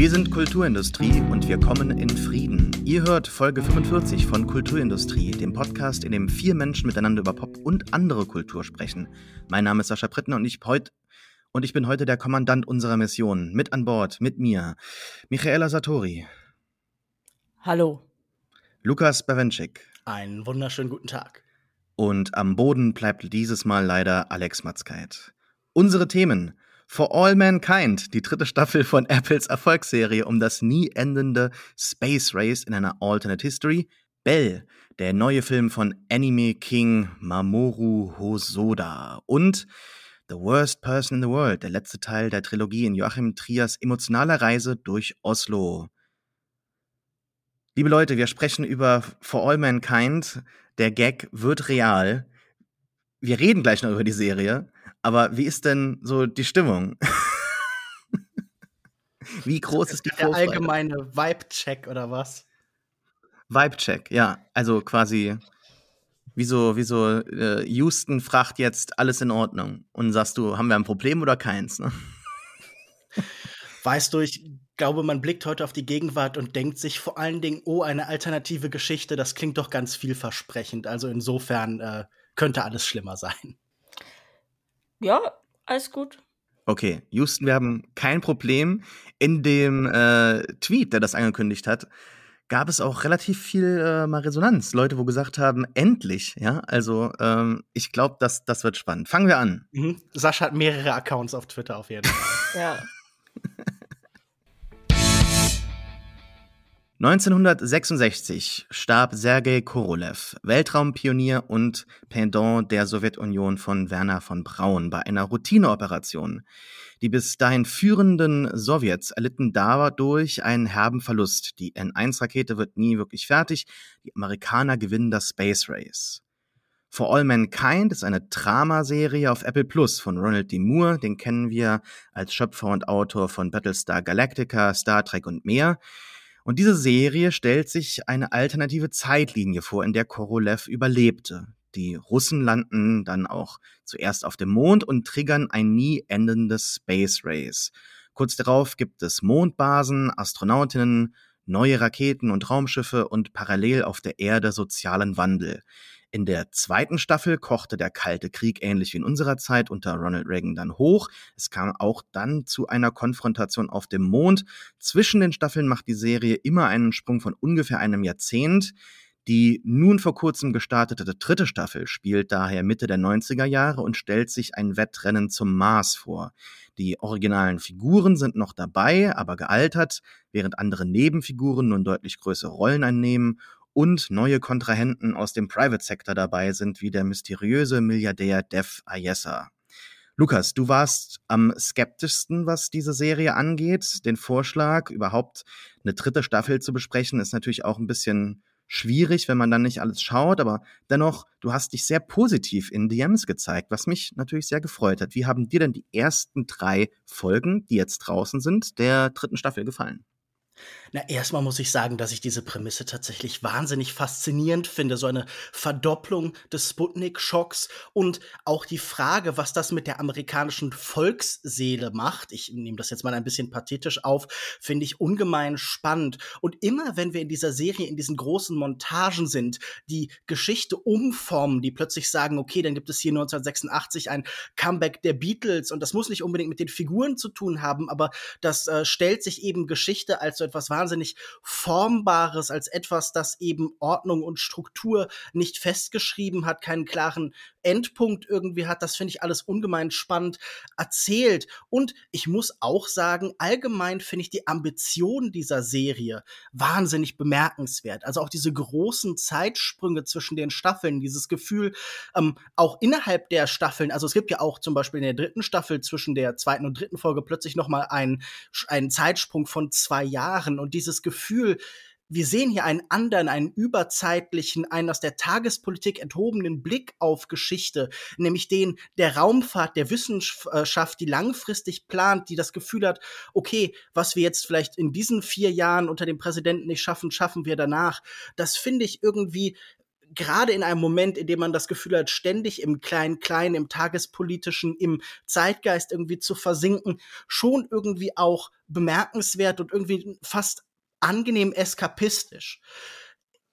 Wir sind Kulturindustrie und wir kommen in Frieden. Ihr hört Folge 45 von Kulturindustrie, dem Podcast, in dem vier Menschen miteinander über Pop und andere Kultur sprechen. Mein Name ist Sascha Prittner und ich, heut, und ich bin heute der Kommandant unserer Mission. Mit an Bord, mit mir, Michaela Satori. Hallo. Lukas Bawenschik. Einen wunderschönen guten Tag. Und am Boden bleibt dieses Mal leider Alex Matzkeit. Unsere Themen. For All Mankind, die dritte Staffel von Apples Erfolgsserie um das nie endende Space Race in einer Alternate History. Bell, der neue Film von Anime King Mamoru Hosoda. Und The Worst Person in the World, der letzte Teil der Trilogie in Joachim Trias emotionaler Reise durch Oslo. Liebe Leute, wir sprechen über For All Mankind. Der Gag wird real. Wir reden gleich noch über die Serie. Aber wie ist denn so die Stimmung? wie groß ist die Der allgemeine Vibe-Check oder was? Vibe-Check, ja. Also quasi wie so, wie so äh, Houston fragt jetzt alles in Ordnung. Und sagst du, haben wir ein Problem oder keins? Ne? Weißt du, ich glaube, man blickt heute auf die Gegenwart und denkt sich vor allen Dingen, oh, eine alternative Geschichte, das klingt doch ganz vielversprechend. Also insofern äh, könnte alles schlimmer sein. Ja, alles gut. Okay, Houston, wir haben kein Problem. In dem äh, Tweet, der das angekündigt hat, gab es auch relativ viel äh, mal Resonanz. Leute, wo gesagt haben, endlich, ja. Also ähm, ich glaube, das, das wird spannend. Fangen wir an. Mhm. Sascha hat mehrere Accounts auf Twitter auf jeden Fall. ja. 1966 starb Sergei Korolev, Weltraumpionier und Pendant der Sowjetunion von Werner von Braun, bei einer Routineoperation. Die bis dahin führenden Sowjets erlitten dadurch einen herben Verlust. Die N1-Rakete wird nie wirklich fertig. Die Amerikaner gewinnen das Space Race. For All Mankind ist eine Dramaserie auf Apple Plus von Ronald D. Moore. Den kennen wir als Schöpfer und Autor von Battlestar Galactica, Star Trek und mehr. Und diese Serie stellt sich eine alternative Zeitlinie vor, in der Korolev überlebte. Die Russen landen dann auch zuerst auf dem Mond und triggern ein nie endendes Space Race. Kurz darauf gibt es Mondbasen, Astronautinnen, neue Raketen und Raumschiffe und parallel auf der Erde sozialen Wandel. In der zweiten Staffel kochte der Kalte Krieg ähnlich wie in unserer Zeit unter Ronald Reagan dann hoch. Es kam auch dann zu einer Konfrontation auf dem Mond. Zwischen den Staffeln macht die Serie immer einen Sprung von ungefähr einem Jahrzehnt. Die nun vor kurzem gestartete dritte Staffel spielt daher Mitte der 90er Jahre und stellt sich ein Wettrennen zum Mars vor. Die originalen Figuren sind noch dabei, aber gealtert, während andere Nebenfiguren nun deutlich größere Rollen einnehmen und neue Kontrahenten aus dem Private Sector dabei sind, wie der mysteriöse Milliardär Dev Ayesa. Lukas, du warst am skeptischsten, was diese Serie angeht. Den Vorschlag, überhaupt eine dritte Staffel zu besprechen, ist natürlich auch ein bisschen schwierig, wenn man dann nicht alles schaut, aber dennoch, du hast dich sehr positiv in DMs gezeigt, was mich natürlich sehr gefreut hat. Wie haben dir denn die ersten drei Folgen, die jetzt draußen sind, der dritten Staffel gefallen? Na, erstmal muss ich sagen, dass ich diese Prämisse tatsächlich wahnsinnig faszinierend finde. So eine Verdopplung des Sputnik-Schocks und auch die Frage, was das mit der amerikanischen Volksseele macht. Ich nehme das jetzt mal ein bisschen pathetisch auf, finde ich ungemein spannend. Und immer, wenn wir in dieser Serie, in diesen großen Montagen sind, die Geschichte umformen, die plötzlich sagen, okay, dann gibt es hier 1986 ein Comeback der Beatles und das muss nicht unbedingt mit den Figuren zu tun haben, aber das äh, stellt sich eben Geschichte als so etwas wahnsinnig Formbares, als etwas, das eben Ordnung und Struktur nicht festgeschrieben hat, keinen klaren Endpunkt irgendwie hat. Das finde ich alles ungemein spannend erzählt. Und ich muss auch sagen, allgemein finde ich die Ambition dieser Serie wahnsinnig bemerkenswert. Also auch diese großen Zeitsprünge zwischen den Staffeln, dieses Gefühl, ähm, auch innerhalb der Staffeln, also es gibt ja auch zum Beispiel in der dritten Staffel zwischen der zweiten und dritten Folge plötzlich noch mal einen, einen Zeitsprung von zwei Jahren und dieses Gefühl, wir sehen hier einen anderen, einen überzeitlichen, einen aus der Tagespolitik enthobenen Blick auf Geschichte, nämlich den der Raumfahrt, der Wissenschaft, die langfristig plant, die das Gefühl hat, okay, was wir jetzt vielleicht in diesen vier Jahren unter dem Präsidenten nicht schaffen, schaffen wir danach. Das finde ich irgendwie gerade in einem Moment, in dem man das Gefühl hat, ständig im Klein-Klein, im Tagespolitischen, im Zeitgeist irgendwie zu versinken, schon irgendwie auch bemerkenswert und irgendwie fast angenehm eskapistisch.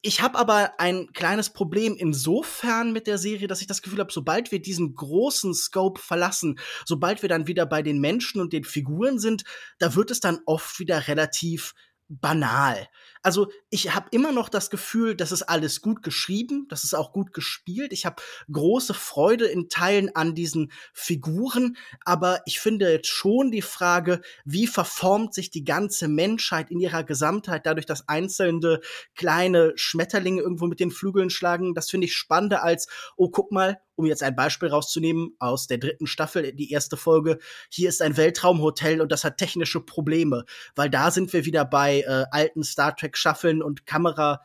Ich habe aber ein kleines Problem insofern mit der Serie, dass ich das Gefühl habe, sobald wir diesen großen Scope verlassen, sobald wir dann wieder bei den Menschen und den Figuren sind, da wird es dann oft wieder relativ banal. Also ich habe immer noch das Gefühl, das ist alles gut geschrieben, das ist auch gut gespielt. Ich habe große Freude in Teilen an diesen Figuren, aber ich finde jetzt schon die Frage, wie verformt sich die ganze Menschheit in ihrer Gesamtheit dadurch, dass einzelne kleine Schmetterlinge irgendwo mit den Flügeln schlagen, das finde ich spannender als, oh, guck mal, um jetzt ein Beispiel rauszunehmen aus der dritten Staffel, die erste Folge, hier ist ein Weltraumhotel und das hat technische Probleme, weil da sind wir wieder bei äh, alten Star Trek Schaffeln und Kamera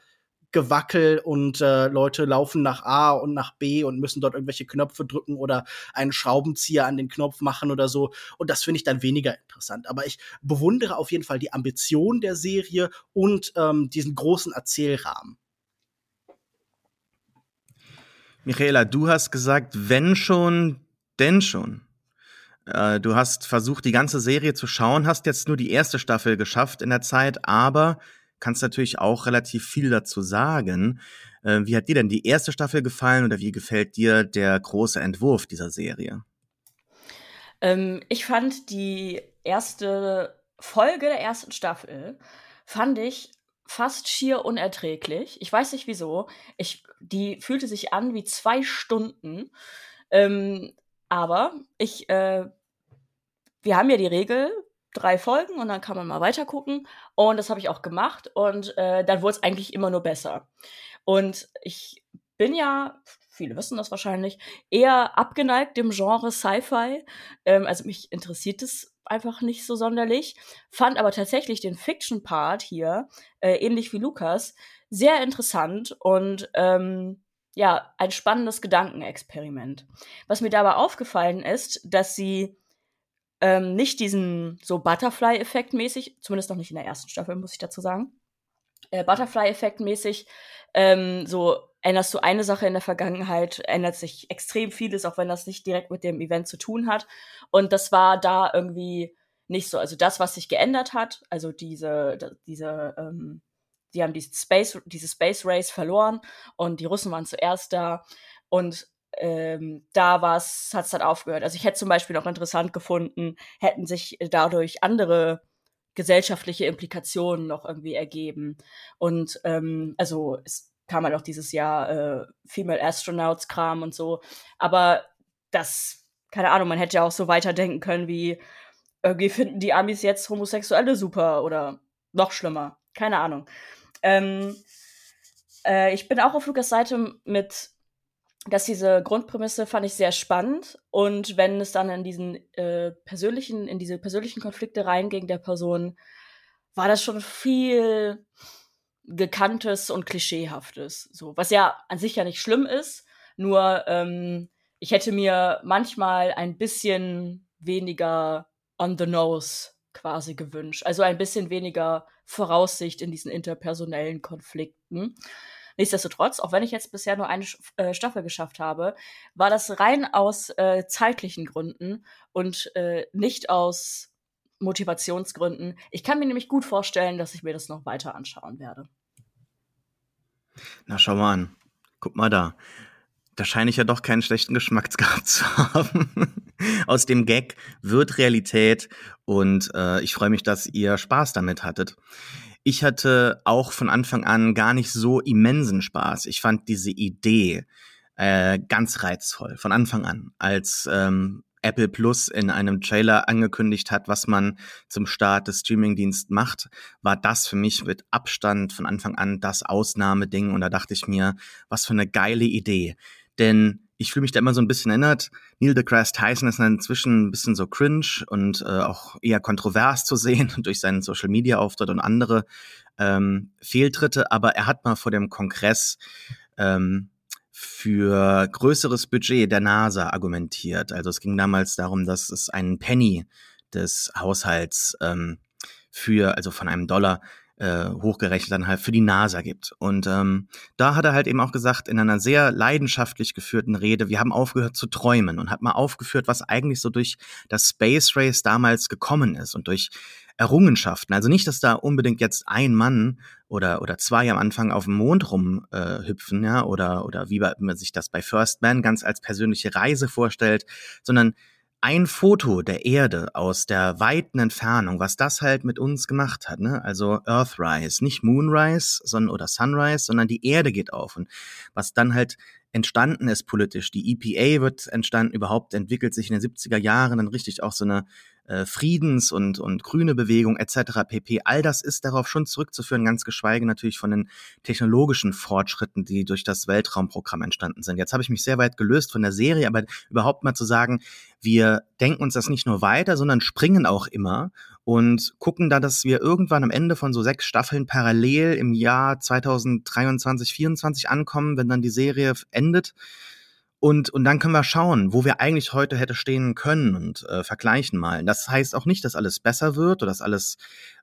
Gewackel und äh, Leute laufen nach A und nach B und müssen dort irgendwelche Knöpfe drücken oder einen Schraubenzieher an den Knopf machen oder so. Und das finde ich dann weniger interessant. Aber ich bewundere auf jeden Fall die Ambition der Serie und ähm, diesen großen Erzählrahmen. Michaela, du hast gesagt, wenn schon, denn schon. Äh, du hast versucht, die ganze Serie zu schauen, hast jetzt nur die erste Staffel geschafft in der Zeit, aber kannst natürlich auch relativ viel dazu sagen. Äh, wie hat dir denn die erste Staffel gefallen oder wie gefällt dir der große Entwurf dieser Serie? Ähm, ich fand die erste Folge der ersten Staffel, fand ich fast schier unerträglich. Ich weiß nicht wieso. Ich, die fühlte sich an wie zwei Stunden. Ähm, aber ich, äh, wir haben ja die Regel, drei Folgen und dann kann man mal weiter gucken. Und das habe ich auch gemacht und äh, dann wurde es eigentlich immer nur besser. Und ich bin ja, viele wissen das wahrscheinlich, eher abgeneigt dem Genre Sci-Fi. Ähm, also mich interessiert es einfach nicht so sonderlich, fand aber tatsächlich den Fiction-Part hier, äh, ähnlich wie Lukas, sehr interessant und ähm, ja, ein spannendes Gedankenexperiment. Was mir dabei aufgefallen ist, dass sie ähm, nicht diesen so Butterfly-Effekt mäßig, zumindest noch nicht in der ersten Staffel, muss ich dazu sagen, äh, Butterfly-Effekt mäßig ähm, so änderst du eine Sache in der Vergangenheit, ändert sich extrem vieles, auch wenn das nicht direkt mit dem Event zu tun hat. Und das war da irgendwie nicht so. Also das, was sich geändert hat, also diese, diese, ähm, die haben diese Space, diese Space Race verloren und die Russen waren zuerst da und ähm, da war's, hat's dann aufgehört. Also ich hätte zum Beispiel noch interessant gefunden, hätten sich dadurch andere gesellschaftliche Implikationen noch irgendwie ergeben. Und ähm, also es kam halt auch dieses Jahr äh, Female Astronauts Kram und so. Aber das, keine Ahnung, man hätte ja auch so weiterdenken können wie, irgendwie finden die Amis jetzt Homosexuelle super oder noch schlimmer. Keine Ahnung. Ähm, äh, ich bin auch auf Lukas Seite mit, dass diese Grundprämisse fand ich sehr spannend und wenn es dann in diesen äh, persönlichen, in diese persönlichen Konflikte reinging der Person, war das schon viel gekanntes und klischeehaftes. So, was ja an sich ja nicht schlimm ist, nur ähm, ich hätte mir manchmal ein bisschen weniger on the nose quasi gewünscht. Also ein bisschen weniger Voraussicht in diesen interpersonellen Konflikten. Nichtsdestotrotz, auch wenn ich jetzt bisher nur eine äh, Staffel geschafft habe, war das rein aus äh, zeitlichen Gründen und äh, nicht aus Motivationsgründen. Ich kann mir nämlich gut vorstellen, dass ich mir das noch weiter anschauen werde. Na, schau mal an. Guck mal da. Da scheine ich ja doch keinen schlechten Geschmack gehabt zu haben. Aus dem Gag wird Realität und äh, ich freue mich, dass ihr Spaß damit hattet. Ich hatte auch von Anfang an gar nicht so immensen Spaß. Ich fand diese Idee äh, ganz reizvoll von Anfang an, als ähm, Apple Plus in einem Trailer angekündigt hat, was man zum Start des Streamingdienst macht, war das für mich mit Abstand von Anfang an das Ausnahmeding. Und da dachte ich mir, was für eine geile Idee. Denn ich fühle mich da immer so ein bisschen erinnert. Neil deGrasse Tyson ist inzwischen ein bisschen so cringe und äh, auch eher kontrovers zu sehen durch seinen Social Media Auftritt und andere ähm, Fehltritte. Aber er hat mal vor dem Kongress ähm, für größeres Budget der NASA argumentiert. Also es ging damals darum, dass es einen Penny des Haushalts ähm, für, also von einem Dollar, äh, hochgerechnet dann halt für die NASA gibt. Und ähm, da hat er halt eben auch gesagt, in einer sehr leidenschaftlich geführten Rede, wir haben aufgehört zu träumen und hat mal aufgeführt, was eigentlich so durch das Space Race damals gekommen ist und durch Errungenschaften. Also nicht, dass da unbedingt jetzt ein Mann oder, oder zwei am Anfang auf dem Mond rumhüpfen, äh, ja, oder, oder wie man sich das bei First Man ganz als persönliche Reise vorstellt, sondern ein Foto der Erde aus der weiten Entfernung, was das halt mit uns gemacht hat, ne? Also Earthrise, nicht Moonrise, sondern oder Sunrise, sondern die Erde geht auf und was dann halt entstanden ist politisch. Die EPA wird entstanden, überhaupt entwickelt sich in den 70er Jahren dann richtig auch so eine äh, Friedens- und, und grüne Bewegung etc. pp. All das ist darauf schon zurückzuführen, ganz geschweige natürlich von den technologischen Fortschritten, die durch das Weltraumprogramm entstanden sind. Jetzt habe ich mich sehr weit gelöst von der Serie, aber überhaupt mal zu sagen, wir denken uns das nicht nur weiter, sondern springen auch immer und gucken da, dass wir irgendwann am Ende von so sechs Staffeln parallel im Jahr 2023, 2024 ankommen, wenn dann die Serie endet. Und, und dann können wir schauen, wo wir eigentlich heute hätte stehen können und äh, vergleichen mal. Das heißt auch nicht, dass alles besser wird oder dass alles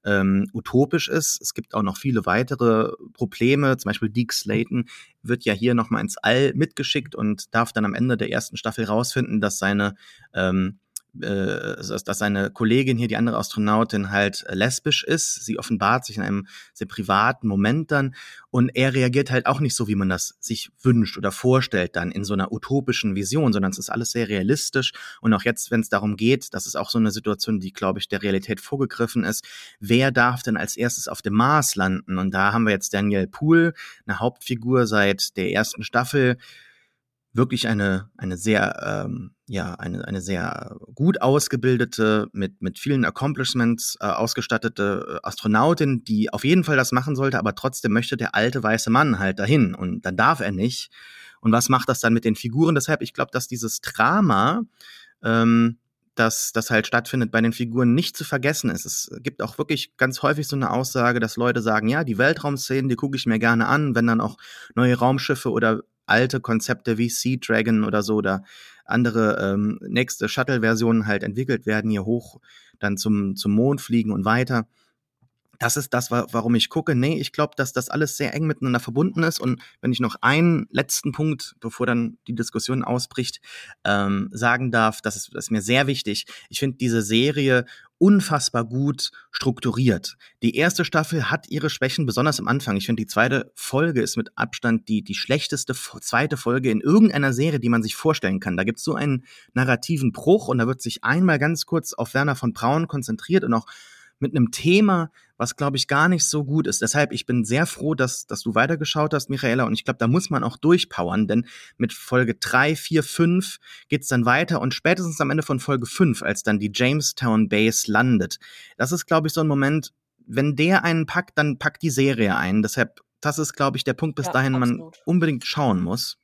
ähm, utopisch ist. Es gibt auch noch viele weitere Probleme. Zum Beispiel Deke Slayton wird ja hier nochmal ins All mitgeschickt und darf dann am Ende der ersten Staffel rausfinden, dass seine ähm, äh, dass seine Kollegin hier, die andere Astronautin, halt lesbisch ist. Sie offenbart sich in einem sehr privaten Moment dann und er reagiert halt auch nicht so, wie man das sich wünscht oder vorstellt dann in so einer utopischen Vision, sondern es ist alles sehr realistisch und auch jetzt, wenn es darum geht, das ist auch so eine Situation, die, glaube ich, der Realität vorgegriffen ist, wer darf denn als erstes auf dem Mars landen? Und da haben wir jetzt Daniel Poole, eine Hauptfigur seit der ersten Staffel, wirklich eine, eine sehr, ähm, ja, eine, eine sehr gut ausgebildete, mit, mit vielen Accomplishments äh, ausgestattete äh, Astronautin, die auf jeden Fall das machen sollte, aber trotzdem möchte der alte weiße Mann halt dahin und dann darf er nicht. Und was macht das dann mit den Figuren? Deshalb, ich glaube, dass dieses Drama, ähm, das, das halt stattfindet, bei den Figuren nicht zu vergessen ist. Es gibt auch wirklich ganz häufig so eine Aussage, dass Leute sagen, ja, die Weltraumszenen, die gucke ich mir gerne an, wenn dann auch neue Raumschiffe oder alte Konzepte wie Sea Dragon oder so oder andere ähm, nächste Shuttle-Versionen halt entwickelt werden, hier hoch dann zum, zum Mond fliegen und weiter das ist das, warum ich gucke. Nee, ich glaube, dass das alles sehr eng miteinander verbunden ist. Und wenn ich noch einen letzten Punkt, bevor dann die Diskussion ausbricht, ähm, sagen darf, das ist, das ist mir sehr wichtig. Ich finde diese Serie unfassbar gut strukturiert. Die erste Staffel hat ihre Schwächen, besonders am Anfang. Ich finde, die zweite Folge ist mit Abstand die, die schlechteste zweite Folge in irgendeiner Serie, die man sich vorstellen kann. Da gibt es so einen narrativen Bruch und da wird sich einmal ganz kurz auf Werner von Braun konzentriert und auch mit einem Thema, was glaube ich gar nicht so gut ist. Deshalb, ich bin sehr froh, dass, dass du weitergeschaut hast, Michaela. Und ich glaube, da muss man auch durchpowern, denn mit Folge 3, 4, 5 geht's dann weiter und spätestens am Ende von Folge 5, als dann die Jamestown Base landet, das ist, glaube ich, so ein Moment, wenn der einen packt, dann packt die Serie ein. Deshalb, das ist, glaube ich, der Punkt, bis ja, dahin absolut. man unbedingt schauen muss.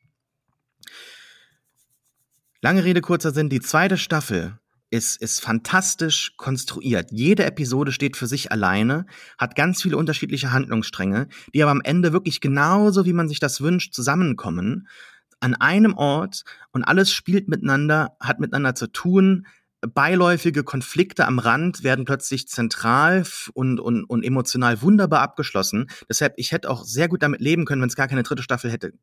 Lange Rede, kurzer Sinn, die zweite Staffel ist, ist fantastisch konstruiert. Jede Episode steht für sich alleine, hat ganz viele unterschiedliche Handlungsstränge, die aber am Ende wirklich genauso, wie man sich das wünscht, zusammenkommen. An einem Ort und alles spielt miteinander, hat miteinander zu tun, beiläufige Konflikte am Rand werden plötzlich zentral und, und, und emotional wunderbar abgeschlossen. Deshalb, ich hätte auch sehr gut damit leben können, wenn es gar keine dritte Staffel hätte,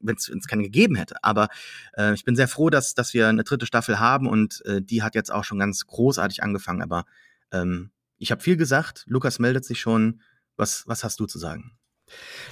wenn es keine gegeben hätte. Aber äh, ich bin sehr froh, dass, dass wir eine dritte Staffel haben und äh, die hat jetzt auch schon ganz großartig angefangen. Aber ähm, ich habe viel gesagt. Lukas meldet sich schon. Was, was hast du zu sagen?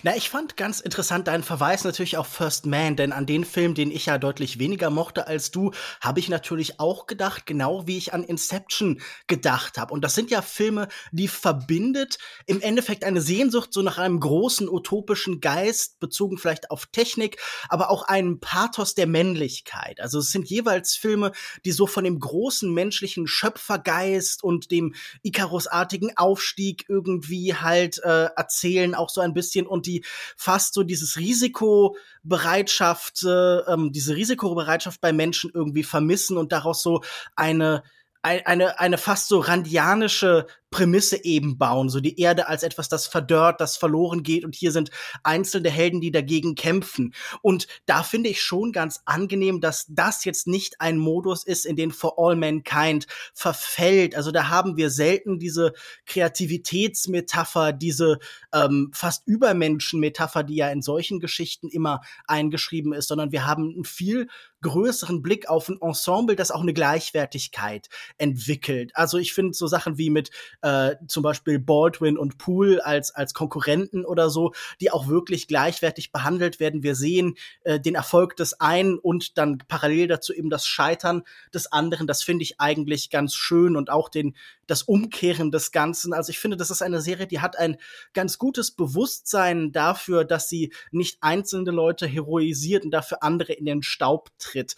Na, ich fand ganz interessant deinen Verweis natürlich auf First Man, denn an den Film, den ich ja deutlich weniger mochte als du, habe ich natürlich auch gedacht, genau wie ich an Inception gedacht habe. Und das sind ja Filme, die verbindet im Endeffekt eine Sehnsucht so nach einem großen utopischen Geist, bezogen vielleicht auf Technik, aber auch einen Pathos der Männlichkeit. Also es sind jeweils Filme, die so von dem großen menschlichen Schöpfergeist und dem Icarus-artigen Aufstieg irgendwie halt äh, erzählen, auch so ein bisschen bisschen und die fast so dieses Risikobereitschaft, äh, ähm, diese Risikobereitschaft bei Menschen irgendwie vermissen und daraus so eine eine, eine fast so randianische Prämisse eben bauen, so die Erde als etwas, das verdörrt, das verloren geht und hier sind einzelne Helden, die dagegen kämpfen. Und da finde ich schon ganz angenehm, dass das jetzt nicht ein Modus ist, in den For All Mankind verfällt. Also da haben wir selten diese Kreativitätsmetapher, diese ähm, fast Übermenschen-Metapher, die ja in solchen Geschichten immer eingeschrieben ist, sondern wir haben ein viel größeren Blick auf ein Ensemble, das auch eine Gleichwertigkeit entwickelt. Also ich finde so Sachen wie mit äh, zum Beispiel Baldwin und Poole als, als Konkurrenten oder so, die auch wirklich gleichwertig behandelt werden. Wir sehen äh, den Erfolg des einen und dann parallel dazu eben das Scheitern des anderen. Das finde ich eigentlich ganz schön und auch den, das Umkehren des Ganzen. Also ich finde, das ist eine Serie, die hat ein ganz gutes Bewusstsein dafür, dass sie nicht einzelne Leute heroisiert und dafür andere in den Staub tritt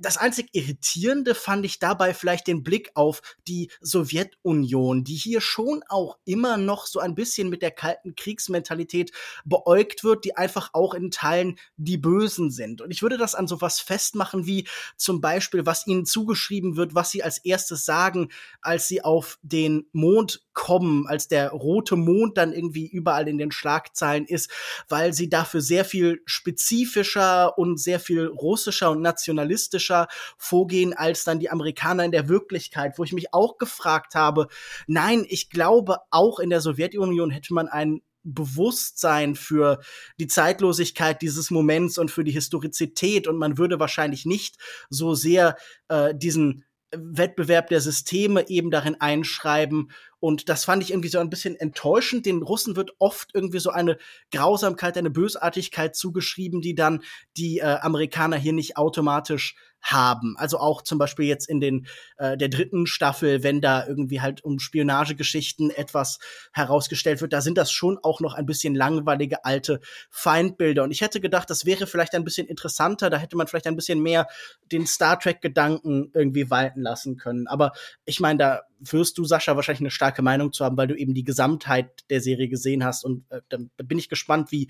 das einzig Irritierende fand ich dabei vielleicht den Blick auf die Sowjetunion, die hier schon auch immer noch so ein bisschen mit der kalten Kriegsmentalität beäugt wird, die einfach auch in Teilen die Bösen sind. Und ich würde das an sowas festmachen wie zum Beispiel, was ihnen zugeschrieben wird, was sie als erstes sagen, als sie auf den Mond kommen, als der rote Mond dann irgendwie überall in den Schlagzeilen ist, weil sie dafür sehr viel spezifischer und sehr viel russischer und nationalistischer vorgehen als dann die Amerikaner in der Wirklichkeit, wo ich mich auch gefragt habe, nein, ich glaube, auch in der Sowjetunion hätte man ein Bewusstsein für die Zeitlosigkeit dieses Moments und für die Historizität und man würde wahrscheinlich nicht so sehr äh, diesen Wettbewerb der Systeme eben darin einschreiben. Und das fand ich irgendwie so ein bisschen enttäuschend. Den Russen wird oft irgendwie so eine Grausamkeit, eine Bösartigkeit zugeschrieben, die dann die äh, Amerikaner hier nicht automatisch haben. Also auch zum Beispiel jetzt in den äh, der dritten Staffel, wenn da irgendwie halt um Spionagegeschichten etwas herausgestellt wird, da sind das schon auch noch ein bisschen langweilige alte Feindbilder. Und ich hätte gedacht, das wäre vielleicht ein bisschen interessanter, da hätte man vielleicht ein bisschen mehr den Star Trek-Gedanken irgendwie walten lassen können. Aber ich meine, da wirst du, Sascha, wahrscheinlich eine starke Meinung zu haben, weil du eben die Gesamtheit der Serie gesehen hast. Und äh, da bin ich gespannt, wie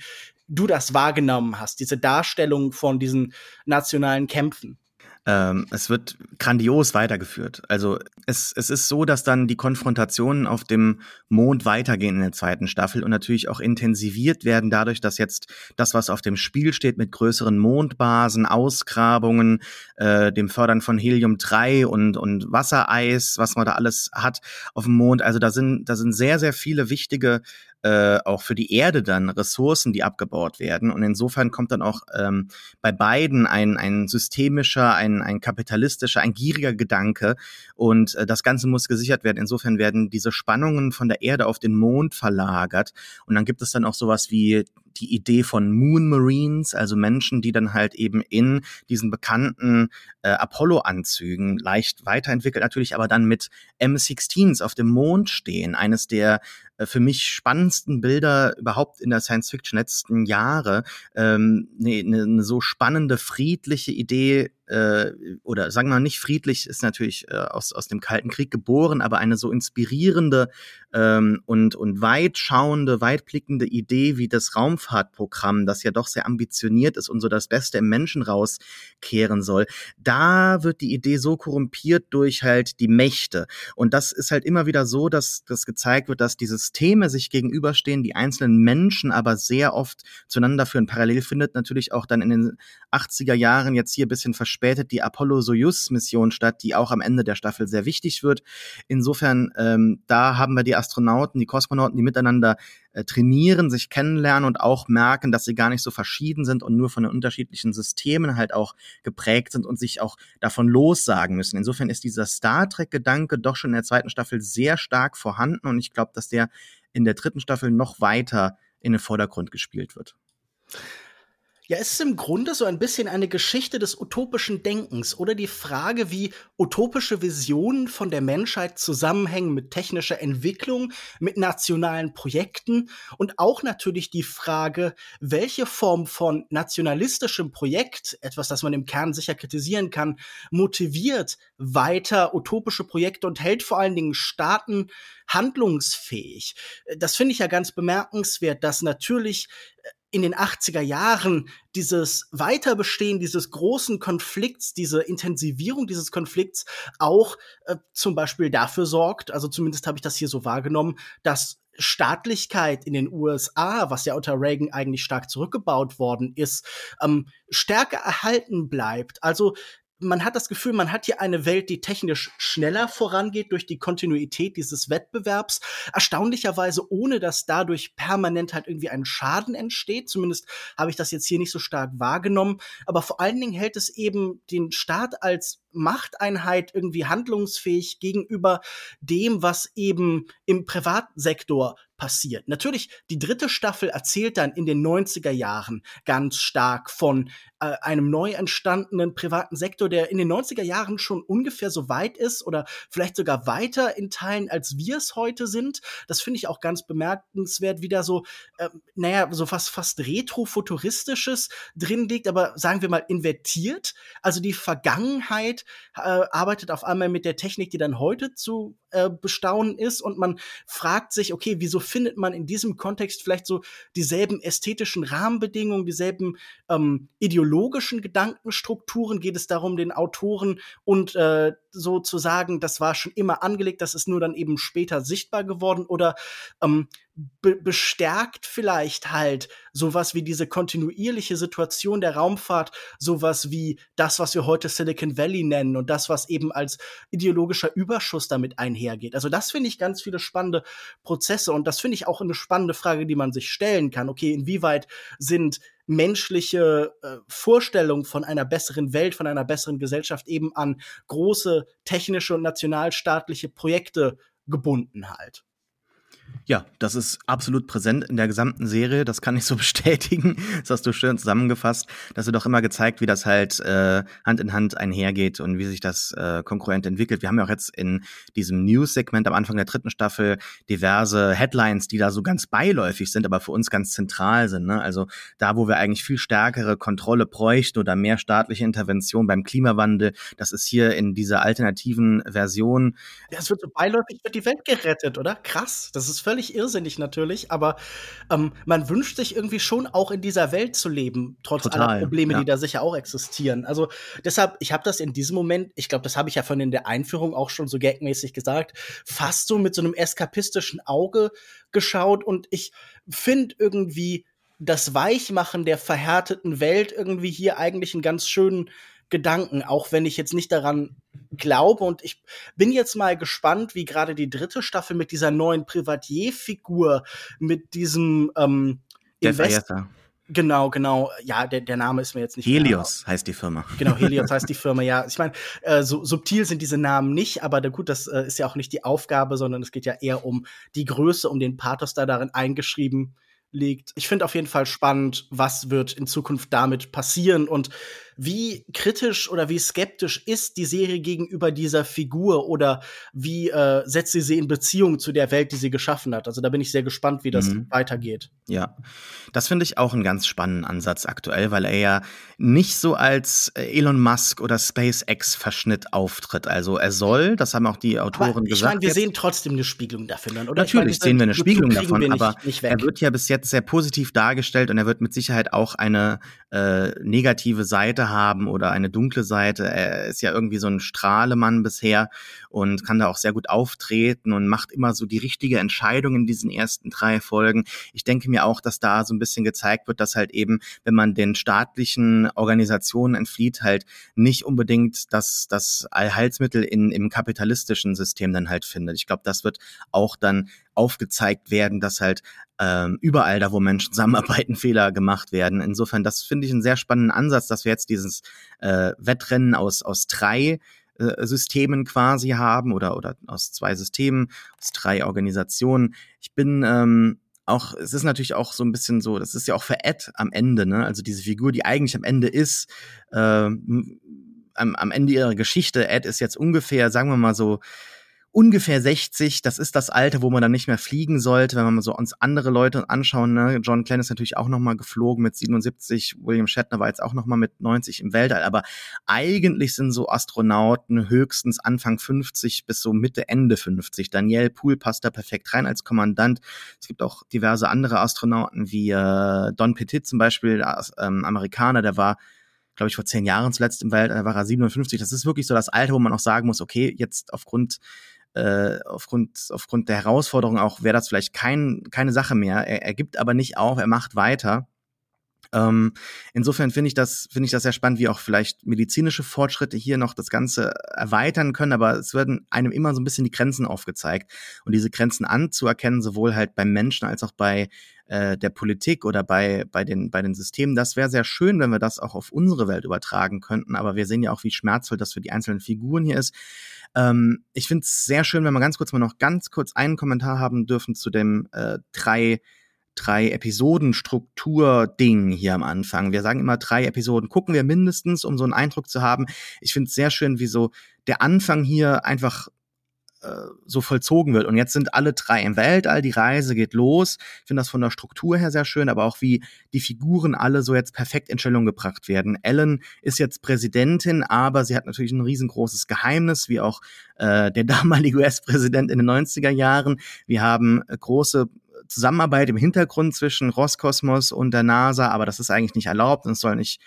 du das wahrgenommen hast, diese Darstellung von diesen nationalen Kämpfen. Ähm, es wird grandios weitergeführt. Also es, es ist so, dass dann die Konfrontationen auf dem Mond weitergehen in der zweiten Staffel und natürlich auch intensiviert werden dadurch, dass jetzt das, was auf dem Spiel steht mit größeren Mondbasen, Ausgrabungen, äh, dem Fördern von Helium-3 und, und Wassereis, was man da alles hat auf dem Mond. Also da sind, da sind sehr, sehr viele wichtige äh, auch für die Erde dann Ressourcen, die abgebaut werden. Und insofern kommt dann auch ähm, bei beiden ein, ein systemischer, ein, ein kapitalistischer, ein gieriger Gedanke. Und äh, das Ganze muss gesichert werden. Insofern werden diese Spannungen von der Erde auf den Mond verlagert. Und dann gibt es dann auch sowas wie die Idee von Moon Marines, also Menschen, die dann halt eben in diesen bekannten äh, Apollo-Anzügen leicht weiterentwickelt natürlich, aber dann mit M16s auf dem Mond stehen. Eines der für mich spannendsten Bilder überhaupt in der Science Fiction letzten Jahre. Ähm, ne, ne, ne so spannende, friedliche Idee äh, oder sagen wir mal nicht friedlich, ist natürlich äh, aus, aus dem Kalten Krieg geboren, aber eine so inspirierende ähm, und, und weitschauende, weitblickende Idee wie das Raumfahrtprogramm, das ja doch sehr ambitioniert ist und so das Beste im Menschen rauskehren soll. Da wird die Idee so korrumpiert durch halt die Mächte. Und das ist halt immer wieder so, dass das gezeigt wird, dass die Systeme sich gegenüberstehen, die einzelnen Menschen aber sehr oft zueinander führen. Parallel findet natürlich auch dann in den 80er Jahren jetzt hier bisschen verspätet die Apollo-Soyuz-Mission statt, die auch am Ende der Staffel sehr wichtig wird. Insofern, ähm, da haben wir die Astronauten, die Kosmonauten, die miteinander äh, trainieren, sich kennenlernen und auch merken, dass sie gar nicht so verschieden sind und nur von den unterschiedlichen Systemen halt auch geprägt sind und sich auch davon lossagen müssen. Insofern ist dieser Star Trek-Gedanke doch schon in der zweiten Staffel sehr stark vorhanden und ich glaube, dass der in der dritten Staffel noch weiter in den Vordergrund gespielt wird. Ja, es ist im Grunde so ein bisschen eine Geschichte des utopischen Denkens oder die Frage, wie utopische Visionen von der Menschheit zusammenhängen mit technischer Entwicklung, mit nationalen Projekten und auch natürlich die Frage, welche Form von nationalistischem Projekt, etwas, das man im Kern sicher kritisieren kann, motiviert weiter utopische Projekte und hält vor allen Dingen Staaten handlungsfähig. Das finde ich ja ganz bemerkenswert, dass natürlich in den 80er Jahren dieses Weiterbestehen dieses großen Konflikts, diese Intensivierung dieses Konflikts auch äh, zum Beispiel dafür sorgt, also zumindest habe ich das hier so wahrgenommen, dass Staatlichkeit in den USA, was ja unter Reagan eigentlich stark zurückgebaut worden ist, ähm, stärker erhalten bleibt. Also man hat das Gefühl, man hat hier eine Welt, die technisch schneller vorangeht durch die Kontinuität dieses Wettbewerbs. Erstaunlicherweise, ohne dass dadurch permanent halt irgendwie ein Schaden entsteht. Zumindest habe ich das jetzt hier nicht so stark wahrgenommen. Aber vor allen Dingen hält es eben den Staat als Machteinheit irgendwie handlungsfähig gegenüber dem, was eben im Privatsektor passiert. Natürlich, die dritte Staffel erzählt dann in den 90er Jahren ganz stark von äh, einem neu entstandenen privaten Sektor, der in den 90er Jahren schon ungefähr so weit ist oder vielleicht sogar weiter in Teilen, als wir es heute sind. Das finde ich auch ganz bemerkenswert, wie da so, äh, naja, so fast, fast retrofuturistisches drin liegt, aber sagen wir mal invertiert. Also die Vergangenheit äh, arbeitet auf einmal mit der Technik, die dann heute zu äh, bestaunen ist und man fragt sich, okay, wieso findet man in diesem Kontext vielleicht so dieselben ästhetischen Rahmenbedingungen, dieselben ähm, ideologischen Gedankenstrukturen? Geht es darum, den Autoren und äh, so zu sagen, das war schon immer angelegt, das ist nur dann eben später sichtbar geworden? Oder ähm, be bestärkt vielleicht halt sowas wie diese kontinuierliche Situation der Raumfahrt, sowas wie das, was wir heute Silicon Valley nennen und das, was eben als ideologischer Überschuss damit einhergeht. Also das finde ich ganz viele spannende Prozesse und das finde ich auch eine spannende Frage, die man sich stellen kann. Okay, inwieweit sind menschliche äh, Vorstellungen von einer besseren Welt, von einer besseren Gesellschaft eben an große technische und nationalstaatliche Projekte gebunden halt. Ja, das ist absolut präsent in der gesamten Serie. Das kann ich so bestätigen. Das hast du schön zusammengefasst. Das wird auch immer gezeigt, wie das halt äh, Hand in Hand einhergeht und wie sich das äh, konkurrent entwickelt. Wir haben ja auch jetzt in diesem News-Segment am Anfang der dritten Staffel diverse Headlines, die da so ganz beiläufig sind, aber für uns ganz zentral sind. Ne? Also da, wo wir eigentlich viel stärkere Kontrolle bräuchten oder mehr staatliche Intervention beim Klimawandel, das ist hier in dieser alternativen Version. Ja, es wird so beiläufig, wird die Welt gerettet, oder? Krass. Das ist ist völlig irrsinnig natürlich, aber ähm, man wünscht sich irgendwie schon auch in dieser Welt zu leben, trotz Total, aller Probleme, ja. die da sicher auch existieren. Also deshalb, ich habe das in diesem Moment, ich glaube, das habe ich ja von in der Einführung auch schon so gagmäßig gesagt, fast so mit so einem eskapistischen Auge geschaut und ich finde irgendwie das Weichmachen der verhärteten Welt irgendwie hier eigentlich einen ganz schönen Gedanken, auch wenn ich jetzt nicht daran glaube. Und ich bin jetzt mal gespannt, wie gerade die dritte Staffel mit dieser neuen Privatier-Figur, mit diesem ähm, Invest Genau, genau. Ja, der, der Name ist mir jetzt nicht. Helios heißt die Firma. Genau, Helios heißt die Firma, ja. Ich meine, äh, so subtil sind diese Namen nicht, aber gut, das äh, ist ja auch nicht die Aufgabe, sondern es geht ja eher um die Größe, um den Pathos, da darin eingeschrieben liegt. Ich finde auf jeden Fall spannend, was wird in Zukunft damit passieren und wie kritisch oder wie skeptisch ist die Serie gegenüber dieser Figur oder wie äh, setzt sie sie in Beziehung zu der Welt, die sie geschaffen hat? Also da bin ich sehr gespannt, wie das mhm. weitergeht. Ja, das finde ich auch einen ganz spannenden Ansatz aktuell, weil er ja nicht so als Elon Musk oder SpaceX-Verschnitt auftritt. Also er soll, das haben auch die Autoren aber ich gesagt. Ich meine, wir sehen trotzdem eine Spiegelung dafür dann, oder? Natürlich meine, sehen wir eine Spiegelung davon, nicht, aber nicht er wird ja bis jetzt sehr positiv dargestellt und er wird mit Sicherheit auch eine äh, negative Seite haben oder eine dunkle Seite. Er ist ja irgendwie so ein Strahlemann bisher und kann da auch sehr gut auftreten und macht immer so die richtige Entscheidung in diesen ersten drei Folgen. Ich denke mir auch, dass da so ein bisschen gezeigt wird, dass halt eben, wenn man den staatlichen Organisationen entflieht, halt nicht unbedingt das, das Allheilsmittel in, im kapitalistischen System dann halt findet. Ich glaube, das wird auch dann aufgezeigt werden, dass halt ähm, überall da, wo Menschen zusammenarbeiten, Fehler gemacht werden. Insofern, das finde ich einen sehr spannenden Ansatz, dass wir jetzt dieses äh, Wettrennen aus, aus drei äh, Systemen quasi haben oder, oder aus zwei Systemen, aus drei Organisationen. Ich bin ähm, auch, es ist natürlich auch so ein bisschen so, das ist ja auch für Ed am Ende, ne? Also diese Figur, die eigentlich am Ende ist, äh, am, am Ende ihrer Geschichte, Ed ist jetzt ungefähr, sagen wir mal so, ungefähr 60, das ist das Alter, wo man dann nicht mehr fliegen sollte, wenn man so uns andere Leute anschauen. Ne? John Glenn ist natürlich auch noch mal geflogen mit 77, William Shatner war jetzt auch noch mal mit 90 im Weltall, aber eigentlich sind so Astronauten höchstens Anfang 50 bis so Mitte, Ende 50. Daniel Poole passt da perfekt rein als Kommandant. Es gibt auch diverse andere Astronauten wie äh, Don Petit zum Beispiel, äh, Amerikaner, der war glaube ich, vor zehn Jahren zuletzt im Weltall, da war er 57. Das ist wirklich so das Alter, wo man auch sagen muss, okay, jetzt aufgrund äh, aufgrund, aufgrund der Herausforderung auch wäre das vielleicht kein, keine Sache mehr. Er, er gibt aber nicht auf, er macht weiter. Ähm, insofern finde ich das, finde ich das sehr spannend, wie auch vielleicht medizinische Fortschritte hier noch das Ganze erweitern können, aber es werden einem immer so ein bisschen die Grenzen aufgezeigt und diese Grenzen anzuerkennen, sowohl halt beim Menschen als auch bei äh, der Politik oder bei, bei, den, bei den Systemen. Das wäre sehr schön, wenn wir das auch auf unsere Welt übertragen könnten, aber wir sehen ja auch, wie schmerzvoll das für die einzelnen Figuren hier ist. Ähm, ich finde es sehr schön, wenn wir ganz kurz mal noch ganz kurz einen Kommentar haben dürfen zu dem äh, drei drei Episoden Struktur-Ding hier am Anfang. Wir sagen immer drei Episoden gucken wir mindestens, um so einen Eindruck zu haben. Ich finde es sehr schön, wie so der Anfang hier einfach so vollzogen wird. Und jetzt sind alle drei im Weltall, die Reise geht los. Ich finde das von der Struktur her sehr schön, aber auch wie die Figuren alle so jetzt perfekt in Stellung gebracht werden. Ellen ist jetzt Präsidentin, aber sie hat natürlich ein riesengroßes Geheimnis, wie auch äh, der damalige US-Präsident in den 90er Jahren. Wir haben äh, große Zusammenarbeit im Hintergrund zwischen Roskosmos und der NASA, aber das ist eigentlich nicht erlaubt und es soll nicht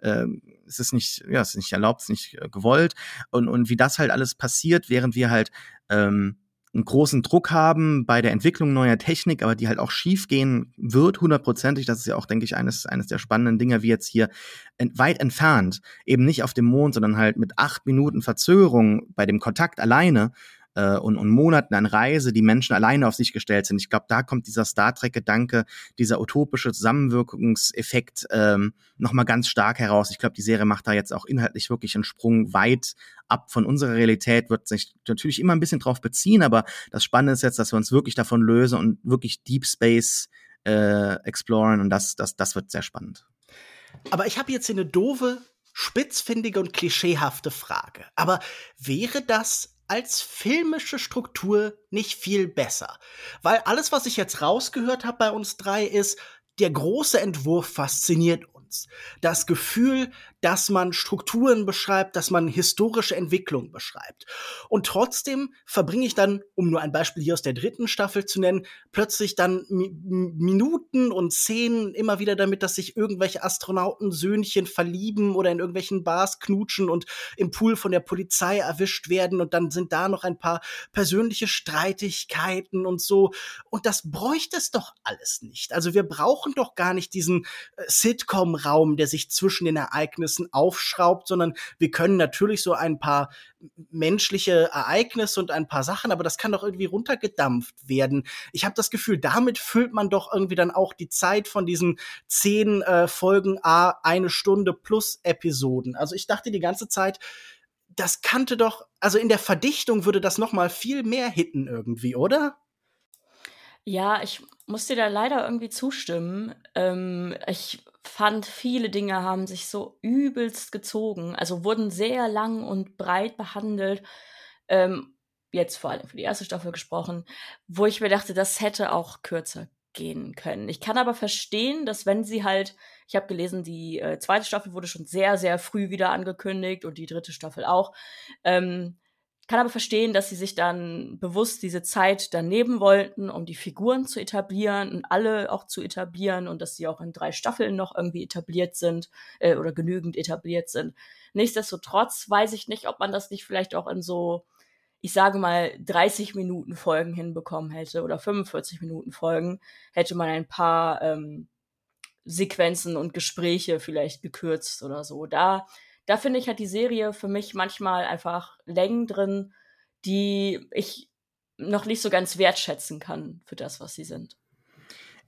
äh, es ist nicht, ja, es ist nicht erlaubt, es ist nicht äh, gewollt. Und, und wie das halt alles passiert, während wir halt ähm, einen großen Druck haben bei der Entwicklung neuer Technik, aber die halt auch schief gehen wird, hundertprozentig. Das ist ja auch, denke ich, eines, eines der spannenden Dinge, wie jetzt hier ent weit entfernt, eben nicht auf dem Mond, sondern halt mit acht Minuten Verzögerung bei dem Kontakt alleine äh, und, und Monaten an Reise die Menschen alleine auf sich gestellt sind. Ich glaube, da kommt dieser Star Trek-Gedanke, dieser utopische Zusammenwirkungseffekt ähm, nochmal ganz stark heraus. Ich glaube, die Serie macht da jetzt auch inhaltlich wirklich einen Sprung weit ab von unserer Realität, wird sich natürlich immer ein bisschen drauf beziehen, aber das Spannende ist jetzt, dass wir uns wirklich davon lösen und wirklich Deep Space äh, exploren und das, das, das wird sehr spannend. Aber ich habe jetzt hier eine doofe, spitzfindige und klischeehafte Frage. Aber wäre das als filmische Struktur nicht viel besser. Weil alles, was ich jetzt rausgehört habe bei uns drei, ist, der große Entwurf fasziniert uns. Das Gefühl, dass man Strukturen beschreibt, dass man historische Entwicklung beschreibt. Und trotzdem verbringe ich dann, um nur ein Beispiel hier aus der dritten Staffel zu nennen, plötzlich dann Mi Minuten und Szenen immer wieder damit, dass sich irgendwelche Astronautensöhnchen verlieben oder in irgendwelchen Bars knutschen und im Pool von der Polizei erwischt werden und dann sind da noch ein paar persönliche Streitigkeiten und so. Und das bräuchte es doch alles nicht. Also wir brauchen doch gar nicht diesen äh, Sitcom-Raum, der sich zwischen den Ereignissen Ereignissen aufschraubt, sondern wir können natürlich so ein paar menschliche Ereignisse und ein paar Sachen, aber das kann doch irgendwie runtergedampft werden. Ich habe das Gefühl, damit füllt man doch irgendwie dann auch die Zeit von diesen zehn äh, Folgen A eine Stunde plus Episoden. Also ich dachte die ganze Zeit, das kannte doch, also in der Verdichtung würde das noch mal viel mehr hitten irgendwie, oder? Ja, ich muss dir da leider irgendwie zustimmen. Ähm, ich fand, viele Dinge haben sich so übelst gezogen, also wurden sehr lang und breit behandelt. Ähm, jetzt vor allem für die erste Staffel gesprochen, wo ich mir dachte, das hätte auch kürzer gehen können. Ich kann aber verstehen, dass wenn sie halt, ich habe gelesen, die äh, zweite Staffel wurde schon sehr, sehr früh wieder angekündigt und die dritte Staffel auch. Ähm, kann aber verstehen, dass sie sich dann bewusst diese Zeit daneben wollten, um die Figuren zu etablieren und alle auch zu etablieren und dass sie auch in drei Staffeln noch irgendwie etabliert sind äh, oder genügend etabliert sind. Nichtsdestotrotz weiß ich nicht, ob man das nicht vielleicht auch in so, ich sage mal, 30 Minuten Folgen hinbekommen hätte oder 45 Minuten Folgen, hätte man ein paar ähm, Sequenzen und Gespräche vielleicht gekürzt oder so. Da da finde ich, hat die Serie für mich manchmal einfach Längen drin, die ich noch nicht so ganz wertschätzen kann für das, was sie sind.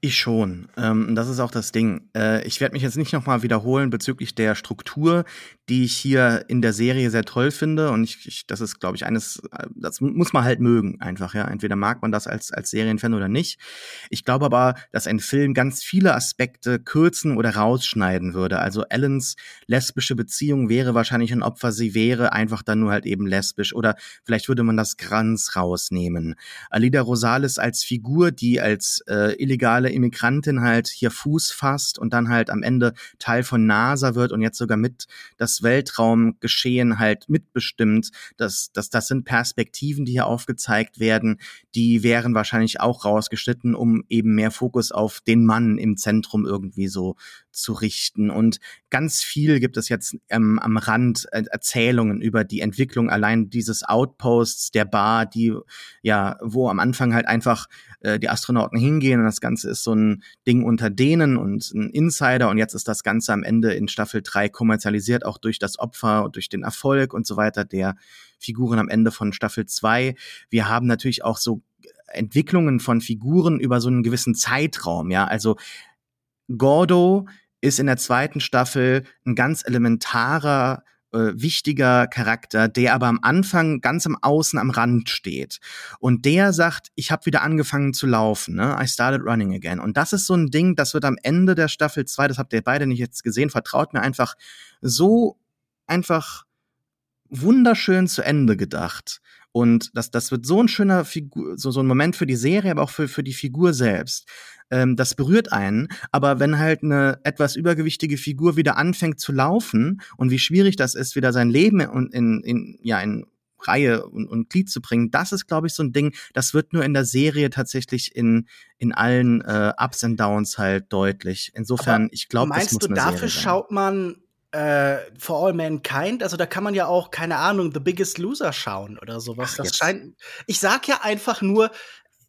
Ich schon. Ähm, das ist auch das Ding. Äh, ich werde mich jetzt nicht nochmal wiederholen bezüglich der Struktur, die ich hier in der Serie sehr toll finde. Und ich, ich das ist, glaube ich, eines, das muss man halt mögen, einfach, ja. Entweder mag man das als, als Serienfan oder nicht. Ich glaube aber, dass ein Film ganz viele Aspekte kürzen oder rausschneiden würde. Also Ellens lesbische Beziehung wäre wahrscheinlich ein Opfer, sie wäre einfach dann nur halt eben lesbisch. Oder vielleicht würde man das Kranz rausnehmen. Alida Rosales als Figur, die als äh, illegale Immigrantin halt hier Fuß fasst und dann halt am Ende Teil von NASA wird und jetzt sogar mit das Weltraumgeschehen halt mitbestimmt. Das, das, das sind Perspektiven, die hier aufgezeigt werden. Die wären wahrscheinlich auch rausgeschnitten, um eben mehr Fokus auf den Mann im Zentrum irgendwie so zu richten. Und ganz viel gibt es jetzt ähm, am Rand äh, Erzählungen über die Entwicklung allein dieses Outposts der Bar, die ja, wo am Anfang halt einfach äh, die Astronauten hingehen und das Ganze ist so ein Ding unter denen und ein Insider und jetzt ist das Ganze am Ende in Staffel 3 kommerzialisiert, auch durch das Opfer und durch den Erfolg und so weiter der Figuren am Ende von Staffel 2. Wir haben natürlich auch so Entwicklungen von Figuren über so einen gewissen Zeitraum, ja, also Gordo ist in der zweiten Staffel ein ganz elementarer äh, wichtiger Charakter, der aber am Anfang ganz am Außen am Rand steht. Und der sagt, ich habe wieder angefangen zu laufen, ne? I started running again. Und das ist so ein Ding, das wird am Ende der Staffel 2, das habt ihr beide nicht jetzt gesehen, vertraut mir einfach so einfach wunderschön zu Ende gedacht. Und das, das wird so ein schöner Figur, so, so ein Moment für die Serie, aber auch für, für die Figur selbst. Ähm, das berührt einen. Aber wenn halt eine etwas übergewichtige Figur wieder anfängt zu laufen und wie schwierig das ist, wieder sein Leben in, in, in ja, in Reihe und, und Glied zu bringen, das ist, glaube ich, so ein Ding, das wird nur in der Serie tatsächlich in, in allen äh, Ups und Downs halt deutlich. Insofern, Aber ich glaube, das muss du, dafür schaut man äh, For All Mankind, also da kann man ja auch, keine Ahnung, The Biggest Loser schauen oder sowas. Ach, das jetzt. scheint. Ich sag ja einfach nur,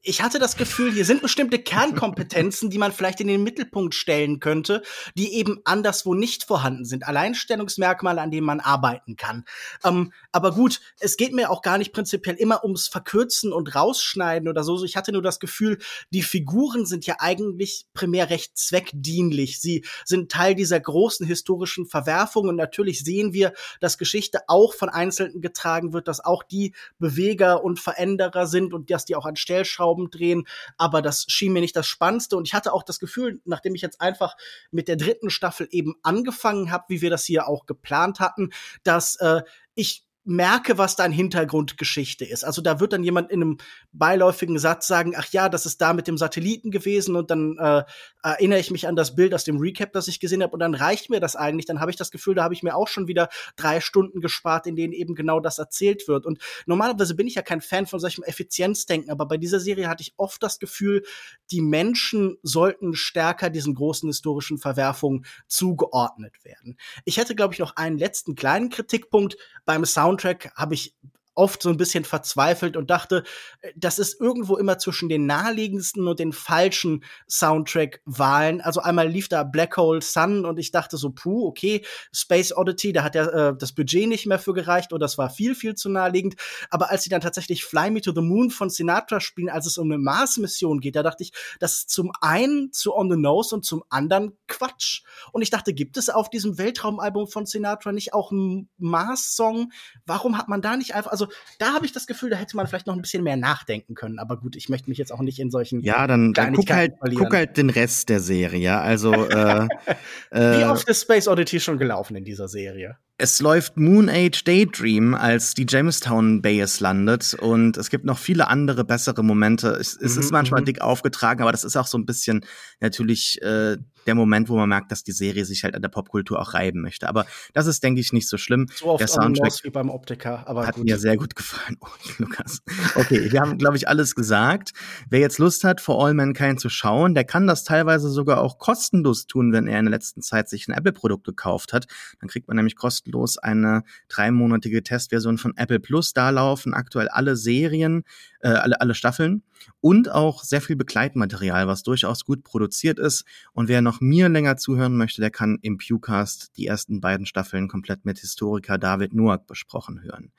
ich hatte das Gefühl, hier sind bestimmte Kernkompetenzen, die man vielleicht in den Mittelpunkt stellen könnte, die eben anderswo nicht vorhanden sind. Alleinstellungsmerkmale, an denen man arbeiten kann. Ähm, aber gut, es geht mir auch gar nicht prinzipiell immer ums Verkürzen und Rausschneiden oder so. Ich hatte nur das Gefühl, die Figuren sind ja eigentlich primär recht zweckdienlich. Sie sind Teil dieser großen historischen Verwerfung und natürlich sehen wir, dass Geschichte auch von Einzelnen getragen wird, dass auch die Beweger und Veränderer sind und dass die auch an Stellschrauben drehen, aber das schien mir nicht das Spannendste. Und ich hatte auch das Gefühl, nachdem ich jetzt einfach mit der dritten Staffel eben angefangen habe, wie wir das hier auch geplant hatten, dass äh, ich merke, was da in Hintergrundgeschichte ist. Also da wird dann jemand in einem beiläufigen Satz sagen, ach ja, das ist da mit dem Satelliten gewesen und dann äh, erinnere ich mich an das Bild aus dem Recap, das ich gesehen habe und dann reicht mir das eigentlich. Dann habe ich das Gefühl, da habe ich mir auch schon wieder drei Stunden gespart, in denen eben genau das erzählt wird. Und normalerweise bin ich ja kein Fan von solchem Effizienzdenken, aber bei dieser Serie hatte ich oft das Gefühl, die Menschen sollten stärker diesen großen historischen Verwerfungen zugeordnet werden. Ich hätte, glaube ich, noch einen letzten kleinen Kritikpunkt beim Sound Soundtrack habe ich oft so ein bisschen verzweifelt und dachte, äh, das ist irgendwo immer zwischen den naheliegendsten und den falschen Soundtrack-Wahlen. Also einmal lief da Black Hole Sun und ich dachte so, puh, okay, Space Oddity, da hat ja äh, das Budget nicht mehr für gereicht oder das war viel, viel zu naheliegend. Aber als sie dann tatsächlich Fly Me to the Moon von Sinatra spielen, als es um eine Mars-Mission geht, da dachte ich, das ist zum einen zu On the Nose und zum anderen Quatsch. Und ich dachte, gibt es auf diesem Weltraumalbum von Sinatra nicht auch einen Mars-Song? Warum hat man da nicht einfach, also da habe ich das Gefühl, da hätte man vielleicht noch ein bisschen mehr nachdenken können. Aber gut, ich möchte mich jetzt auch nicht in solchen Ja, dann, dann guck halt, verlieren. guck halt den Rest der Serie. Also äh, Wie äh, oft ist Space Oddity schon gelaufen in dieser Serie? Es läuft Moon Age Daydream, als die Jamestown Base landet und es gibt noch viele andere bessere Momente. Es, es ist Mhm, manchmal mhm. dick aufgetragen, aber das ist auch so ein bisschen natürlich äh, der Moment, wo man merkt, dass die Serie sich halt an der Popkultur auch reiben möchte. Aber das ist, denke ich, nicht so schlimm. So oft Der Soundtrack wie beim Optiker, aber hat gut. mir sehr gut gefallen, oh, Lukas. Okay, wir haben, glaube ich, alles gesagt. Wer jetzt Lust hat, For All Mankind zu schauen, der kann das teilweise sogar auch kostenlos tun, wenn er in der letzten Zeit sich ein Apple-Produkt gekauft hat. Dann kriegt man nämlich kostenlos eine dreimonatige Testversion von Apple Plus. Da laufen aktuell alle Serien, äh, alle, alle Staffeln und auch sehr viel Begleitmaterial, was durchaus gut produziert ist. Und wer noch mir länger zuhören möchte, der kann im Pewcast die ersten beiden Staffeln komplett mit Historiker David Noack besprochen hören.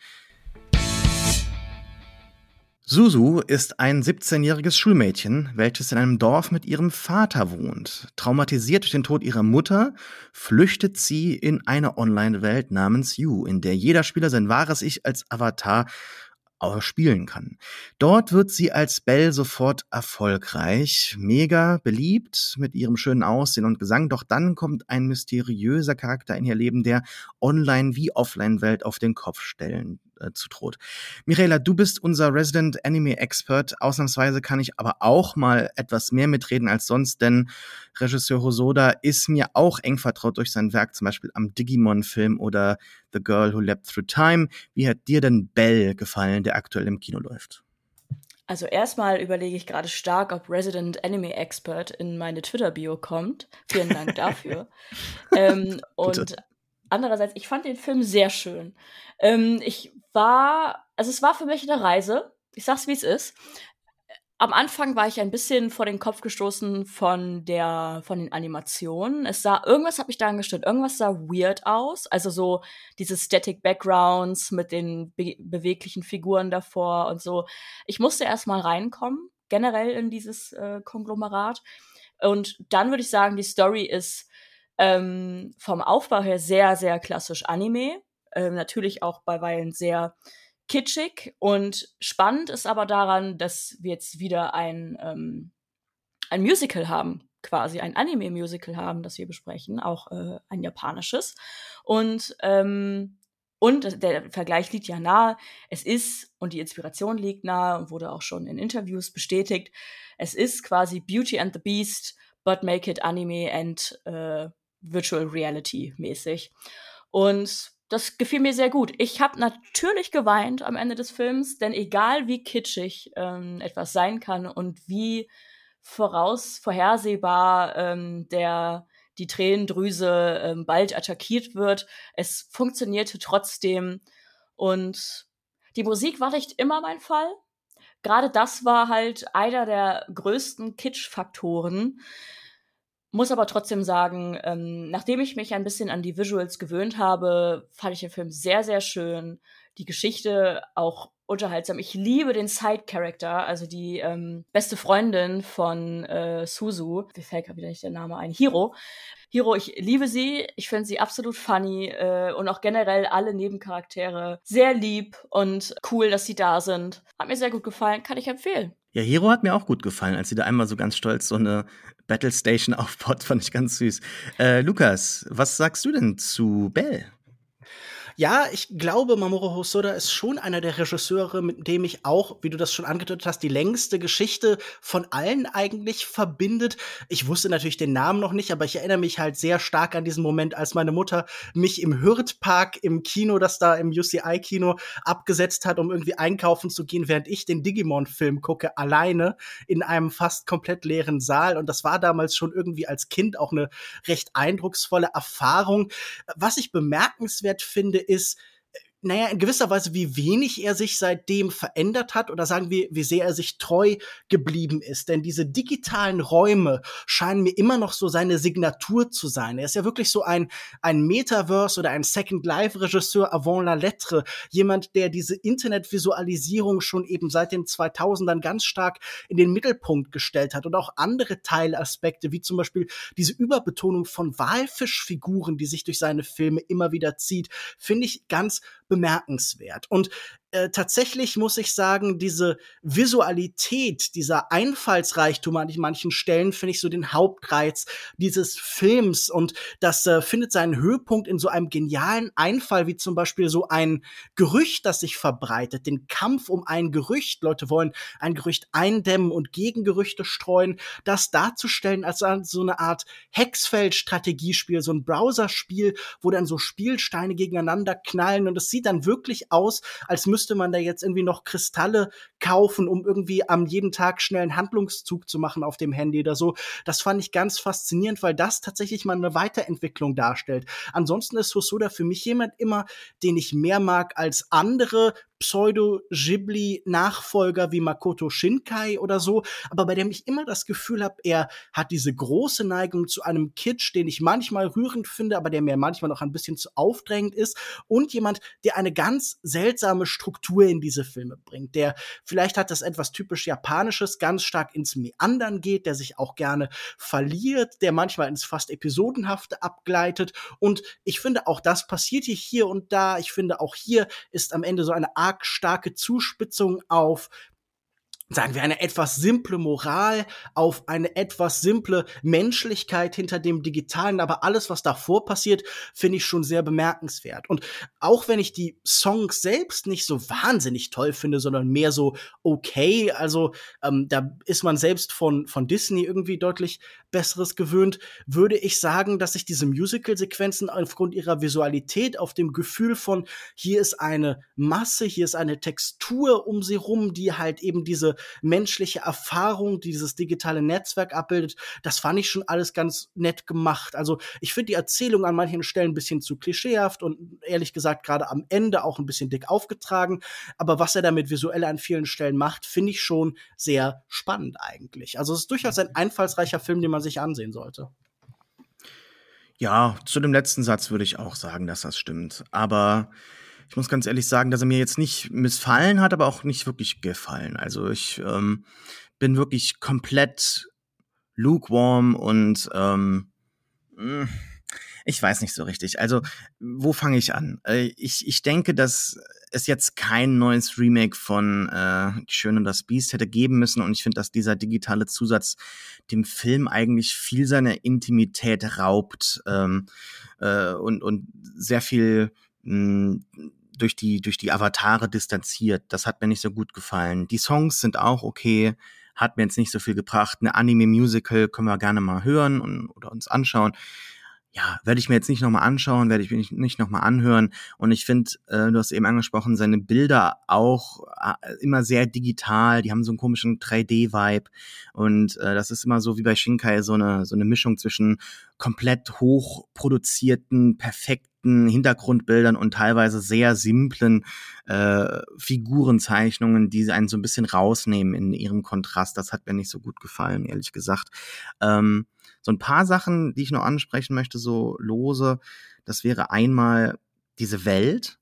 Susu ist ein 17-jähriges Schulmädchen, welches in einem Dorf mit ihrem Vater wohnt. Traumatisiert durch den Tod ihrer Mutter flüchtet sie in eine Online-Welt namens You, in der jeder Spieler sein wahres Ich als Avatar spielen kann. Dort wird sie als Belle sofort erfolgreich, mega beliebt mit ihrem schönen Aussehen und Gesang, doch dann kommt ein mysteriöser Charakter in ihr Leben, der Online- wie Offline-Welt auf den Kopf stellen äh, zutroht. Michaela, du bist unser Resident Anime Expert. Ausnahmsweise kann ich aber auch mal etwas mehr mitreden als sonst, denn Regisseur Hosoda ist mir auch eng vertraut durch sein Werk, zum Beispiel am Digimon-Film oder The Girl Who Leapt Through Time. Wie hat dir denn Bell gefallen, der aktuell im Kino läuft? Also erstmal überlege ich gerade stark, ob Resident Anime Expert in meine Twitter-Bio kommt. Vielen Dank dafür. ähm, und andererseits, ich fand den Film sehr schön. Ähm, ich war, also es war für mich eine Reise. Ich sag's wie es ist. Am Anfang war ich ein bisschen vor den Kopf gestoßen von der, von den Animationen. Es sah, irgendwas hat mich daran gestört. Irgendwas sah weird aus. Also so diese Static Backgrounds mit den be beweglichen Figuren davor und so. Ich musste erstmal reinkommen, generell in dieses äh, Konglomerat. Und dann würde ich sagen, die Story ist ähm, vom Aufbau her sehr, sehr klassisch Anime. Ähm, natürlich auch bei Weilen sehr kitschig und spannend ist aber daran, dass wir jetzt wieder ein, ähm, ein Musical haben, quasi ein Anime-Musical haben, das wir besprechen, auch äh, ein japanisches. Und, ähm, und der Vergleich liegt ja nahe. Es ist, und die Inspiration liegt nahe und wurde auch schon in Interviews bestätigt, es ist quasi Beauty and the Beast, but make it Anime and äh, Virtual Reality mäßig. Und das gefiel mir sehr gut. Ich habe natürlich geweint am Ende des Films, denn egal wie kitschig ähm, etwas sein kann und wie voraus vorhersehbar ähm, der die Tränendrüse ähm, bald attackiert wird, es funktionierte trotzdem und die Musik war nicht immer mein Fall. Gerade das war halt einer der größten Kitsch-Faktoren, muss aber trotzdem sagen, ähm, nachdem ich mich ein bisschen an die Visuals gewöhnt habe, fand ich den Film sehr, sehr schön. Die Geschichte auch unterhaltsam. Ich liebe den Side-Character, also die ähm, beste Freundin von äh, Suzu. Mir fällt gerade wieder nicht der Name ein. Hiro. Hiro, ich liebe sie. Ich finde sie absolut funny äh, und auch generell alle Nebencharaktere sehr lieb und cool, dass sie da sind. Hat mir sehr gut gefallen, kann ich empfehlen. Ja, Hero hat mir auch gut gefallen, als sie da einmal so ganz stolz so eine Battle Station aufbaut, fand ich ganz süß. Äh, Lukas, was sagst du denn zu Bell? Ja, ich glaube, Mamoru Hosoda ist schon einer der Regisseure, mit dem ich auch, wie du das schon angedeutet hast, die längste Geschichte von allen eigentlich verbindet. Ich wusste natürlich den Namen noch nicht, aber ich erinnere mich halt sehr stark an diesen Moment, als meine Mutter mich im Hürth-Park im Kino, das da im UCI-Kino abgesetzt hat, um irgendwie einkaufen zu gehen, während ich den Digimon-Film gucke, alleine in einem fast komplett leeren Saal. Und das war damals schon irgendwie als Kind auch eine recht eindrucksvolle Erfahrung. Was ich bemerkenswert finde, ist, naja, in gewisser Weise, wie wenig er sich seitdem verändert hat oder sagen wir, wie sehr er sich treu geblieben ist. Denn diese digitalen Räume scheinen mir immer noch so seine Signatur zu sein. Er ist ja wirklich so ein, ein Metaverse oder ein Second Life Regisseur avant la lettre. Jemand, der diese Internetvisualisierung schon eben seit den 2000ern ganz stark in den Mittelpunkt gestellt hat und auch andere Teilaspekte, wie zum Beispiel diese Überbetonung von Walfischfiguren, die sich durch seine Filme immer wieder zieht, finde ich ganz bemerkenswert. Und äh, tatsächlich muss ich sagen, diese Visualität, dieser Einfallsreichtum an manchen Stellen finde ich so den Hauptreiz dieses Films. Und das äh, findet seinen Höhepunkt in so einem genialen Einfall, wie zum Beispiel so ein Gerücht, das sich verbreitet, den Kampf um ein Gerücht. Leute wollen ein Gerücht eindämmen und Gegengerüchte streuen, das darzustellen als so eine Art Hexfeld-Strategiespiel, so ein Browserspiel, wo dann so Spielsteine gegeneinander knallen. Und es sieht dann wirklich aus, als müsste müsste man da jetzt irgendwie noch Kristalle kaufen, um irgendwie am jeden Tag schnell einen Handlungszug zu machen auf dem Handy oder so. Das fand ich ganz faszinierend, weil das tatsächlich mal eine Weiterentwicklung darstellt. Ansonsten ist Hosoda für mich jemand immer, den ich mehr mag als andere Pseudo-Ghibli-Nachfolger wie Makoto Shinkai oder so, aber bei dem ich immer das Gefühl habe, er hat diese große Neigung zu einem Kitsch, den ich manchmal rührend finde, aber der mir manchmal noch ein bisschen zu aufdrängend ist und jemand, der eine ganz seltsame Struktur in diese Filme bringt, der vielleicht hat das etwas typisch Japanisches, ganz stark ins Meandern geht, der sich auch gerne verliert, der manchmal ins fast Episodenhafte abgleitet und ich finde auch das passiert hier, und da. Ich finde auch hier ist am Ende so eine arg starke Zuspitzung auf sagen wir, eine etwas simple Moral, auf eine etwas simple Menschlichkeit hinter dem Digitalen. Aber alles, was davor passiert, finde ich schon sehr bemerkenswert. Und auch wenn ich die Songs selbst nicht so wahnsinnig toll finde, sondern mehr so okay, also ähm, da ist man selbst von, von Disney irgendwie deutlich Besseres gewöhnt, würde ich sagen, dass sich diese Musical-Sequenzen aufgrund ihrer Visualität auf dem Gefühl von, hier ist eine Masse, hier ist eine Textur um sie rum, die halt eben diese menschliche Erfahrung, dieses digitale Netzwerk abbildet, das fand ich schon alles ganz nett gemacht. Also ich finde die Erzählung an manchen Stellen ein bisschen zu klischeehaft und ehrlich gesagt gerade am Ende auch ein bisschen dick aufgetragen. Aber was er damit visuell an vielen Stellen macht, finde ich schon sehr spannend eigentlich. Also es ist durchaus ein einfallsreicher Film, den man sich ansehen sollte. Ja, zu dem letzten Satz würde ich auch sagen, dass das stimmt. Aber ich muss ganz ehrlich sagen, dass er mir jetzt nicht missfallen hat, aber auch nicht wirklich gefallen. Also ich ähm, bin wirklich komplett lukewarm und ähm, hm, ich weiß nicht so richtig. Also, wo fange ich an? Äh, ich, ich denke, dass es jetzt kein neues Remake von äh, Die Schöne und das Biest hätte geben müssen. Und ich finde, dass dieser digitale Zusatz dem Film eigentlich viel seiner Intimität raubt ähm, äh, und, und sehr viel hm, durch die, durch die Avatare distanziert. Das hat mir nicht so gut gefallen. Die Songs sind auch okay, hat mir jetzt nicht so viel gebracht. Eine Anime-Musical können wir gerne mal hören und, oder uns anschauen. Ja, werde ich mir jetzt nicht nochmal anschauen, werde ich mir nicht, nicht nochmal anhören. Und ich finde, äh, du hast eben angesprochen, seine Bilder auch äh, immer sehr digital, die haben so einen komischen 3D-Vibe. Und äh, das ist immer so wie bei Shinkai so eine, so eine Mischung zwischen komplett hochproduzierten, perfekt perfekten Hintergrundbildern und teilweise sehr simplen äh, Figurenzeichnungen, die einen so ein bisschen rausnehmen in ihrem Kontrast. Das hat mir nicht so gut gefallen, ehrlich gesagt. Ähm, so ein paar Sachen, die ich noch ansprechen möchte, so lose, das wäre einmal diese Welt,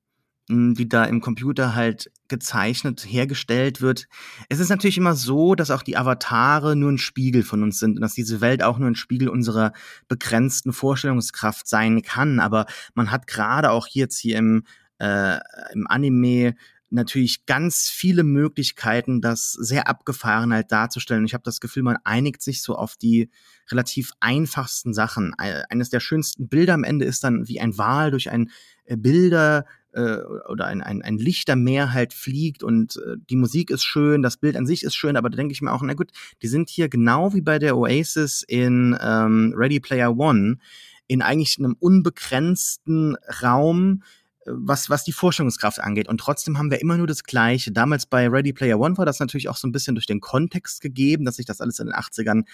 wie da im Computer halt gezeichnet hergestellt wird. Es ist natürlich immer so, dass auch die Avatare nur ein Spiegel von uns sind und dass diese Welt auch nur ein Spiegel unserer begrenzten Vorstellungskraft sein kann. Aber man hat gerade auch jetzt hier im, äh, im Anime natürlich ganz viele Möglichkeiten, das sehr abgefahren halt darzustellen. Ich habe das Gefühl, man einigt sich so auf die relativ einfachsten Sachen. Eines der schönsten Bilder am Ende ist dann, wie ein Wal durch ein äh, Bilder äh, oder ein, ein, ein Lichtermeer halt fliegt und äh, die Musik ist schön, das Bild an sich ist schön, aber da denke ich mir auch, na gut, die sind hier genau wie bei der Oasis in ähm, Ready Player One in eigentlich einem unbegrenzten Raum, äh, was, was die Vorstellungskraft angeht. Und trotzdem haben wir immer nur das Gleiche. Damals bei Ready Player One war das natürlich auch so ein bisschen durch den Kontext gegeben, dass sich das alles in den 80ern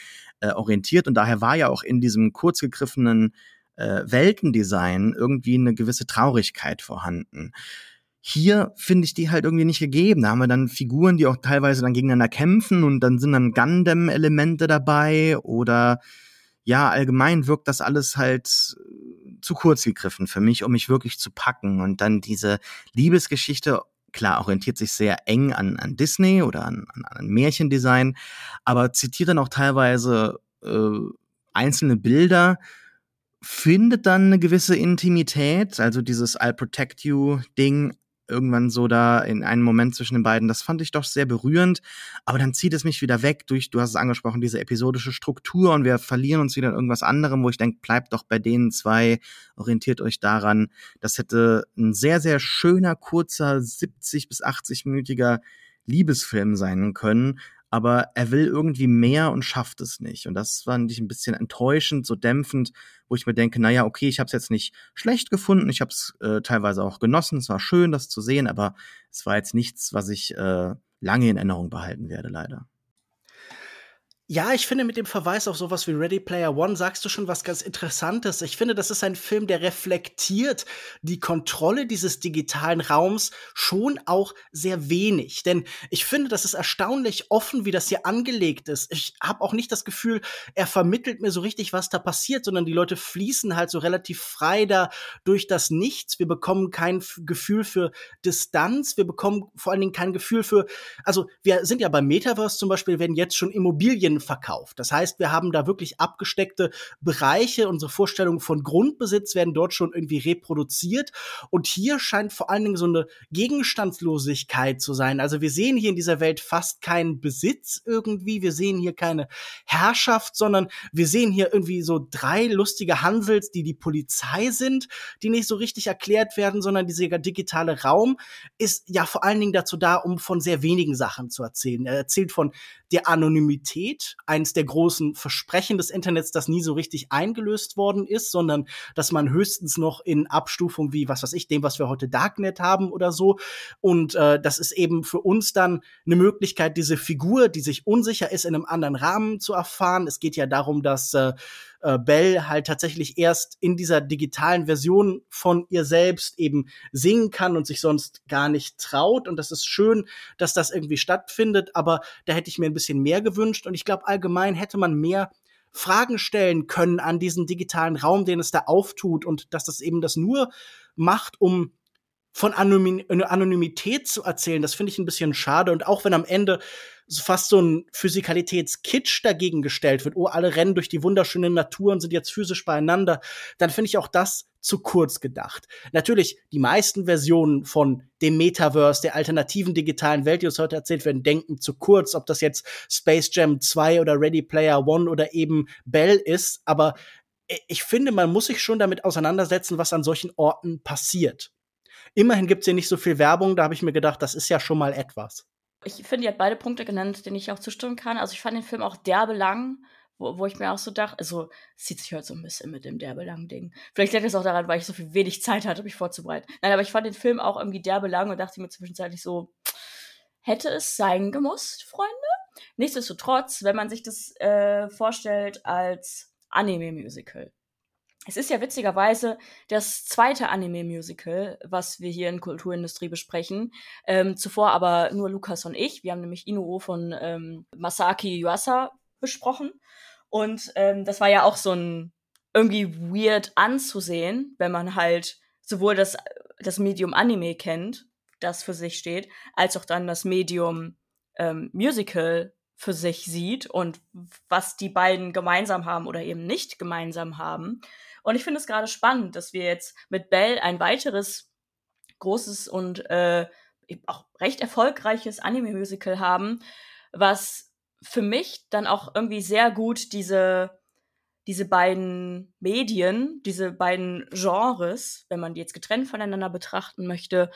äh, orientiert. Und daher war ja auch in diesem kurzgegriffenen äh, Weltendesign irgendwie eine gewisse Traurigkeit vorhanden. Hier finde ich die halt irgendwie nicht gegeben. Da haben wir dann Figuren, die auch teilweise dann gegeneinander kämpfen und dann sind dann Gundam-Elemente dabei oder ja, allgemein wirkt das alles halt zu kurz gegriffen für mich, um mich wirklich zu packen. Und dann diese Liebesgeschichte, klar, orientiert sich sehr eng an, an Disney oder an, an, an Märchendesign, aber zitiert dann auch teilweise äh, einzelne Bilder, findet dann eine gewisse Intimität, also dieses I'll protect you Ding irgendwann so da in einem Moment zwischen den beiden, das fand ich doch sehr berührend, aber dann zieht es mich wieder weg durch, du hast es angesprochen, diese episodische Struktur und wir verlieren uns wieder in irgendwas anderem, wo ich denke, bleibt doch bei denen zwei, orientiert euch daran. Das hätte ein sehr, sehr schöner, kurzer, 70 bis 80-minütiger Liebesfilm sein können, aber er will irgendwie mehr und schafft es nicht. Und das fand ich ein bisschen enttäuschend, so dämpfend, wo ich mir denke, naja, okay, ich habe es jetzt nicht schlecht gefunden, ich habe es äh, teilweise auch genossen, es war schön, das zu sehen, aber es war jetzt nichts, was ich äh, lange in Erinnerung behalten werde, leider. Ja, ich finde mit dem Verweis auf sowas wie Ready Player One sagst du schon was ganz Interessantes. Ich finde, das ist ein Film, der reflektiert die Kontrolle dieses digitalen Raums schon auch sehr wenig. Denn ich finde, das ist erstaunlich offen, wie das hier angelegt ist. Ich habe auch nicht das Gefühl, er vermittelt mir so richtig, was da passiert, sondern die Leute fließen halt so relativ frei da durch das Nichts. Wir bekommen kein Gefühl für Distanz. Wir bekommen vor allen Dingen kein Gefühl für, also wir sind ja beim Metaverse zum Beispiel, werden jetzt schon Immobilien verkauft. Das heißt, wir haben da wirklich abgesteckte Bereiche. Unsere Vorstellungen von Grundbesitz werden dort schon irgendwie reproduziert. Und hier scheint vor allen Dingen so eine Gegenstandslosigkeit zu sein. Also wir sehen hier in dieser Welt fast keinen Besitz irgendwie. Wir sehen hier keine Herrschaft, sondern wir sehen hier irgendwie so drei lustige Hansels, die die Polizei sind, die nicht so richtig erklärt werden, sondern dieser digitale Raum ist ja vor allen Dingen dazu da, um von sehr wenigen Sachen zu erzählen. Er erzählt von der Anonymität, eins der großen Versprechen des Internets, das nie so richtig eingelöst worden ist, sondern dass man höchstens noch in Abstufung wie, was weiß ich, dem, was wir heute Darknet haben oder so. Und äh, das ist eben für uns dann eine Möglichkeit, diese Figur, die sich unsicher ist, in einem anderen Rahmen zu erfahren. Es geht ja darum, dass äh, äh, Bell halt tatsächlich erst in dieser digitalen Version von ihr selbst eben singen kann und sich sonst gar nicht traut. Und das ist schön, dass das irgendwie stattfindet, aber da hätte ich mir ein bisschen mehr gewünscht. Und ich glaube, allgemein hätte man mehr Fragen stellen können an diesen digitalen Raum, den es da auftut und dass das eben das nur macht, um von Anonymität zu erzählen, das finde ich ein bisschen schade. Und auch wenn am Ende fast so ein Physikalitätskitsch dagegen gestellt wird, oh, alle rennen durch die wunderschöne Natur und sind jetzt physisch beieinander, dann finde ich auch das zu kurz gedacht. Natürlich, die meisten Versionen von dem Metaverse, der alternativen digitalen Welt, die uns heute erzählt werden, denken zu kurz, ob das jetzt Space Jam 2 oder Ready Player One oder eben Bell ist, aber ich finde, man muss sich schon damit auseinandersetzen, was an solchen Orten passiert. Immerhin gibt es hier nicht so viel Werbung, da habe ich mir gedacht, das ist ja schon mal etwas ich finde, ihr habt beide Punkte genannt, denen ich auch zustimmen kann. Also ich fand den Film auch derbe lang, wo, wo ich mir auch so dachte, also es zieht sich heute so ein bisschen mit dem derbe lang Ding. Vielleicht liegt es auch daran, weil ich so viel wenig Zeit hatte, mich vorzubereiten. Nein, aber ich fand den Film auch irgendwie derbe lang und dachte mir zwischenzeitlich so, hätte es sein gemusst, Freunde? Nichtsdestotrotz, wenn man sich das äh, vorstellt als Anime-Musical, es ist ja witzigerweise das zweite Anime-Musical, was wir hier in Kulturindustrie besprechen. Ähm, zuvor aber nur Lukas und ich. Wir haben nämlich Inuo von ähm, Masaki Yuasa besprochen. Und ähm, das war ja auch so ein irgendwie weird anzusehen, wenn man halt sowohl das, das Medium Anime kennt, das für sich steht, als auch dann das Medium ähm, Musical für sich sieht und was die beiden gemeinsam haben oder eben nicht gemeinsam haben. Und ich finde es gerade spannend, dass wir jetzt mit Bell ein weiteres großes und äh, auch recht erfolgreiches Anime-Musical haben, was für mich dann auch irgendwie sehr gut diese diese beiden Medien, diese beiden Genres, wenn man die jetzt getrennt voneinander betrachten möchte,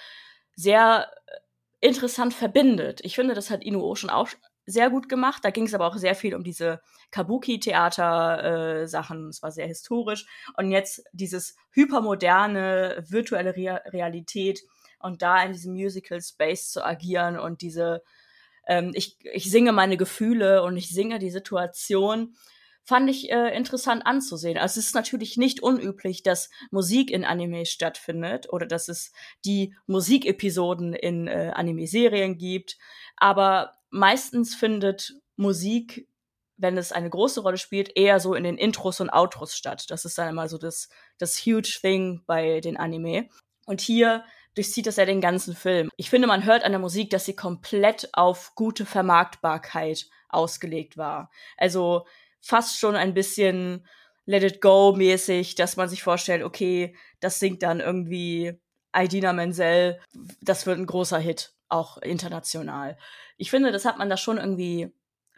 sehr äh, interessant verbindet. Ich finde, das hat Inuo schon auch sehr gut gemacht. Da ging es aber auch sehr viel um diese Kabuki-Theater-Sachen. Äh, es war sehr historisch. Und jetzt dieses hypermoderne, virtuelle Re Realität und da in diesem Musical-Space zu agieren und diese, ähm, ich, ich singe meine Gefühle und ich singe die Situation fand ich äh, interessant anzusehen. Also es ist natürlich nicht unüblich, dass Musik in Anime stattfindet oder dass es die Musikepisoden in äh, Anime-Serien gibt. Aber meistens findet Musik, wenn es eine große Rolle spielt, eher so in den Intros und Outros statt. Das ist dann immer so das, das huge thing bei den Anime. Und hier durchzieht das ja den ganzen Film. Ich finde, man hört an der Musik, dass sie komplett auf gute Vermarktbarkeit ausgelegt war. Also fast schon ein bisschen Let It Go mäßig, dass man sich vorstellt, okay, das singt dann irgendwie Idina Menzel, das wird ein großer Hit, auch international ich finde, das hat man da schon irgendwie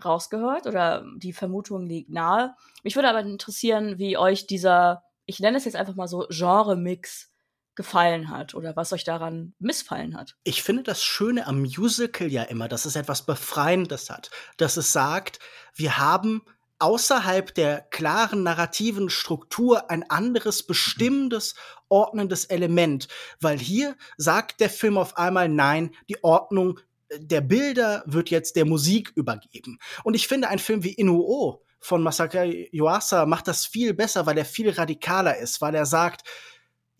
rausgehört oder die Vermutung liegt nahe. Mich würde aber interessieren, wie euch dieser, ich nenne es jetzt einfach mal so, Genre-Mix gefallen hat oder was euch daran missfallen hat. Ich finde das Schöne am Musical ja immer, dass es etwas Befreiendes hat, dass es sagt, wir haben außerhalb der klaren narrativen Struktur ein anderes bestimmendes, ordnendes Element, weil hier sagt der Film auf einmal, nein, die Ordnung der Bilder wird jetzt der Musik übergeben. Und ich finde, ein Film wie Inuo von Masaka Yuasa macht das viel besser, weil er viel radikaler ist, weil er sagt,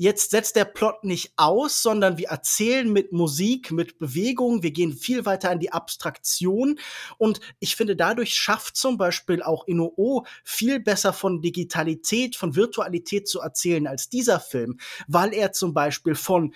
jetzt setzt der Plot nicht aus, sondern wir erzählen mit Musik, mit Bewegung, wir gehen viel weiter in die Abstraktion. Und ich finde, dadurch schafft zum Beispiel auch Inuo viel besser von Digitalität, von Virtualität zu erzählen als dieser Film, weil er zum Beispiel von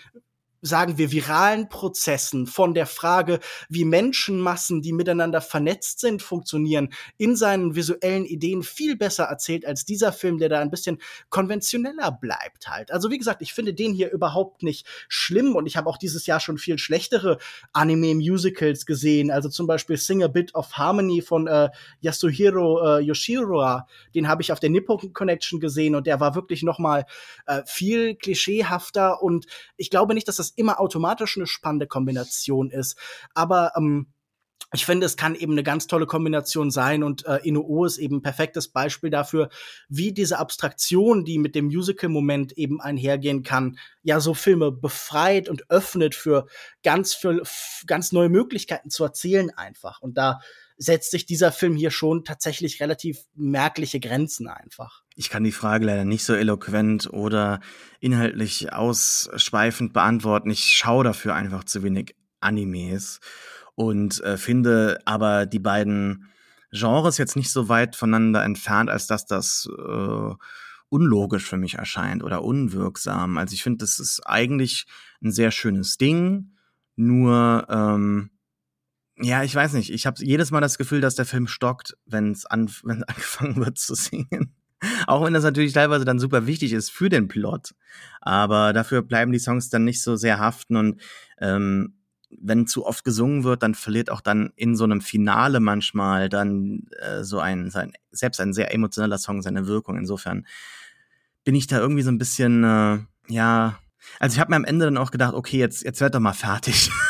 sagen wir, viralen Prozessen, von der Frage, wie Menschenmassen, die miteinander vernetzt sind, funktionieren, in seinen visuellen Ideen viel besser erzählt als dieser Film, der da ein bisschen konventioneller bleibt halt. Also wie gesagt, ich finde den hier überhaupt nicht schlimm und ich habe auch dieses Jahr schon viel schlechtere Anime-Musicals gesehen, also zum Beispiel Sing a Bit of Harmony von äh, Yasuhiro äh, Yoshiro, den habe ich auf der Nippon Connection gesehen und der war wirklich noch mal äh, viel klischeehafter und ich glaube nicht, dass das immer automatisch eine spannende Kombination ist. Aber ähm, ich finde, es kann eben eine ganz tolle Kombination sein und äh, Inuo ist eben ein perfektes Beispiel dafür, wie diese Abstraktion, die mit dem Musical-Moment eben einhergehen kann, ja so Filme befreit und öffnet für ganz, für ganz neue Möglichkeiten zu erzählen einfach. Und da setzt sich dieser Film hier schon tatsächlich relativ merkliche Grenzen einfach. Ich kann die Frage leider nicht so eloquent oder inhaltlich ausschweifend beantworten. Ich schaue dafür einfach zu wenig Animes und äh, finde aber die beiden Genres jetzt nicht so weit voneinander entfernt, als dass das äh, unlogisch für mich erscheint oder unwirksam. Also ich finde, das ist eigentlich ein sehr schönes Ding, nur ähm, ja, ich weiß nicht. Ich habe jedes Mal das Gefühl, dass der Film stockt, wenn's an, wenn angefangen wird zu singen. Auch wenn das natürlich teilweise dann super wichtig ist für den Plot. Aber dafür bleiben die Songs dann nicht so sehr haften und ähm, wenn zu oft gesungen wird, dann verliert auch dann in so einem Finale manchmal dann äh, so ein, sein, selbst ein sehr emotionaler Song seine Wirkung. Insofern bin ich da irgendwie so ein bisschen, äh, ja, also ich habe mir am Ende dann auch gedacht, okay, jetzt, jetzt werd doch mal fertig.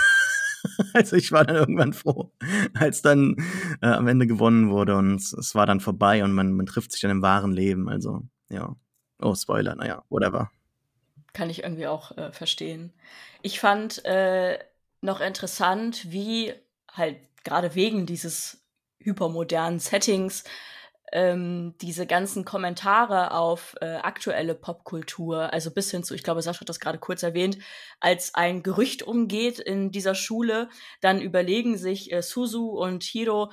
also ich war dann irgendwann froh, als dann äh, am Ende gewonnen wurde und es war dann vorbei und man, man trifft sich dann im wahren Leben. Also, ja. Oh, Spoiler, naja, whatever. Kann ich irgendwie auch äh, verstehen. Ich fand äh, noch interessant, wie halt gerade wegen dieses hypermodernen Settings ähm, diese ganzen Kommentare auf äh, aktuelle Popkultur, also bis hin zu, ich glaube, Sascha hat das gerade kurz erwähnt, als ein Gerücht umgeht in dieser Schule, dann überlegen sich äh, Suzu und Hiro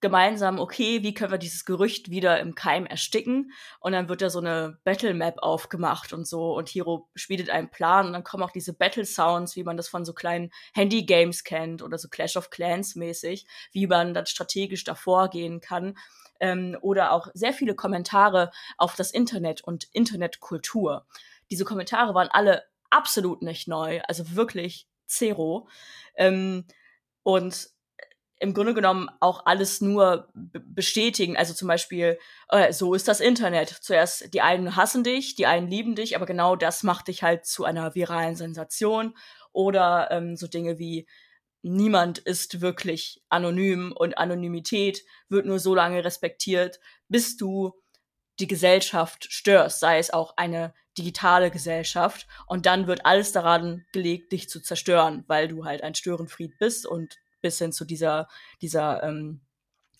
gemeinsam, okay, wie können wir dieses Gerücht wieder im Keim ersticken? Und dann wird da so eine Battle Map aufgemacht und so und Hiro spielt einen Plan und dann kommen auch diese Battle Sounds, wie man das von so kleinen Handy Games kennt oder so Clash of Clans mäßig, wie man dann strategisch davor gehen kann ähm, oder auch sehr viele Kommentare auf das Internet und Internetkultur. Diese Kommentare waren alle absolut nicht neu, also wirklich zero. Ähm, und im Grunde genommen auch alles nur bestätigen. Also zum Beispiel, äh, so ist das Internet. Zuerst die einen hassen dich, die einen lieben dich, aber genau das macht dich halt zu einer viralen Sensation. Oder ähm, so Dinge wie, niemand ist wirklich anonym und Anonymität wird nur so lange respektiert, bis du die Gesellschaft störst, sei es auch eine digitale Gesellschaft. Und dann wird alles daran gelegt, dich zu zerstören, weil du halt ein Störenfried bist und bis hin zu dieser, dieser ähm,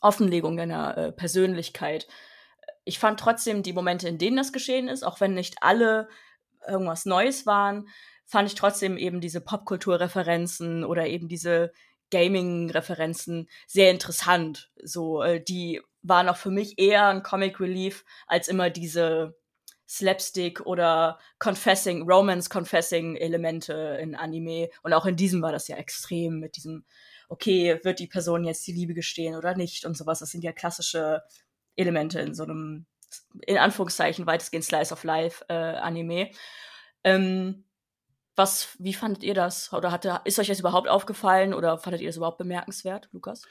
Offenlegung deiner äh, Persönlichkeit. Ich fand trotzdem die Momente, in denen das geschehen ist, auch wenn nicht alle irgendwas Neues waren, fand ich trotzdem eben diese Popkulturreferenzen oder eben diese Gaming-Referenzen sehr interessant. So, äh, die waren auch für mich eher ein Comic Relief als immer diese Slapstick oder Confessing, Romance-Confessing-Elemente in Anime. Und auch in diesem war das ja extrem mit diesem, okay, wird die Person jetzt die Liebe gestehen oder nicht und sowas. Das sind ja klassische Elemente in so einem, in Anführungszeichen, weitestgehend Slice of Life äh, Anime. Ähm, was, wie fandet ihr das? Oder hatte, ist euch das überhaupt aufgefallen oder fandet ihr das überhaupt bemerkenswert, Lukas?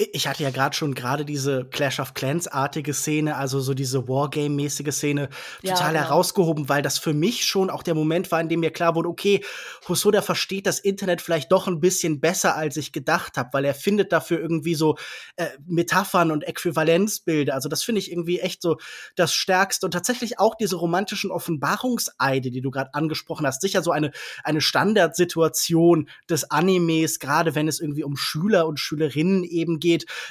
Ich hatte ja gerade schon gerade diese Clash of Clans-artige Szene, also so diese Wargame-mäßige Szene, total ja, genau. herausgehoben, weil das für mich schon auch der Moment war, in dem mir klar wurde, okay, Hosoda versteht das Internet vielleicht doch ein bisschen besser, als ich gedacht habe, weil er findet dafür irgendwie so äh, Metaphern und Äquivalenzbilder. Also das finde ich irgendwie echt so das Stärkste und tatsächlich auch diese romantischen Offenbarungseide, die du gerade angesprochen hast, sicher so eine eine Standardsituation des Animes, gerade wenn es irgendwie um Schüler und Schülerinnen eben geht.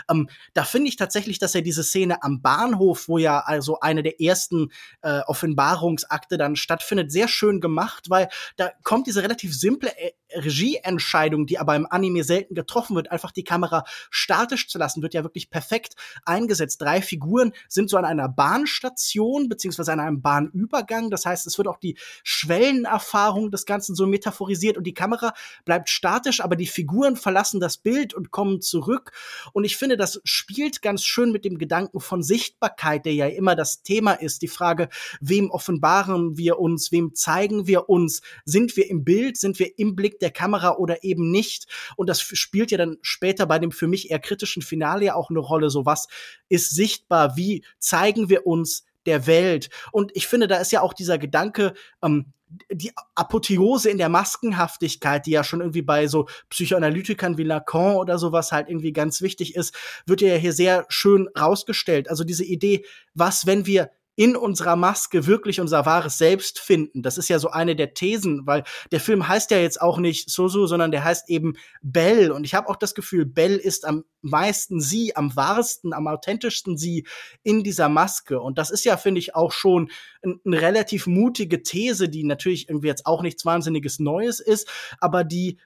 Ähm, da finde ich tatsächlich, dass er diese Szene am Bahnhof, wo ja also eine der ersten äh, Offenbarungsakte dann stattfindet, sehr schön gemacht, weil da kommt diese relativ simple äh, Regieentscheidung, die aber im Anime selten getroffen wird, einfach die Kamera statisch zu lassen, wird ja wirklich perfekt eingesetzt. Drei Figuren sind so an einer Bahnstation beziehungsweise an einem Bahnübergang. Das heißt, es wird auch die Schwellenerfahrung des Ganzen so metaphorisiert und die Kamera bleibt statisch, aber die Figuren verlassen das Bild und kommen zurück. Und ich finde, das spielt ganz schön mit dem Gedanken von Sichtbarkeit, der ja immer das Thema ist. Die Frage, wem offenbaren wir uns, wem zeigen wir uns? Sind wir im Bild? Sind wir im Blick der Kamera oder eben nicht. Und das spielt ja dann später bei dem für mich eher kritischen Finale ja auch eine Rolle. So was ist sichtbar? Wie zeigen wir uns der Welt? Und ich finde, da ist ja auch dieser Gedanke, ähm, die Apotheose in der Maskenhaftigkeit, die ja schon irgendwie bei so Psychoanalytikern wie Lacan oder sowas halt irgendwie ganz wichtig ist, wird ja hier sehr schön rausgestellt. Also diese Idee, was, wenn wir in unserer Maske wirklich unser wahres Selbst finden. Das ist ja so eine der Thesen, weil der Film heißt ja jetzt auch nicht Soso, sondern der heißt eben Bell. Und ich habe auch das Gefühl, Bell ist am meisten sie, am wahrsten, am authentischsten sie in dieser Maske. Und das ist ja, finde ich, auch schon eine relativ mutige These, die natürlich irgendwie jetzt auch nichts Wahnsinniges Neues ist, aber die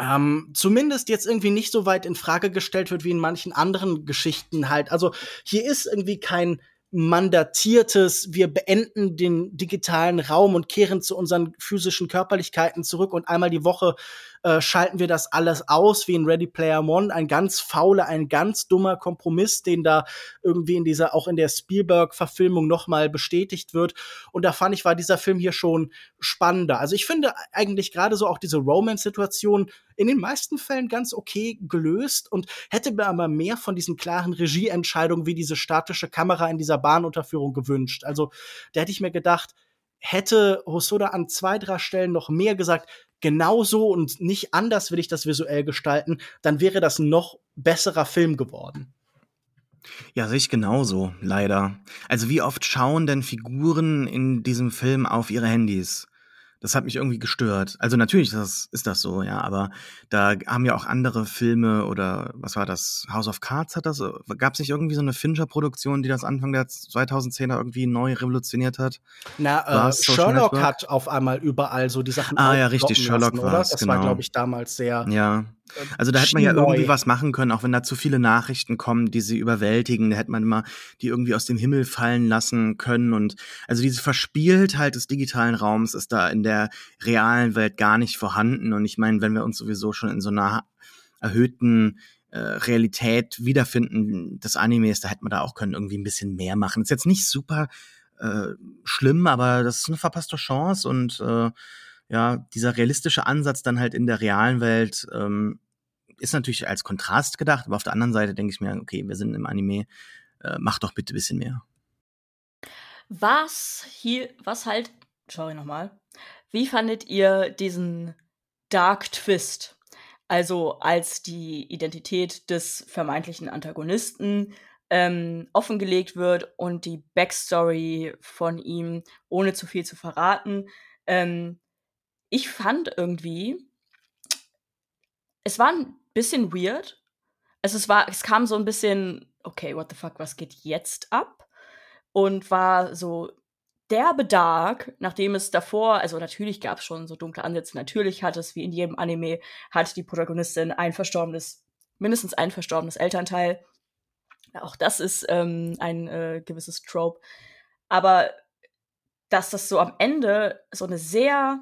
ähm, zumindest jetzt irgendwie nicht so weit in Frage gestellt wird wie in manchen anderen Geschichten halt. Also hier ist irgendwie kein mandatiertes, wir beenden den digitalen Raum und kehren zu unseren physischen Körperlichkeiten zurück und einmal die Woche äh, schalten wir das alles aus wie in Ready Player One. Ein ganz fauler, ein ganz dummer Kompromiss, den da irgendwie in dieser, auch in der Spielberg-Verfilmung nochmal bestätigt wird. Und da fand ich, war dieser Film hier schon spannender. Also ich finde eigentlich gerade so auch diese Romance-Situation in den meisten Fällen ganz okay gelöst und hätte mir aber mehr von diesen klaren Regieentscheidungen wie diese statische Kamera in dieser Bahnunterführung gewünscht. Also da hätte ich mir gedacht, hätte Hosoda an zwei, drei Stellen noch mehr gesagt, genauso und nicht anders will ich das visuell gestalten, dann wäre das ein noch besserer Film geworden. Ja, sehe ich genauso, leider. Also wie oft schauen denn Figuren in diesem Film auf ihre Handys? Das hat mich irgendwie gestört. Also natürlich das, ist das so, ja, aber da haben ja auch andere Filme oder was war das? House of Cards hat das? Gab es nicht irgendwie so eine Fincher-Produktion, die das Anfang der 2010er irgendwie neu revolutioniert hat? Na, äh, Sherlock hat auf einmal überall so die Sachen. Ah ja, richtig, Sherlock war Das genau. war, glaube ich, damals sehr. Ja. Also da hätte man ja irgendwie was machen können, auch wenn da zu viele Nachrichten kommen, die sie überwältigen. Da hätte man immer die irgendwie aus dem Himmel fallen lassen können. Und also diese Verspieltheit des digitalen Raums ist da in der realen Welt gar nicht vorhanden. Und ich meine, wenn wir uns sowieso schon in so einer erhöhten äh, Realität wiederfinden des Animes, da hätte man da auch können irgendwie ein bisschen mehr machen. Ist jetzt nicht super äh, schlimm, aber das ist eine verpasste Chance und äh, ja, dieser realistische Ansatz dann halt in der realen Welt ähm, ist natürlich als Kontrast gedacht, aber auf der anderen Seite denke ich mir, okay, wir sind im Anime, äh, mach doch bitte ein bisschen mehr. Was hier, was halt, ich nochmal, wie fandet ihr diesen Dark Twist? Also als die Identität des vermeintlichen Antagonisten ähm, offengelegt wird und die Backstory von ihm, ohne zu viel zu verraten, ähm, ich fand irgendwie, es war ein bisschen weird. Also es war, es kam so ein bisschen, okay, what the fuck, was geht jetzt ab? Und war so derbe dark, nachdem es davor, also natürlich gab es schon so dunkle Ansätze, natürlich hat es, wie in jedem Anime, hat die Protagonistin ein verstorbenes, mindestens ein verstorbenes Elternteil. Auch das ist ähm, ein äh, gewisses Trope. Aber dass das so am Ende so eine sehr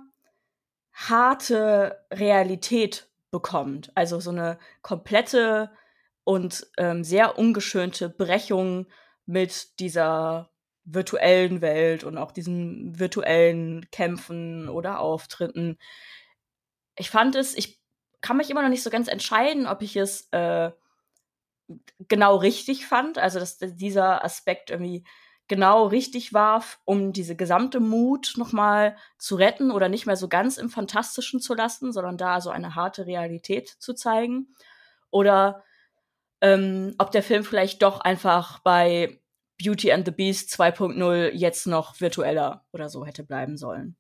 harte Realität bekommt. Also so eine komplette und ähm, sehr ungeschönte Brechung mit dieser virtuellen Welt und auch diesen virtuellen Kämpfen oder Auftritten. Ich fand es, ich kann mich immer noch nicht so ganz entscheiden, ob ich es äh, genau richtig fand, also dass dieser Aspekt irgendwie genau richtig war, um diese gesamte Mut nochmal zu retten oder nicht mehr so ganz im Fantastischen zu lassen, sondern da so eine harte Realität zu zeigen. Oder ähm, ob der Film vielleicht doch einfach bei Beauty and the Beast 2.0 jetzt noch virtueller oder so hätte bleiben sollen.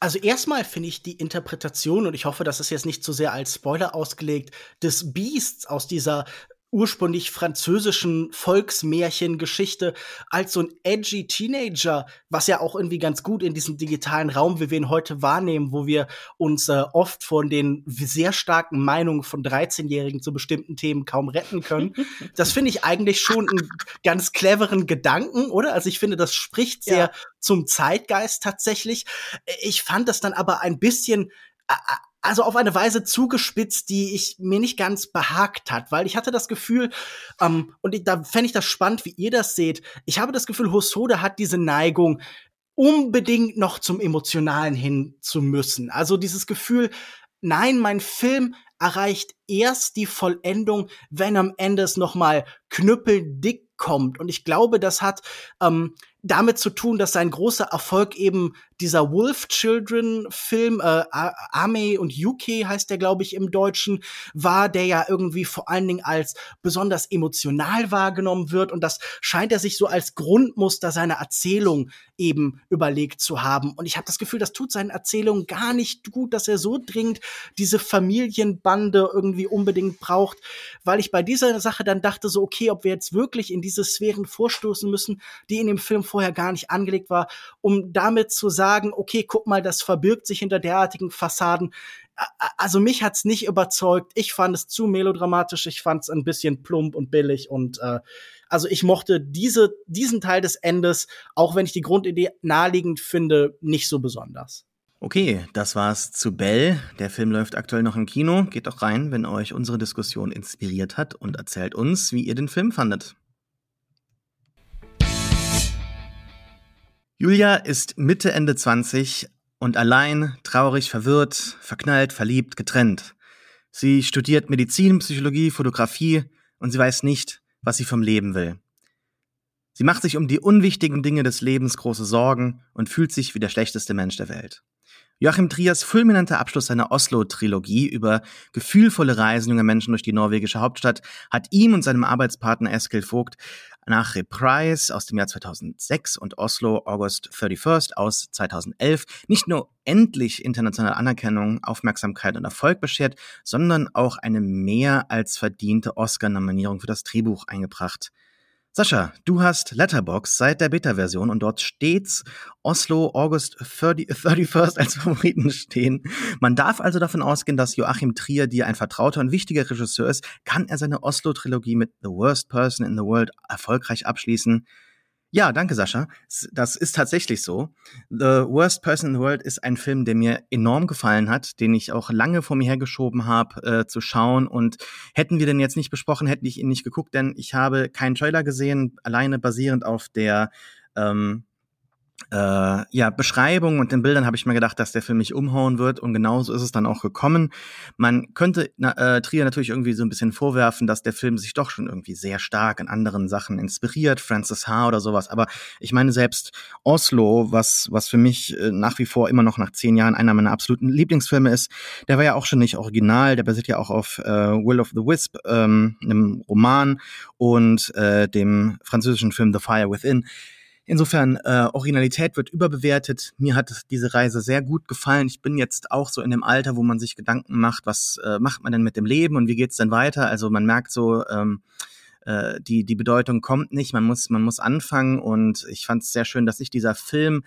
Also erstmal finde ich die Interpretation, und ich hoffe, das ist jetzt nicht zu sehr als Spoiler ausgelegt, des Beasts aus dieser ursprünglich französischen Volksmärchengeschichte als so ein edgy Teenager, was ja auch irgendwie ganz gut in diesem digitalen Raum, wie wir ihn heute wahrnehmen, wo wir uns äh, oft von den sehr starken Meinungen von 13-Jährigen zu bestimmten Themen kaum retten können. das finde ich eigentlich schon einen ganz cleveren Gedanken, oder? Also ich finde, das spricht sehr ja. zum Zeitgeist tatsächlich. Ich fand das dann aber ein bisschen also auf eine Weise zugespitzt, die ich mir nicht ganz behagt hat, weil ich hatte das Gefühl, ähm, und ich, da fände ich das spannend, wie ihr das seht. Ich habe das Gefühl, Hosoda hat diese Neigung, unbedingt noch zum Emotionalen hin zu müssen. Also dieses Gefühl, nein, mein Film erreicht erst die Vollendung, wenn am Ende es noch mal knüppeldick kommt. Und ich glaube, das hat ähm, damit zu tun, dass sein großer Erfolg eben dieser Wolf Children Film, äh, Ame und Yuki heißt der, glaube ich, im Deutschen, war, der ja irgendwie vor allen Dingen als besonders emotional wahrgenommen wird. Und das scheint er sich so als Grundmuster seiner Erzählung eben überlegt zu haben. Und ich habe das Gefühl, das tut seinen Erzählungen gar nicht gut, dass er so dringend diese Familienbande irgendwie unbedingt braucht, weil ich bei dieser Sache dann dachte so, okay, ob wir jetzt wirklich in diese Sphären vorstoßen müssen, die in dem Film vorher gar nicht angelegt war, um damit zu sagen, okay, guck mal, das verbirgt sich hinter derartigen Fassaden. Also mich hat's nicht überzeugt. Ich fand es zu melodramatisch. Ich fand es ein bisschen plump und billig und äh, also ich mochte diese, diesen Teil des Endes, auch wenn ich die Grundidee naheliegend finde, nicht so besonders. Okay, das war's zu Bell. Der Film läuft aktuell noch im Kino. Geht doch rein, wenn euch unsere Diskussion inspiriert hat und erzählt uns, wie ihr den Film fandet. Julia ist Mitte, Ende 20 und allein, traurig, verwirrt, verknallt, verliebt, getrennt. Sie studiert Medizin, Psychologie, Fotografie und sie weiß nicht, was sie vom Leben will. Sie macht sich um die unwichtigen Dinge des Lebens große Sorgen und fühlt sich wie der schlechteste Mensch der Welt. Joachim Triers fulminanter Abschluss seiner Oslo-Trilogie über gefühlvolle Reisen junger Menschen durch die norwegische Hauptstadt hat ihm und seinem Arbeitspartner Eskil Vogt nach Reprise aus dem Jahr 2006 und Oslo August 31st aus 2011 nicht nur endlich internationale Anerkennung, Aufmerksamkeit und Erfolg beschert, sondern auch eine mehr als verdiente Oscar-Nominierung für das Drehbuch eingebracht. Sascha, du hast Letterbox seit der Beta-Version und dort stets Oslo August 30, 31st als Favoriten stehen. Man darf also davon ausgehen, dass Joachim Trier dir ein vertrauter und wichtiger Regisseur ist. Kann er seine Oslo-Trilogie mit The Worst Person in the World erfolgreich abschließen? Ja, danke, Sascha. Das ist tatsächlich so. The Worst Person in the World ist ein Film, der mir enorm gefallen hat, den ich auch lange vor mir hergeschoben habe, äh, zu schauen. Und hätten wir den jetzt nicht besprochen, hätte ich ihn nicht geguckt, denn ich habe keinen Trailer gesehen, alleine basierend auf der ähm, äh, ja, Beschreibung und den Bildern habe ich mir gedacht, dass der Film mich umhauen wird und genauso ist es dann auch gekommen. Man könnte na, äh, Trier natürlich irgendwie so ein bisschen vorwerfen, dass der Film sich doch schon irgendwie sehr stark an anderen Sachen inspiriert, Francis H. oder sowas, aber ich meine selbst Oslo, was, was für mich äh, nach wie vor immer noch nach zehn Jahren einer meiner absoluten Lieblingsfilme ist, der war ja auch schon nicht original, der basiert ja auch auf äh, Will of the Wisp, ähm, einem Roman und äh, dem französischen Film The Fire Within. Insofern, äh, Originalität wird überbewertet. Mir hat diese Reise sehr gut gefallen. Ich bin jetzt auch so in dem Alter, wo man sich Gedanken macht, was äh, macht man denn mit dem Leben und wie geht's denn weiter? Also man merkt so, ähm, äh, die, die Bedeutung kommt nicht, man muss, man muss anfangen und ich fand es sehr schön, dass sich dieser Film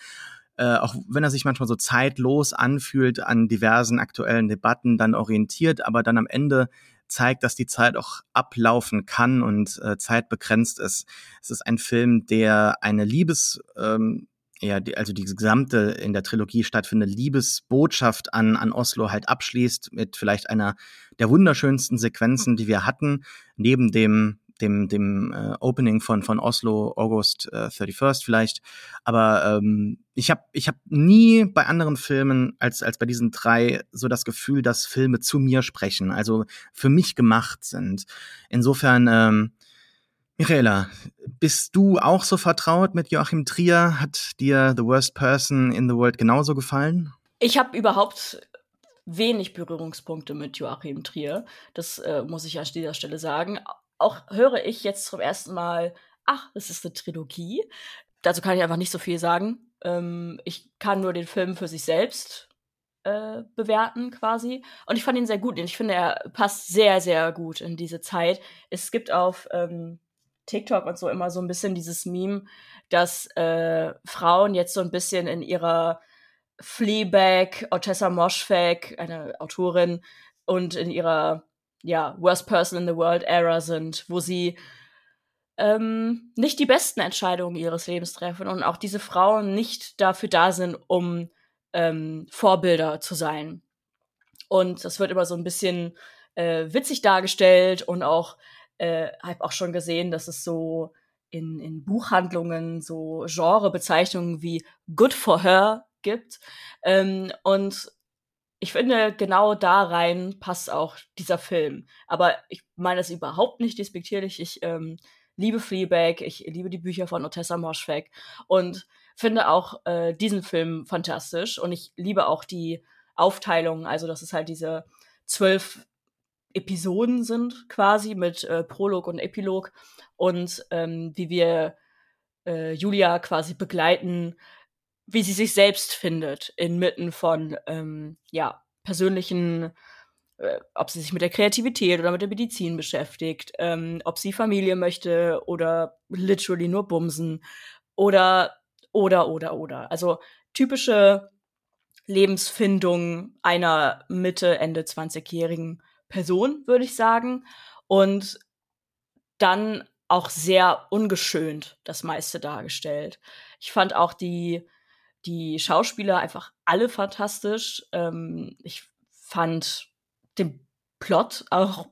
äh, auch wenn er sich manchmal so zeitlos anfühlt an diversen aktuellen Debatten, dann orientiert, aber dann am Ende zeigt, dass die Zeit auch ablaufen kann und äh, Zeit begrenzt ist. Es ist ein Film, der eine Liebes, ähm, ja, die, also die gesamte in der Trilogie stattfindende Liebesbotschaft an, an Oslo halt abschließt mit vielleicht einer der wunderschönsten Sequenzen, die wir hatten, neben dem dem, dem äh, Opening von, von Oslo, August äh, 31st vielleicht. Aber ähm, ich habe ich hab nie bei anderen Filmen als, als bei diesen drei so das Gefühl, dass Filme zu mir sprechen, also für mich gemacht sind. Insofern, ähm, Michaela, bist du auch so vertraut mit Joachim Trier? Hat dir The Worst Person in the World genauso gefallen? Ich habe überhaupt wenig Berührungspunkte mit Joachim Trier. Das äh, muss ich an dieser Stelle sagen. Auch höre ich jetzt zum ersten Mal, ach, das ist eine Trilogie. Dazu kann ich einfach nicht so viel sagen. Ähm, ich kann nur den Film für sich selbst äh, bewerten quasi. Und ich fand ihn sehr gut. Ich finde, er passt sehr, sehr gut in diese Zeit. Es gibt auf ähm, TikTok und so immer so ein bisschen dieses Meme, dass äh, Frauen jetzt so ein bisschen in ihrer Fleabag, Otessa Moschweg, eine Autorin, und in ihrer ja, Worst Person in the World Era sind, wo sie ähm, nicht die besten Entscheidungen ihres Lebens treffen und auch diese Frauen nicht dafür da sind, um ähm, Vorbilder zu sein. Und das wird immer so ein bisschen äh, witzig dargestellt und auch, äh, habe auch schon gesehen, dass es so in, in Buchhandlungen so Genrebezeichnungen wie Good for Her gibt. Ähm, und ich finde, genau da rein passt auch dieser Film. Aber ich meine das überhaupt nicht despektierlich. Ich ähm, liebe Fleabag, ich liebe die Bücher von Otessa Moschweg und finde auch äh, diesen Film fantastisch. Und ich liebe auch die Aufteilung, also dass es halt diese zwölf Episoden sind quasi mit äh, Prolog und Epilog und ähm, wie wir äh, Julia quasi begleiten wie sie sich selbst findet inmitten von ähm, ja persönlichen äh, ob sie sich mit der Kreativität oder mit der Medizin beschäftigt, ähm, ob sie Familie möchte oder literally nur bumsen oder oder oder oder. Also typische Lebensfindung einer Mitte, Ende 20-jährigen Person, würde ich sagen. Und dann auch sehr ungeschönt das meiste dargestellt. Ich fand auch die die Schauspieler einfach alle fantastisch. Ähm, ich fand den Plot auch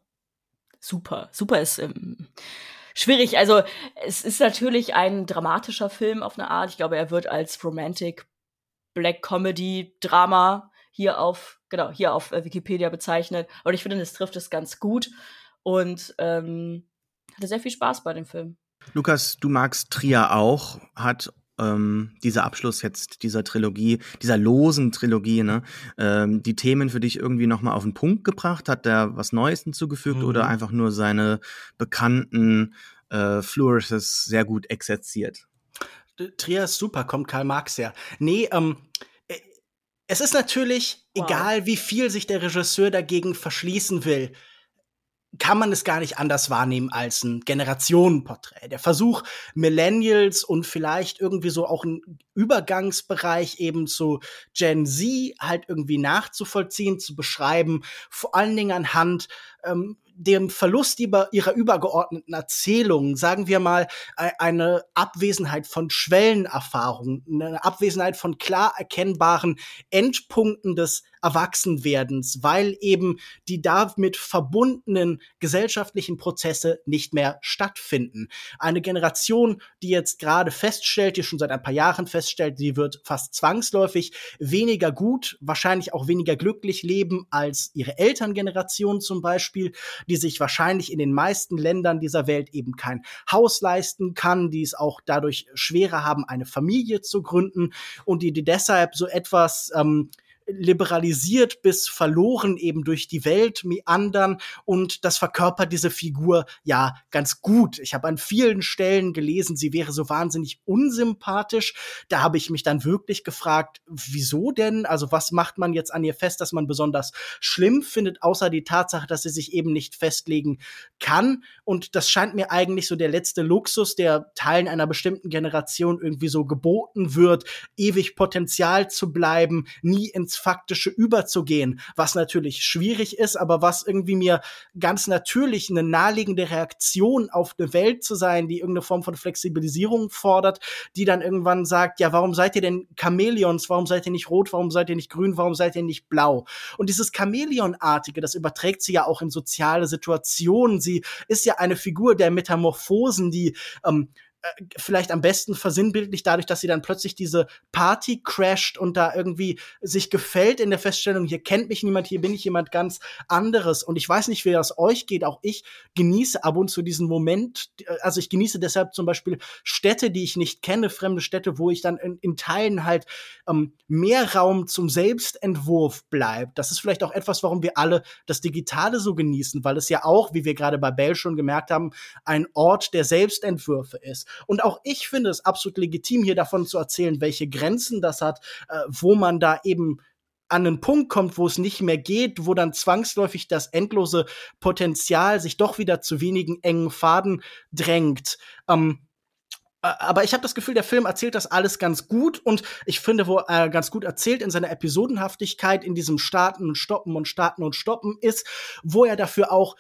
super. Super ist ähm, schwierig. Also es ist natürlich ein dramatischer Film auf eine Art. Ich glaube, er wird als Romantic Black Comedy Drama hier auf genau hier auf äh, Wikipedia bezeichnet. Und ich finde, es trifft es ganz gut und ähm, hatte sehr viel Spaß bei dem Film. Lukas, du magst Trier auch, hat ähm, dieser Abschluss jetzt dieser Trilogie, dieser losen Trilogie, ne, ähm, die Themen für dich irgendwie nochmal auf den Punkt gebracht? Hat der was Neues hinzugefügt mhm. oder einfach nur seine bekannten äh, Flourishes sehr gut exerziert? Trier ist super, kommt Karl Marx her. Nee, ähm, äh, es ist natürlich wow. egal, wie viel sich der Regisseur dagegen verschließen will kann man es gar nicht anders wahrnehmen als ein Generationenporträt. Der Versuch, Millennials und vielleicht irgendwie so auch ein Übergangsbereich eben zu Gen Z halt irgendwie nachzuvollziehen, zu beschreiben, vor allen Dingen anhand ähm, dem Verlust ihrer übergeordneten Erzählung, sagen wir mal, eine Abwesenheit von Schwellenerfahrungen, eine Abwesenheit von klar erkennbaren Endpunkten des Erwachsenwerdens, weil eben die damit verbundenen gesellschaftlichen Prozesse nicht mehr stattfinden. Eine Generation, die jetzt gerade feststellt, die schon seit ein paar Jahren feststellt, sie wird fast zwangsläufig weniger gut, wahrscheinlich auch weniger glücklich leben als ihre Elterngeneration zum Beispiel, die sich wahrscheinlich in den meisten Ländern dieser Welt eben kein Haus leisten kann, die es auch dadurch schwerer haben, eine Familie zu gründen und die, die deshalb so etwas ähm, liberalisiert bis verloren eben durch die Welt meandern und das verkörpert diese Figur ja ganz gut. Ich habe an vielen Stellen gelesen, sie wäre so wahnsinnig unsympathisch. Da habe ich mich dann wirklich gefragt, wieso denn? Also was macht man jetzt an ihr fest, dass man besonders schlimm findet, außer die Tatsache, dass sie sich eben nicht festlegen kann. Und das scheint mir eigentlich so der letzte Luxus, der Teilen einer bestimmten Generation irgendwie so geboten wird, ewig Potenzial zu bleiben, nie ins Faktische überzugehen, was natürlich schwierig ist, aber was irgendwie mir ganz natürlich eine naheliegende Reaktion auf eine Welt zu sein, die irgendeine Form von Flexibilisierung fordert, die dann irgendwann sagt, ja, warum seid ihr denn Chamäleons? Warum seid ihr nicht rot? Warum seid ihr nicht grün? Warum seid ihr nicht blau? Und dieses Chamäleonartige, das überträgt sie ja auch in soziale Situationen. Sie ist ja eine Figur der Metamorphosen, die ähm, äh, vielleicht am besten versinnbildlich dadurch, dass sie dann plötzlich diese Party crasht und da irgendwie sich gefällt in der Feststellung, hier kennt mich niemand, hier bin ich jemand ganz anderes. Und ich weiß nicht, wie das euch geht. Auch ich genieße ab und zu diesen Moment. Äh, also ich genieße deshalb zum Beispiel Städte, die ich nicht kenne, fremde Städte, wo ich dann in, in Teilen halt ähm, mehr Raum zum Selbstentwurf bleibt. Das ist vielleicht auch etwas, warum wir alle das Digitale so genießen, weil es ja auch, wie wir gerade bei Bell schon gemerkt haben, ein Ort der Selbstentwürfe ist. Und auch ich finde es absolut legitim, hier davon zu erzählen, welche Grenzen das hat, äh, wo man da eben an einen Punkt kommt, wo es nicht mehr geht, wo dann zwangsläufig das endlose Potenzial sich doch wieder zu wenigen engen Faden drängt. Ähm, äh, aber ich habe das Gefühl, der Film erzählt das alles ganz gut und ich finde, wo er ganz gut erzählt in seiner Episodenhaftigkeit, in diesem Starten und Stoppen und Starten und Stoppen ist, wo er dafür auch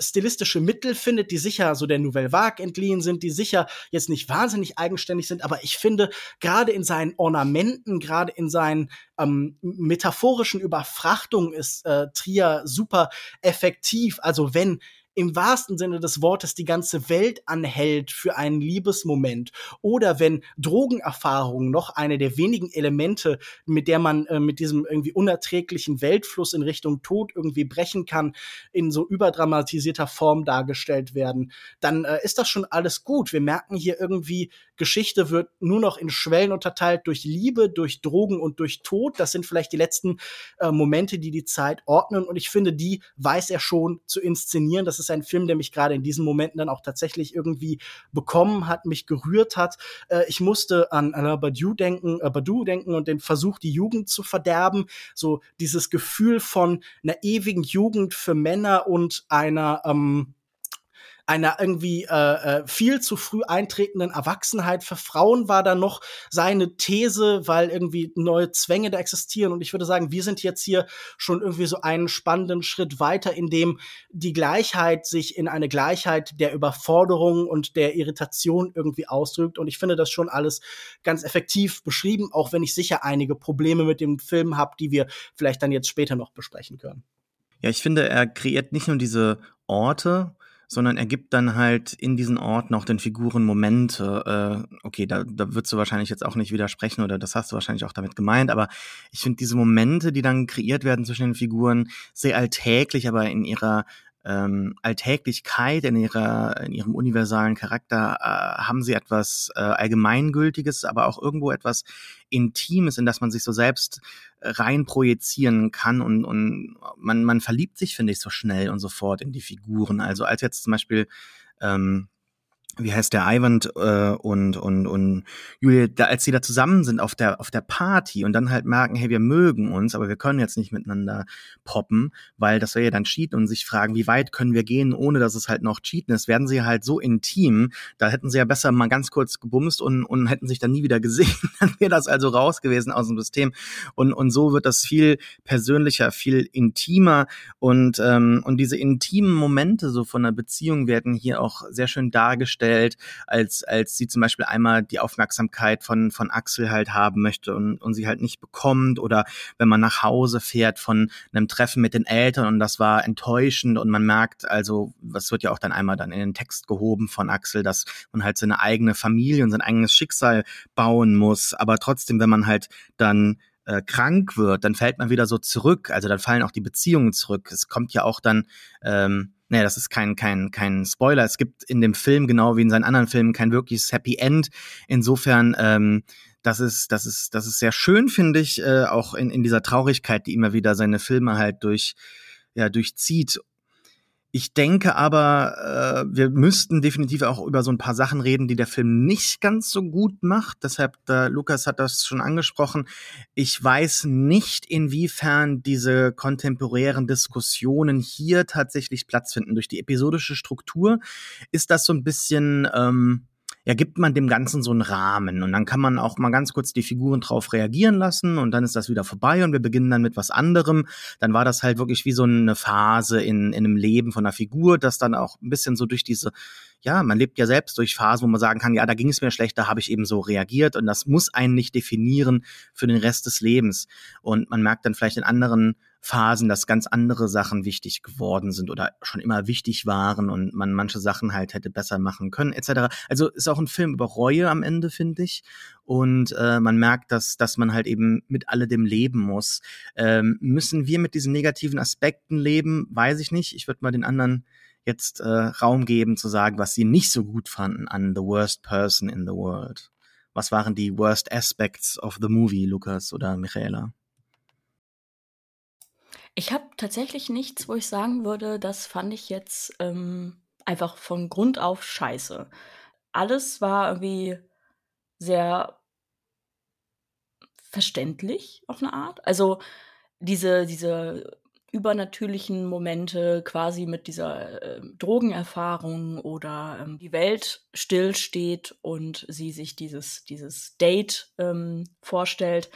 stilistische Mittel findet, die sicher so der Nouvelle Vague entliehen sind, die sicher jetzt nicht wahnsinnig eigenständig sind, aber ich finde, gerade in seinen Ornamenten, gerade in seinen ähm, metaphorischen Überfrachtungen ist äh, Trier super effektiv. Also wenn im wahrsten Sinne des Wortes die ganze Welt anhält für einen Liebesmoment oder wenn Drogenerfahrung noch eine der wenigen Elemente, mit der man äh, mit diesem irgendwie unerträglichen Weltfluss in Richtung Tod irgendwie brechen kann, in so überdramatisierter Form dargestellt werden, dann äh, ist das schon alles gut. Wir merken hier irgendwie, Geschichte wird nur noch in Schwellen unterteilt durch Liebe, durch Drogen und durch Tod. Das sind vielleicht die letzten äh, Momente, die die Zeit ordnen und ich finde, die weiß er schon zu inszenieren. Das ist ein Film, der mich gerade in diesen Momenten dann auch tatsächlich irgendwie bekommen hat, mich gerührt hat. Äh, ich musste an Alain Badiou denken, äh, Badiou denken und den Versuch, die Jugend zu verderben. So dieses Gefühl von einer ewigen Jugend für Männer und einer ähm, einer irgendwie äh, äh, viel zu früh eintretenden Erwachsenheit für Frauen war da noch seine These, weil irgendwie neue Zwänge da existieren. Und ich würde sagen, wir sind jetzt hier schon irgendwie so einen spannenden Schritt weiter, in dem die Gleichheit sich in eine Gleichheit der Überforderung und der Irritation irgendwie ausdrückt. Und ich finde das schon alles ganz effektiv beschrieben, auch wenn ich sicher einige Probleme mit dem Film habe, die wir vielleicht dann jetzt später noch besprechen können. Ja, ich finde, er kreiert nicht nur diese Orte, sondern er gibt dann halt in diesen Orten auch den Figuren Momente. Äh, okay, da, da würdest du wahrscheinlich jetzt auch nicht widersprechen oder das hast du wahrscheinlich auch damit gemeint, aber ich finde diese Momente, die dann kreiert werden zwischen den Figuren, sehr alltäglich, aber in ihrer ähm, Alltäglichkeit, in, ihrer, in ihrem universalen Charakter äh, haben sie etwas äh, Allgemeingültiges, aber auch irgendwo etwas Intimes, in das man sich so selbst äh, rein projizieren kann und, und man, man verliebt sich, finde ich, so schnell und sofort in die Figuren. Also als jetzt zum Beispiel ähm, wie heißt der Ivan äh, und und und Julia, da, als sie da zusammen sind auf der auf der Party und dann halt merken, hey, wir mögen uns, aber wir können jetzt nicht miteinander poppen, weil das wäre ja dann Cheaten und sich fragen, wie weit können wir gehen, ohne dass es halt noch Cheaten ist, werden sie halt so intim, da hätten sie ja besser mal ganz kurz gebumst und und hätten sich dann nie wieder gesehen, dann wäre das also raus gewesen aus dem System. Und und so wird das viel persönlicher, viel intimer und ähm, und diese intimen Momente so von einer Beziehung werden hier auch sehr schön dargestellt dargestellt, als, als sie zum Beispiel einmal die Aufmerksamkeit von, von Axel halt haben möchte und, und sie halt nicht bekommt oder wenn man nach Hause fährt von einem Treffen mit den Eltern und das war enttäuschend und man merkt also, was wird ja auch dann einmal dann in den Text gehoben von Axel, dass man halt seine eigene Familie und sein eigenes Schicksal bauen muss, aber trotzdem, wenn man halt dann äh, krank wird, dann fällt man wieder so zurück. Also dann fallen auch die Beziehungen zurück. Es kommt ja auch dann ähm, naja, das ist kein, kein, kein Spoiler. Es gibt in dem Film, genau wie in seinen anderen Filmen, kein wirkliches Happy End. Insofern, ähm, das ist, das ist, das ist sehr schön, finde ich, äh, auch in, in dieser Traurigkeit, die immer wieder seine Filme halt durch, ja, durchzieht. Ich denke aber, äh, wir müssten definitiv auch über so ein paar Sachen reden, die der Film nicht ganz so gut macht. Deshalb, da, Lukas hat das schon angesprochen. Ich weiß nicht, inwiefern diese kontemporären Diskussionen hier tatsächlich Platz finden. Durch die episodische Struktur ist das so ein bisschen ähm, ja, gibt man dem Ganzen so einen Rahmen und dann kann man auch mal ganz kurz die Figuren drauf reagieren lassen und dann ist das wieder vorbei und wir beginnen dann mit was anderem. Dann war das halt wirklich wie so eine Phase in, in einem Leben von einer Figur, das dann auch ein bisschen so durch diese, ja, man lebt ja selbst durch Phasen, wo man sagen kann, ja, da ging es mir schlecht, da habe ich eben so reagiert und das muss einen nicht definieren für den Rest des Lebens. Und man merkt dann vielleicht in anderen Phasen, dass ganz andere Sachen wichtig geworden sind oder schon immer wichtig waren und man manche Sachen halt hätte besser machen können, etc. Also ist auch ein Film über Reue am Ende, finde ich. Und äh, man merkt, dass, dass man halt eben mit alledem leben muss. Ähm, müssen wir mit diesen negativen Aspekten leben? Weiß ich nicht. Ich würde mal den anderen jetzt äh, Raum geben zu sagen, was sie nicht so gut fanden an The Worst Person in the World. Was waren die worst aspects of the movie, Lukas oder Michaela? Ich habe tatsächlich nichts, wo ich sagen würde, das fand ich jetzt ähm, einfach von Grund auf scheiße. Alles war irgendwie sehr verständlich auf eine Art. Also diese, diese übernatürlichen Momente quasi mit dieser äh, Drogenerfahrung oder ähm, die Welt stillsteht und sie sich dieses, dieses Date ähm, vorstellt.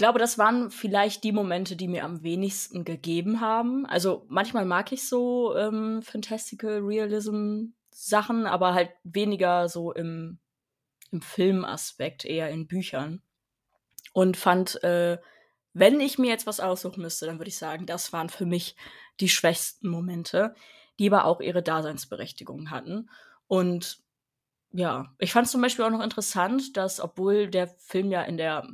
Ich glaube, das waren vielleicht die Momente, die mir am wenigsten gegeben haben. Also manchmal mag ich so ähm, Fantastical Realism Sachen, aber halt weniger so im, im Filmaspekt, eher in Büchern. Und fand, äh, wenn ich mir jetzt was aussuchen müsste, dann würde ich sagen, das waren für mich die schwächsten Momente, die aber auch ihre Daseinsberechtigung hatten. Und ja, ich fand es zum Beispiel auch noch interessant, dass obwohl der Film ja in der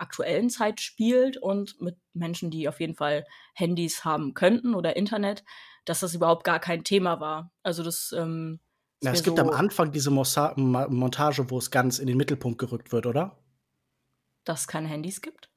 aktuellen Zeit spielt und mit Menschen, die auf jeden Fall Handys haben könnten oder Internet, dass das überhaupt gar kein Thema war. Also das. Ähm, ja, es gibt so am Anfang diese Mossa Montage, wo es ganz in den Mittelpunkt gerückt wird, oder? Dass es keine Handys gibt?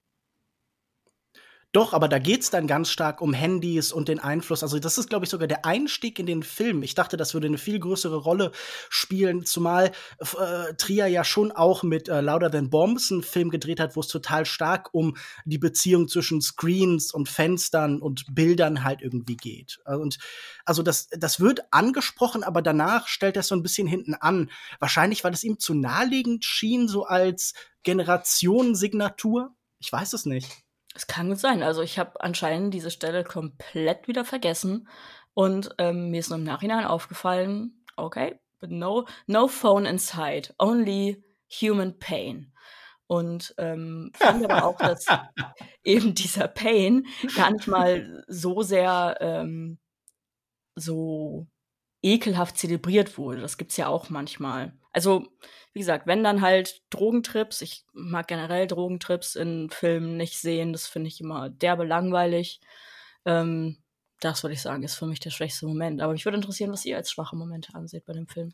Doch, aber da geht's dann ganz stark um Handys und den Einfluss. Also das ist, glaube ich, sogar der Einstieg in den Film. Ich dachte, das würde eine viel größere Rolle spielen, zumal äh, Trier ja schon auch mit äh, Louder Than Bombs einen Film gedreht hat, wo es total stark um die Beziehung zwischen Screens und Fenstern und Bildern halt irgendwie geht. Und also das, das wird angesprochen, aber danach stellt das so ein bisschen hinten an. Wahrscheinlich, weil es ihm zu naheliegend schien, so als Generationensignatur. Ich weiß es nicht. Es kann gut sein. Also ich habe anscheinend diese Stelle komplett wieder vergessen und ähm, mir ist nur im Nachhinein aufgefallen, okay, but no, no phone inside, only human pain. Und ähm, fand aber auch, dass eben dieser Pain gar nicht mal so sehr ähm, so ekelhaft zelebriert wurde. Das gibt's ja auch manchmal. Also, wie gesagt, wenn dann halt Drogentrips, ich mag generell Drogentrips in Filmen nicht sehen, das finde ich immer derbe langweilig. Ähm, das würde ich sagen, ist für mich der schwächste Moment. Aber mich würde interessieren, was ihr als schwache Momente anseht bei dem Film.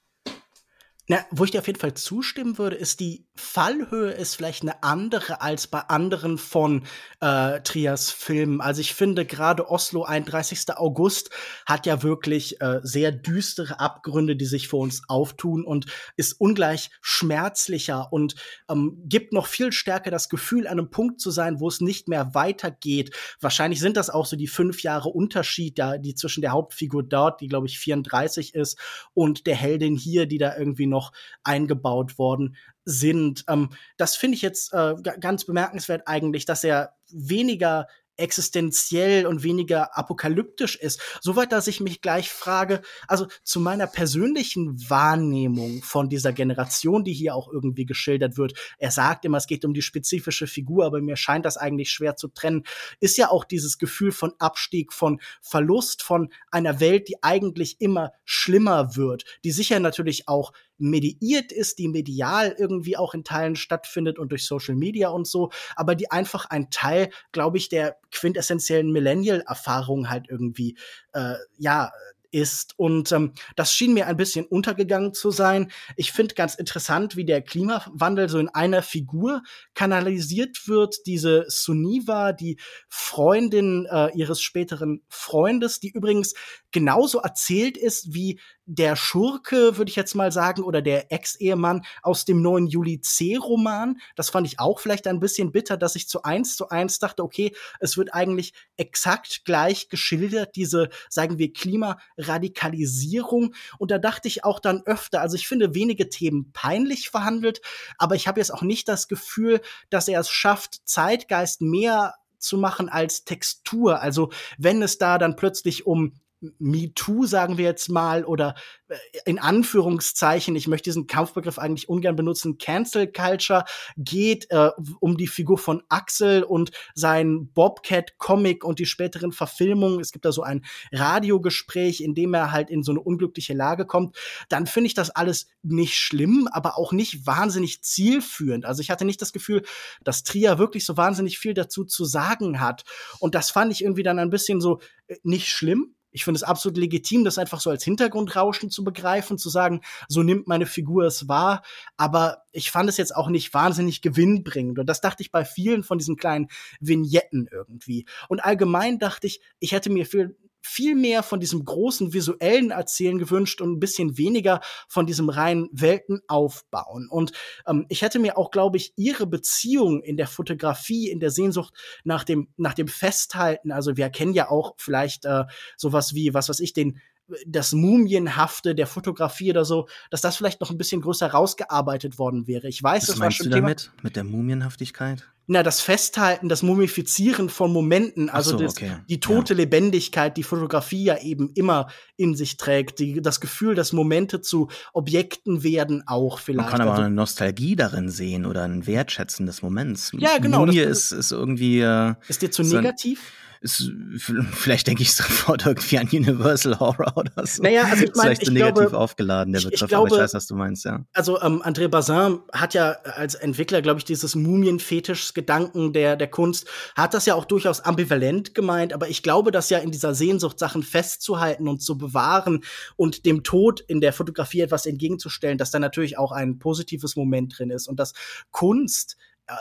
Na, wo ich dir auf jeden Fall zustimmen würde, ist die Fallhöhe ist vielleicht eine andere als bei anderen von äh, Trias Filmen. Also ich finde gerade Oslo 31. August hat ja wirklich äh, sehr düstere Abgründe, die sich vor uns auftun und ist ungleich schmerzlicher und ähm, gibt noch viel stärker das Gefühl, an einem Punkt zu sein, wo es nicht mehr weitergeht. Wahrscheinlich sind das auch so die fünf Jahre Unterschied, da, die zwischen der Hauptfigur dort, die glaube ich 34 ist, und der Heldin hier, die da irgendwie noch noch eingebaut worden sind. Ähm, das finde ich jetzt äh, ganz bemerkenswert eigentlich, dass er weniger existenziell und weniger apokalyptisch ist. Soweit, dass ich mich gleich frage, also zu meiner persönlichen Wahrnehmung von dieser Generation, die hier auch irgendwie geschildert wird, er sagt immer, es geht um die spezifische Figur, aber mir scheint das eigentlich schwer zu trennen, ist ja auch dieses Gefühl von Abstieg, von Verlust, von einer Welt, die eigentlich immer schlimmer wird, die sicher natürlich auch mediiert ist, die medial irgendwie auch in Teilen stattfindet und durch Social Media und so, aber die einfach ein Teil, glaube ich, der quintessentiellen Millennial-Erfahrung halt irgendwie, äh, ja, ist. Und ähm, das schien mir ein bisschen untergegangen zu sein. Ich finde ganz interessant, wie der Klimawandel so in einer Figur kanalisiert wird. Diese Suniva, die Freundin äh, ihres späteren Freundes, die übrigens genauso erzählt ist wie der Schurke, würde ich jetzt mal sagen, oder der Ex-Ehemann aus dem neuen Juli C-Roman. Das fand ich auch vielleicht ein bisschen bitter, dass ich zu eins zu eins dachte, okay, es wird eigentlich exakt gleich geschildert, diese, sagen wir, Klimaradikalisierung. Und da dachte ich auch dann öfter, also ich finde wenige Themen peinlich verhandelt, aber ich habe jetzt auch nicht das Gefühl, dass er es schafft, Zeitgeist mehr zu machen als Textur. Also wenn es da dann plötzlich um MeToo, sagen wir jetzt mal, oder äh, in Anführungszeichen, ich möchte diesen Kampfbegriff eigentlich ungern benutzen, Cancel Culture geht äh, um die Figur von Axel und sein Bobcat-Comic und die späteren Verfilmungen. Es gibt da so ein Radiogespräch, in dem er halt in so eine unglückliche Lage kommt. Dann finde ich das alles nicht schlimm, aber auch nicht wahnsinnig zielführend. Also ich hatte nicht das Gefühl, dass Trier wirklich so wahnsinnig viel dazu zu sagen hat. Und das fand ich irgendwie dann ein bisschen so äh, nicht schlimm, ich finde es absolut legitim, das einfach so als Hintergrundrauschen zu begreifen, zu sagen, so nimmt meine Figur es wahr. Aber ich fand es jetzt auch nicht wahnsinnig gewinnbringend. Und das dachte ich bei vielen von diesen kleinen Vignetten irgendwie. Und allgemein dachte ich, ich hätte mir viel viel mehr von diesem großen visuellen Erzählen gewünscht und ein bisschen weniger von diesem reinen Weltenaufbauen. Und ähm, ich hätte mir auch, glaube ich, ihre Beziehung in der Fotografie, in der Sehnsucht nach dem, nach dem Festhalten, also wir kennen ja auch vielleicht äh, sowas wie, was weiß ich, den das Mumienhafte der Fotografie oder so, dass das vielleicht noch ein bisschen größer rausgearbeitet worden wäre. Ich weiß, Was das meinst war du schon damit? Thema. Mit der Mumienhaftigkeit? Na, das Festhalten, das Mumifizieren von Momenten, also so, das, okay. die tote Lebendigkeit, die Fotografie ja eben immer in sich trägt, die, das Gefühl, dass Momente zu Objekten werden auch Man vielleicht. kann aber also, eine Nostalgie darin sehen oder ein Wertschätzen des Moments. Ja, genau, Mumie ist, ist irgendwie. Äh, ist dir zu so ein- negativ? Ist, vielleicht denke ich sofort irgendwie an Universal Horror oder so. Naja, also ich Ist mein, vielleicht so negativ glaube- aufgeladen, der ich- ich Begriff, aber ich glaube- weiß, was du meinst, ja. Also ähm, André Bazin hat ja als Entwickler, glaube ich, dieses Mumienfetisch-Gedanken der, der Kunst, hat das ja auch durchaus ambivalent gemeint, aber ich glaube, dass ja in dieser Sehnsucht, Sachen festzuhalten und zu bewahren und dem Tod in der Fotografie etwas entgegenzustellen, dass da natürlich auch ein positives Moment drin ist und dass Kunst äh,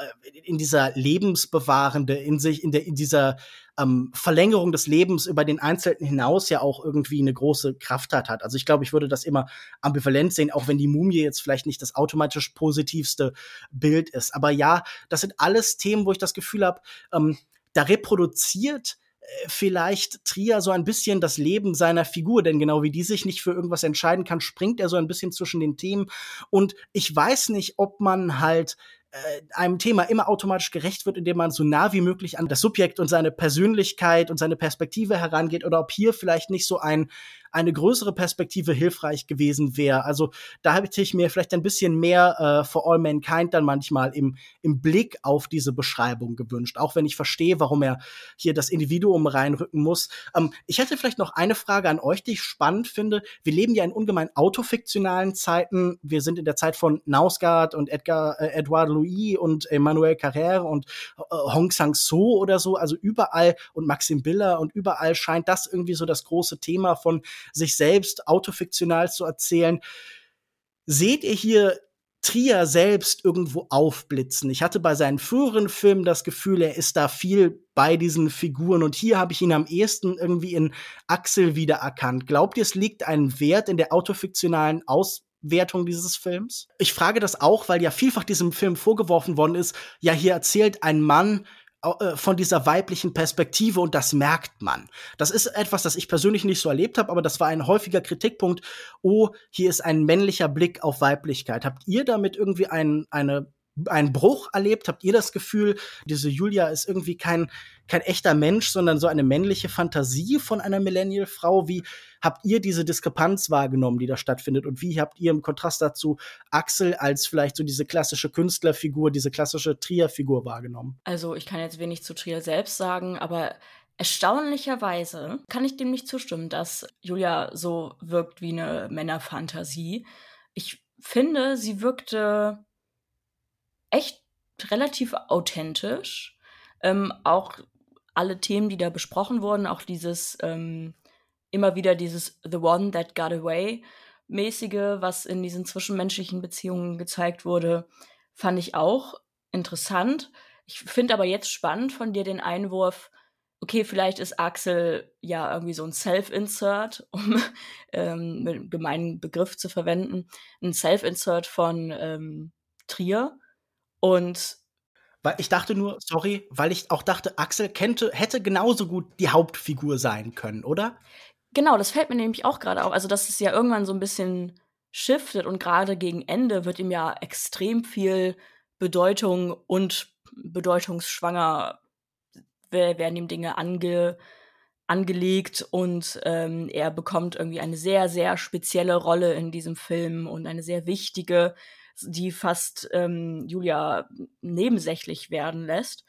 in dieser lebensbewahrende, in sich, in der, in dieser ähm, Verlängerung des Lebens über den Einzelnen hinaus ja auch irgendwie eine große Kraft hat. Also ich glaube, ich würde das immer ambivalent sehen, auch wenn die Mumie jetzt vielleicht nicht das automatisch positivste Bild ist. Aber ja, das sind alles Themen, wo ich das Gefühl habe, ähm, da reproduziert äh, vielleicht Trier so ein bisschen das Leben seiner Figur, denn genau wie die sich nicht für irgendwas entscheiden kann, springt er so ein bisschen zwischen den Themen. Und ich weiß nicht, ob man halt äh, einem Thema immer automatisch gerecht wird, indem man so nah wie möglich an das Subjekt und seine Persönlichkeit und seine Perspektive herangeht oder ob hier vielleicht nicht so ein eine größere Perspektive hilfreich gewesen wäre. Also da hätte ich mir vielleicht ein bisschen mehr äh, For All Mankind dann manchmal im, im Blick auf diese Beschreibung gewünscht, auch wenn ich verstehe, warum er hier das Individuum reinrücken muss. Ähm, ich hätte vielleicht noch eine Frage an euch, die ich spannend finde. Wir leben ja in ungemein autofiktionalen Zeiten. Wir sind in der Zeit von Nausgard und Edgar, äh, Edouard Louis und Emmanuel Carrère und äh, Hong Sang-so oder so, also überall und Maxim Biller und überall scheint das irgendwie so das große Thema von sich selbst autofiktional zu erzählen. Seht ihr hier Trier selbst irgendwo aufblitzen? Ich hatte bei seinen früheren Filmen das Gefühl, er ist da viel bei diesen Figuren und hier habe ich ihn am ehesten irgendwie in Axel wiedererkannt. Glaubt ihr, es liegt ein Wert in der autofiktionalen Aus Wertung dieses Films. Ich frage das auch, weil ja vielfach diesem Film vorgeworfen worden ist, ja, hier erzählt ein Mann von dieser weiblichen Perspektive und das merkt man. Das ist etwas, das ich persönlich nicht so erlebt habe, aber das war ein häufiger Kritikpunkt. Oh, hier ist ein männlicher Blick auf Weiblichkeit. Habt ihr damit irgendwie ein, eine einen Bruch erlebt? Habt ihr das Gefühl, diese Julia ist irgendwie kein, kein echter Mensch, sondern so eine männliche Fantasie von einer Millennial-Frau? Wie habt ihr diese Diskrepanz wahrgenommen, die da stattfindet? Und wie habt ihr im Kontrast dazu Axel als vielleicht so diese klassische Künstlerfigur, diese klassische Trier-Figur wahrgenommen? Also ich kann jetzt wenig zu Trier selbst sagen, aber erstaunlicherweise kann ich dem nicht zustimmen, dass Julia so wirkt wie eine Männerfantasie. Ich finde, sie wirkte echt relativ authentisch. Ähm, auch alle Themen, die da besprochen wurden, auch dieses ähm, immer wieder dieses The One That Got Away mäßige, was in diesen zwischenmenschlichen Beziehungen gezeigt wurde, fand ich auch interessant. Ich finde aber jetzt spannend von dir den Einwurf, okay, vielleicht ist Axel ja irgendwie so ein Self-Insert, um ähm, mit einem gemeinen Begriff zu verwenden, ein Self-Insert von ähm, Trier. Und weil ich dachte nur, sorry, weil ich auch dachte, Axel kennte, hätte genauso gut die Hauptfigur sein können, oder? Genau, das fällt mir nämlich auch gerade auf. Also, dass es ja irgendwann so ein bisschen shiftet und gerade gegen Ende wird ihm ja extrem viel Bedeutung und bedeutungsschwanger werden ihm Dinge ange, angelegt und ähm, er bekommt irgendwie eine sehr, sehr spezielle Rolle in diesem Film und eine sehr wichtige, die fast ähm, Julia nebensächlich werden lässt.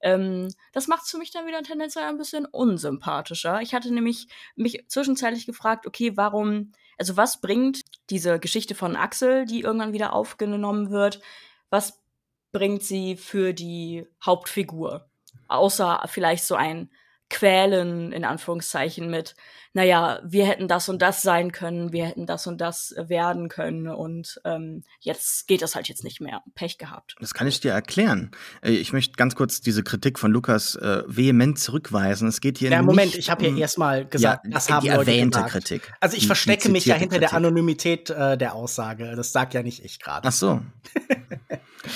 Ähm, das macht es für mich dann wieder tendenziell ein bisschen unsympathischer. Ich hatte nämlich mich zwischenzeitlich gefragt, okay, warum, also was bringt diese Geschichte von Axel, die irgendwann wieder aufgenommen wird, was bringt sie für die Hauptfigur? Außer vielleicht so ein Quälen in Anführungszeichen mit, naja, wir hätten das und das sein können, wir hätten das und das werden können und ähm, jetzt geht das halt jetzt nicht mehr. Pech gehabt. Das kann ich dir erklären. Äh, ich möchte ganz kurz diese Kritik von Lukas äh, vehement zurückweisen. Es geht hier ja, nicht Moment, ich habe ja erstmal gesagt, ja, das haben die Leute erwähnte gesagt. Kritik. Also ich Die- verstecke die mich ja hinter der Kritik. Anonymität äh, der Aussage. Das sagt ja nicht ich gerade. Ach so.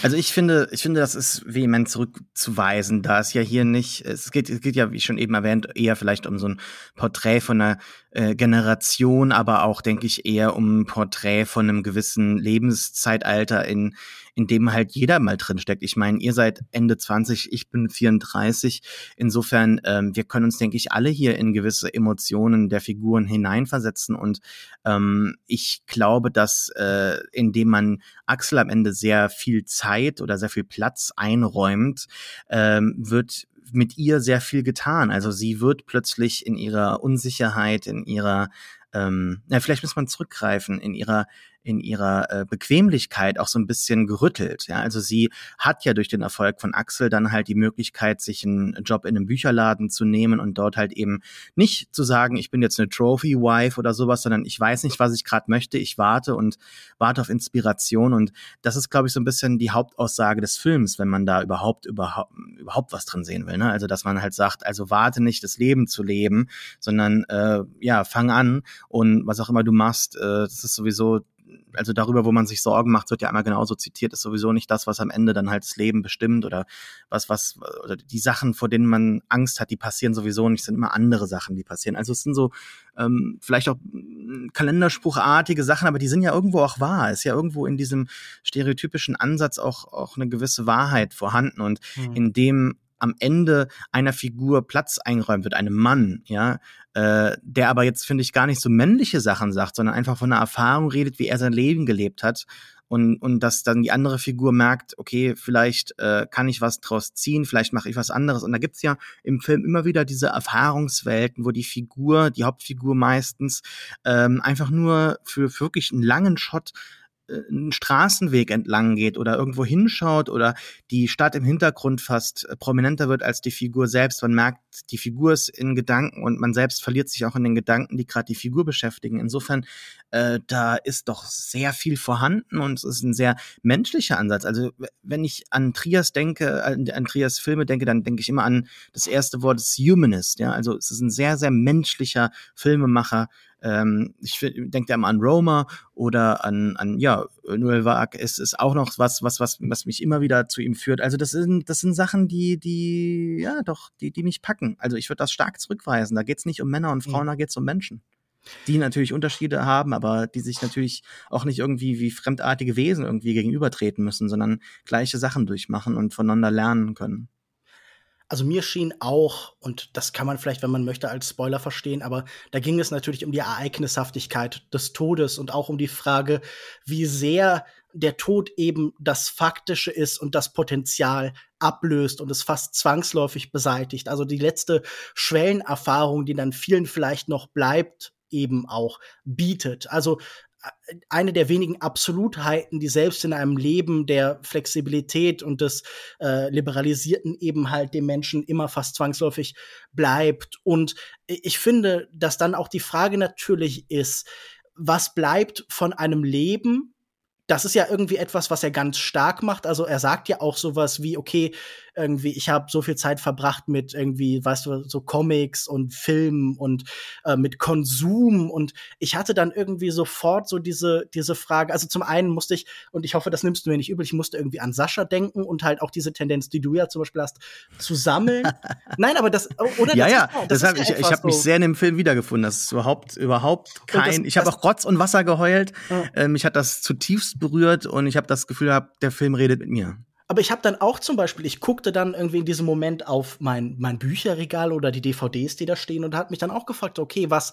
Also ich finde, ich finde, das ist vehement zurückzuweisen, da es ja hier nicht, es geht, es geht ja, wie schon eben erwähnt, eher vielleicht um so ein Porträt von einer äh, Generation, aber auch, denke ich, eher um ein Porträt von einem gewissen Lebenszeitalter, in, in dem halt jeder mal drin steckt. Ich meine, ihr seid Ende 20, ich bin 34. Insofern, ähm, wir können uns, denke ich, alle hier in gewisse Emotionen der Figuren hineinversetzen. Und ähm, ich glaube, dass äh, indem man Axel am Ende sehr viel Zeit oder sehr viel Platz einräumt, ähm, wird mit ihr sehr viel getan. Also sie wird plötzlich in ihrer Unsicherheit, in ihrer ähm, na, vielleicht muss man zurückgreifen, in ihrer in ihrer äh, Bequemlichkeit auch so ein bisschen gerüttelt. Ja, also sie hat ja durch den Erfolg von Axel dann halt die Möglichkeit, sich einen Job in einem Bücherladen zu nehmen und dort halt eben nicht zu sagen, ich bin jetzt eine Trophy Wife oder sowas, sondern ich weiß nicht, was ich gerade möchte. Ich warte und warte auf Inspiration und das ist, glaube ich, so ein bisschen die Hauptaussage des Films, wenn man da überhaupt überhaupt überhaupt was drin sehen will. Ne? Also dass man halt sagt, also warte nicht, das Leben zu leben, sondern äh, ja, fang an und was auch immer du machst, äh, das ist sowieso also darüber, wo man sich Sorgen macht, wird ja einmal genauso zitiert, ist sowieso nicht das, was am Ende dann halt das Leben bestimmt oder was, was, oder die Sachen, vor denen man Angst hat, die passieren sowieso nicht, sind immer andere Sachen, die passieren. Also es sind so ähm, vielleicht auch mm, kalenderspruchartige Sachen, aber die sind ja irgendwo auch wahr. Ist ja irgendwo in diesem stereotypischen Ansatz auch, auch eine gewisse Wahrheit vorhanden und Hm. in dem am Ende einer Figur Platz eingeräumt wird, einem Mann, ja, äh, der aber jetzt, finde ich, gar nicht so männliche Sachen sagt, sondern einfach von einer Erfahrung redet, wie er sein Leben gelebt hat. Und, und dass dann die andere Figur merkt, okay, vielleicht äh, kann ich was draus ziehen, vielleicht mache ich was anderes. Und da gibt's ja im Film immer wieder diese Erfahrungswelten, wo die Figur, die Hauptfigur meistens, ähm, einfach nur für, für wirklich einen langen Shot einen Straßenweg entlang geht oder irgendwo hinschaut oder die Stadt im Hintergrund fast äh, prominenter wird als die Figur selbst. Man merkt, die Figur ist in Gedanken und man selbst verliert sich auch in den Gedanken, die gerade die Figur beschäftigen. Insofern, äh, da ist doch sehr viel vorhanden und es ist ein sehr menschlicher Ansatz. Also wenn ich an Trias denke, an, an Trias Filme denke, dann denke ich immer an das erste Wort des Humanist. Ja, also es ist ein sehr, sehr menschlicher Filmemacher. Ähm, ich denke da immer an Roma oder an, an ja, Noel Vague. Es ist auch noch was, was, was, was mich immer wieder zu ihm führt. Also das sind, das sind Sachen, die, die, ja, doch, die, die mich packen. Also ich würde das stark zurückweisen. Da geht's nicht um Männer und Frauen, Mhm. da geht's um Menschen. Die natürlich Unterschiede haben, aber die sich natürlich auch nicht irgendwie wie fremdartige Wesen irgendwie gegenübertreten müssen, sondern gleiche Sachen durchmachen und voneinander lernen können. Also mir schien auch, und das kann man vielleicht, wenn man möchte, als Spoiler verstehen, aber da ging es natürlich um die Ereignishaftigkeit des Todes und auch um die Frage, wie sehr der Tod eben das Faktische ist und das Potenzial ablöst und es fast zwangsläufig beseitigt. Also die letzte Schwellenerfahrung, die dann vielen vielleicht noch bleibt, eben auch bietet. Also eine der wenigen Absolutheiten, die selbst in einem Leben der Flexibilität und des äh, Liberalisierten eben halt dem Menschen immer fast zwangsläufig bleibt. Und ich finde, dass dann auch die Frage natürlich ist, was bleibt von einem Leben, das ist ja irgendwie etwas, was er ganz stark macht. Also er sagt ja auch sowas wie, okay, irgendwie, ich habe so viel Zeit verbracht mit irgendwie, weißt du, so Comics und Filmen und äh, mit Konsum und ich hatte dann irgendwie sofort so diese, diese Frage, also zum einen musste ich, und ich hoffe, das nimmst du mir nicht übel, ich musste irgendwie an Sascha denken und halt auch diese Tendenz, die du ja zum Beispiel hast, zu sammeln. Nein, aber das, oder? Ja, das ja, ist, das deshalb, ja ich, ich habe so. mich sehr in dem Film wiedergefunden. Das ist überhaupt, überhaupt kein, das- ich habe auch Rotz und Wasser geheult. Ja. Ähm, mich hat das zutiefst berührt und ich habe das Gefühl gehabt, der Film redet mit mir. Aber ich habe dann auch zum Beispiel, ich guckte dann irgendwie in diesem Moment auf mein, mein Bücherregal oder die DVDs, die da stehen und hat mich dann auch gefragt, okay, was,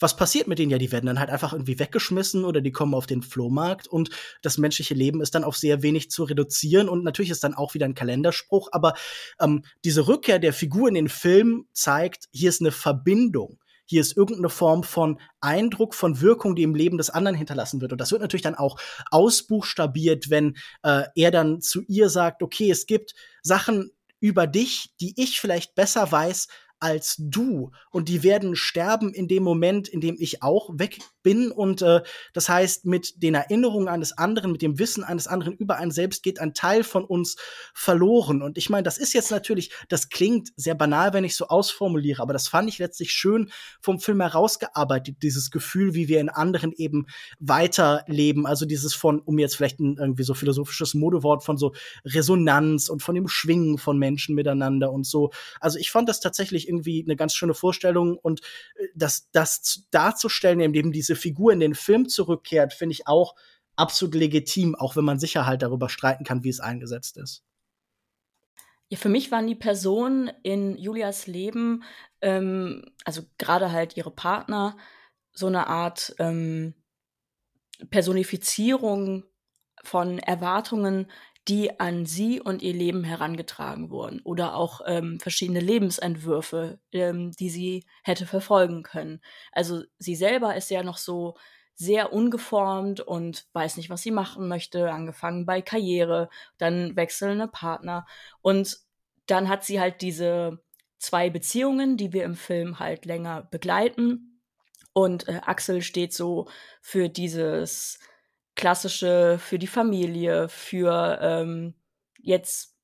was passiert mit denen? Ja, die werden dann halt einfach irgendwie weggeschmissen oder die kommen auf den Flohmarkt und das menschliche Leben ist dann auf sehr wenig zu reduzieren und natürlich ist dann auch wieder ein Kalenderspruch, aber ähm, diese Rückkehr der Figur in den Film zeigt, hier ist eine Verbindung. Hier ist irgendeine Form von Eindruck, von Wirkung, die im Leben des anderen hinterlassen wird. Und das wird natürlich dann auch ausbuchstabiert, wenn äh, er dann zu ihr sagt, okay, es gibt Sachen über dich, die ich vielleicht besser weiß als du. Und die werden sterben in dem Moment, in dem ich auch weg bin. Und äh, das heißt, mit den Erinnerungen eines anderen, mit dem Wissen eines anderen über einen selbst geht ein Teil von uns verloren. Und ich meine, das ist jetzt natürlich, das klingt sehr banal, wenn ich so ausformuliere, aber das fand ich letztlich schön vom Film herausgearbeitet, dieses Gefühl, wie wir in anderen eben weiterleben. Also dieses von, um jetzt vielleicht ein irgendwie so philosophisches Modewort von so Resonanz und von dem Schwingen von Menschen miteinander und so. Also ich fand das tatsächlich irgendwie eine ganz schöne Vorstellung und äh, das, das zu- darzustellen, indem diese Figur in den Film zurückkehrt, finde ich auch absolut legitim, auch wenn man sicher halt darüber streiten kann, wie es eingesetzt ist. Ja, für mich waren die Personen in Julias Leben, ähm, also gerade halt ihre Partner, so eine Art ähm, Personifizierung von Erwartungen, die an sie und ihr Leben herangetragen wurden. Oder auch ähm, verschiedene Lebensentwürfe, ähm, die sie hätte verfolgen können. Also sie selber ist ja noch so sehr ungeformt und weiß nicht, was sie machen möchte, angefangen bei Karriere, dann wechselnde Partner. Und dann hat sie halt diese zwei Beziehungen, die wir im Film halt länger begleiten. Und äh, Axel steht so für dieses klassische, für die Familie, für ähm, jetzt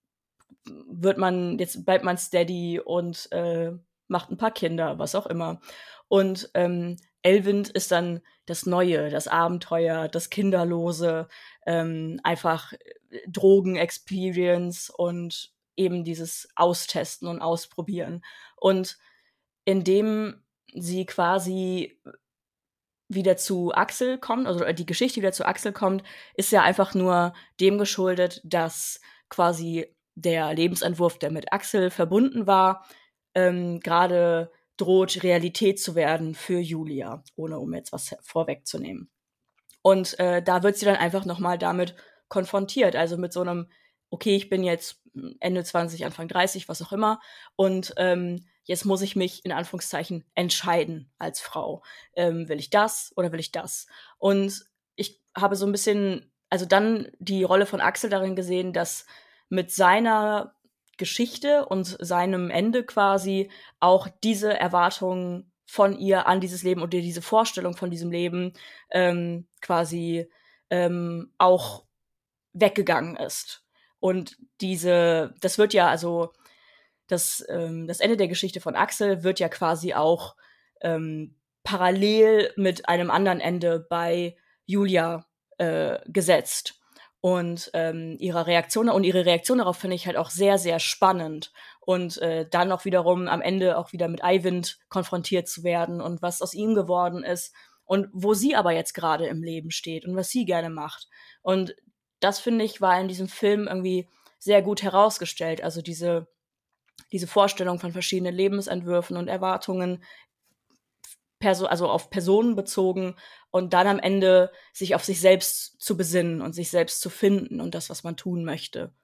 wird man, jetzt bleibt man steady und äh, macht ein paar Kinder, was auch immer. Und ähm, Elvind ist dann das Neue, das Abenteuer, das Kinderlose, ähm, einfach Drogen-Experience und eben dieses Austesten und Ausprobieren. Und indem sie quasi wieder zu Axel kommt, also die Geschichte wieder zu Axel kommt, ist ja einfach nur dem geschuldet, dass quasi der Lebensentwurf, der mit Axel verbunden war, ähm, gerade droht, Realität zu werden für Julia, ohne um jetzt was vorwegzunehmen. Und äh, da wird sie dann einfach nochmal damit konfrontiert, also mit so einem, okay, ich bin jetzt Ende 20, Anfang 30, was auch immer, und ähm, jetzt muss ich mich in Anführungszeichen entscheiden als Frau. Ähm, will ich das oder will ich das? Und ich habe so ein bisschen, also dann die Rolle von Axel darin gesehen, dass mit seiner Geschichte und seinem Ende quasi auch diese Erwartungen von ihr an dieses Leben und diese Vorstellung von diesem Leben ähm, quasi ähm, auch weggegangen ist. Und diese, das wird ja, also das, ähm, das Ende der Geschichte von Axel wird ja quasi auch ähm, parallel mit einem anderen Ende bei Julia äh, gesetzt. Und ähm, ihre Reaktion und ihre Reaktion darauf finde ich halt auch sehr, sehr spannend. Und äh, dann auch wiederum am Ende auch wieder mit Eivind konfrontiert zu werden und was aus ihm geworden ist und wo sie aber jetzt gerade im Leben steht und was sie gerne macht. Und das finde ich war in diesem Film irgendwie sehr gut herausgestellt. Also diese, diese Vorstellung von verschiedenen Lebensentwürfen und Erwartungen, perso also auf Personen bezogen und dann am Ende sich auf sich selbst zu besinnen und sich selbst zu finden und das, was man tun möchte.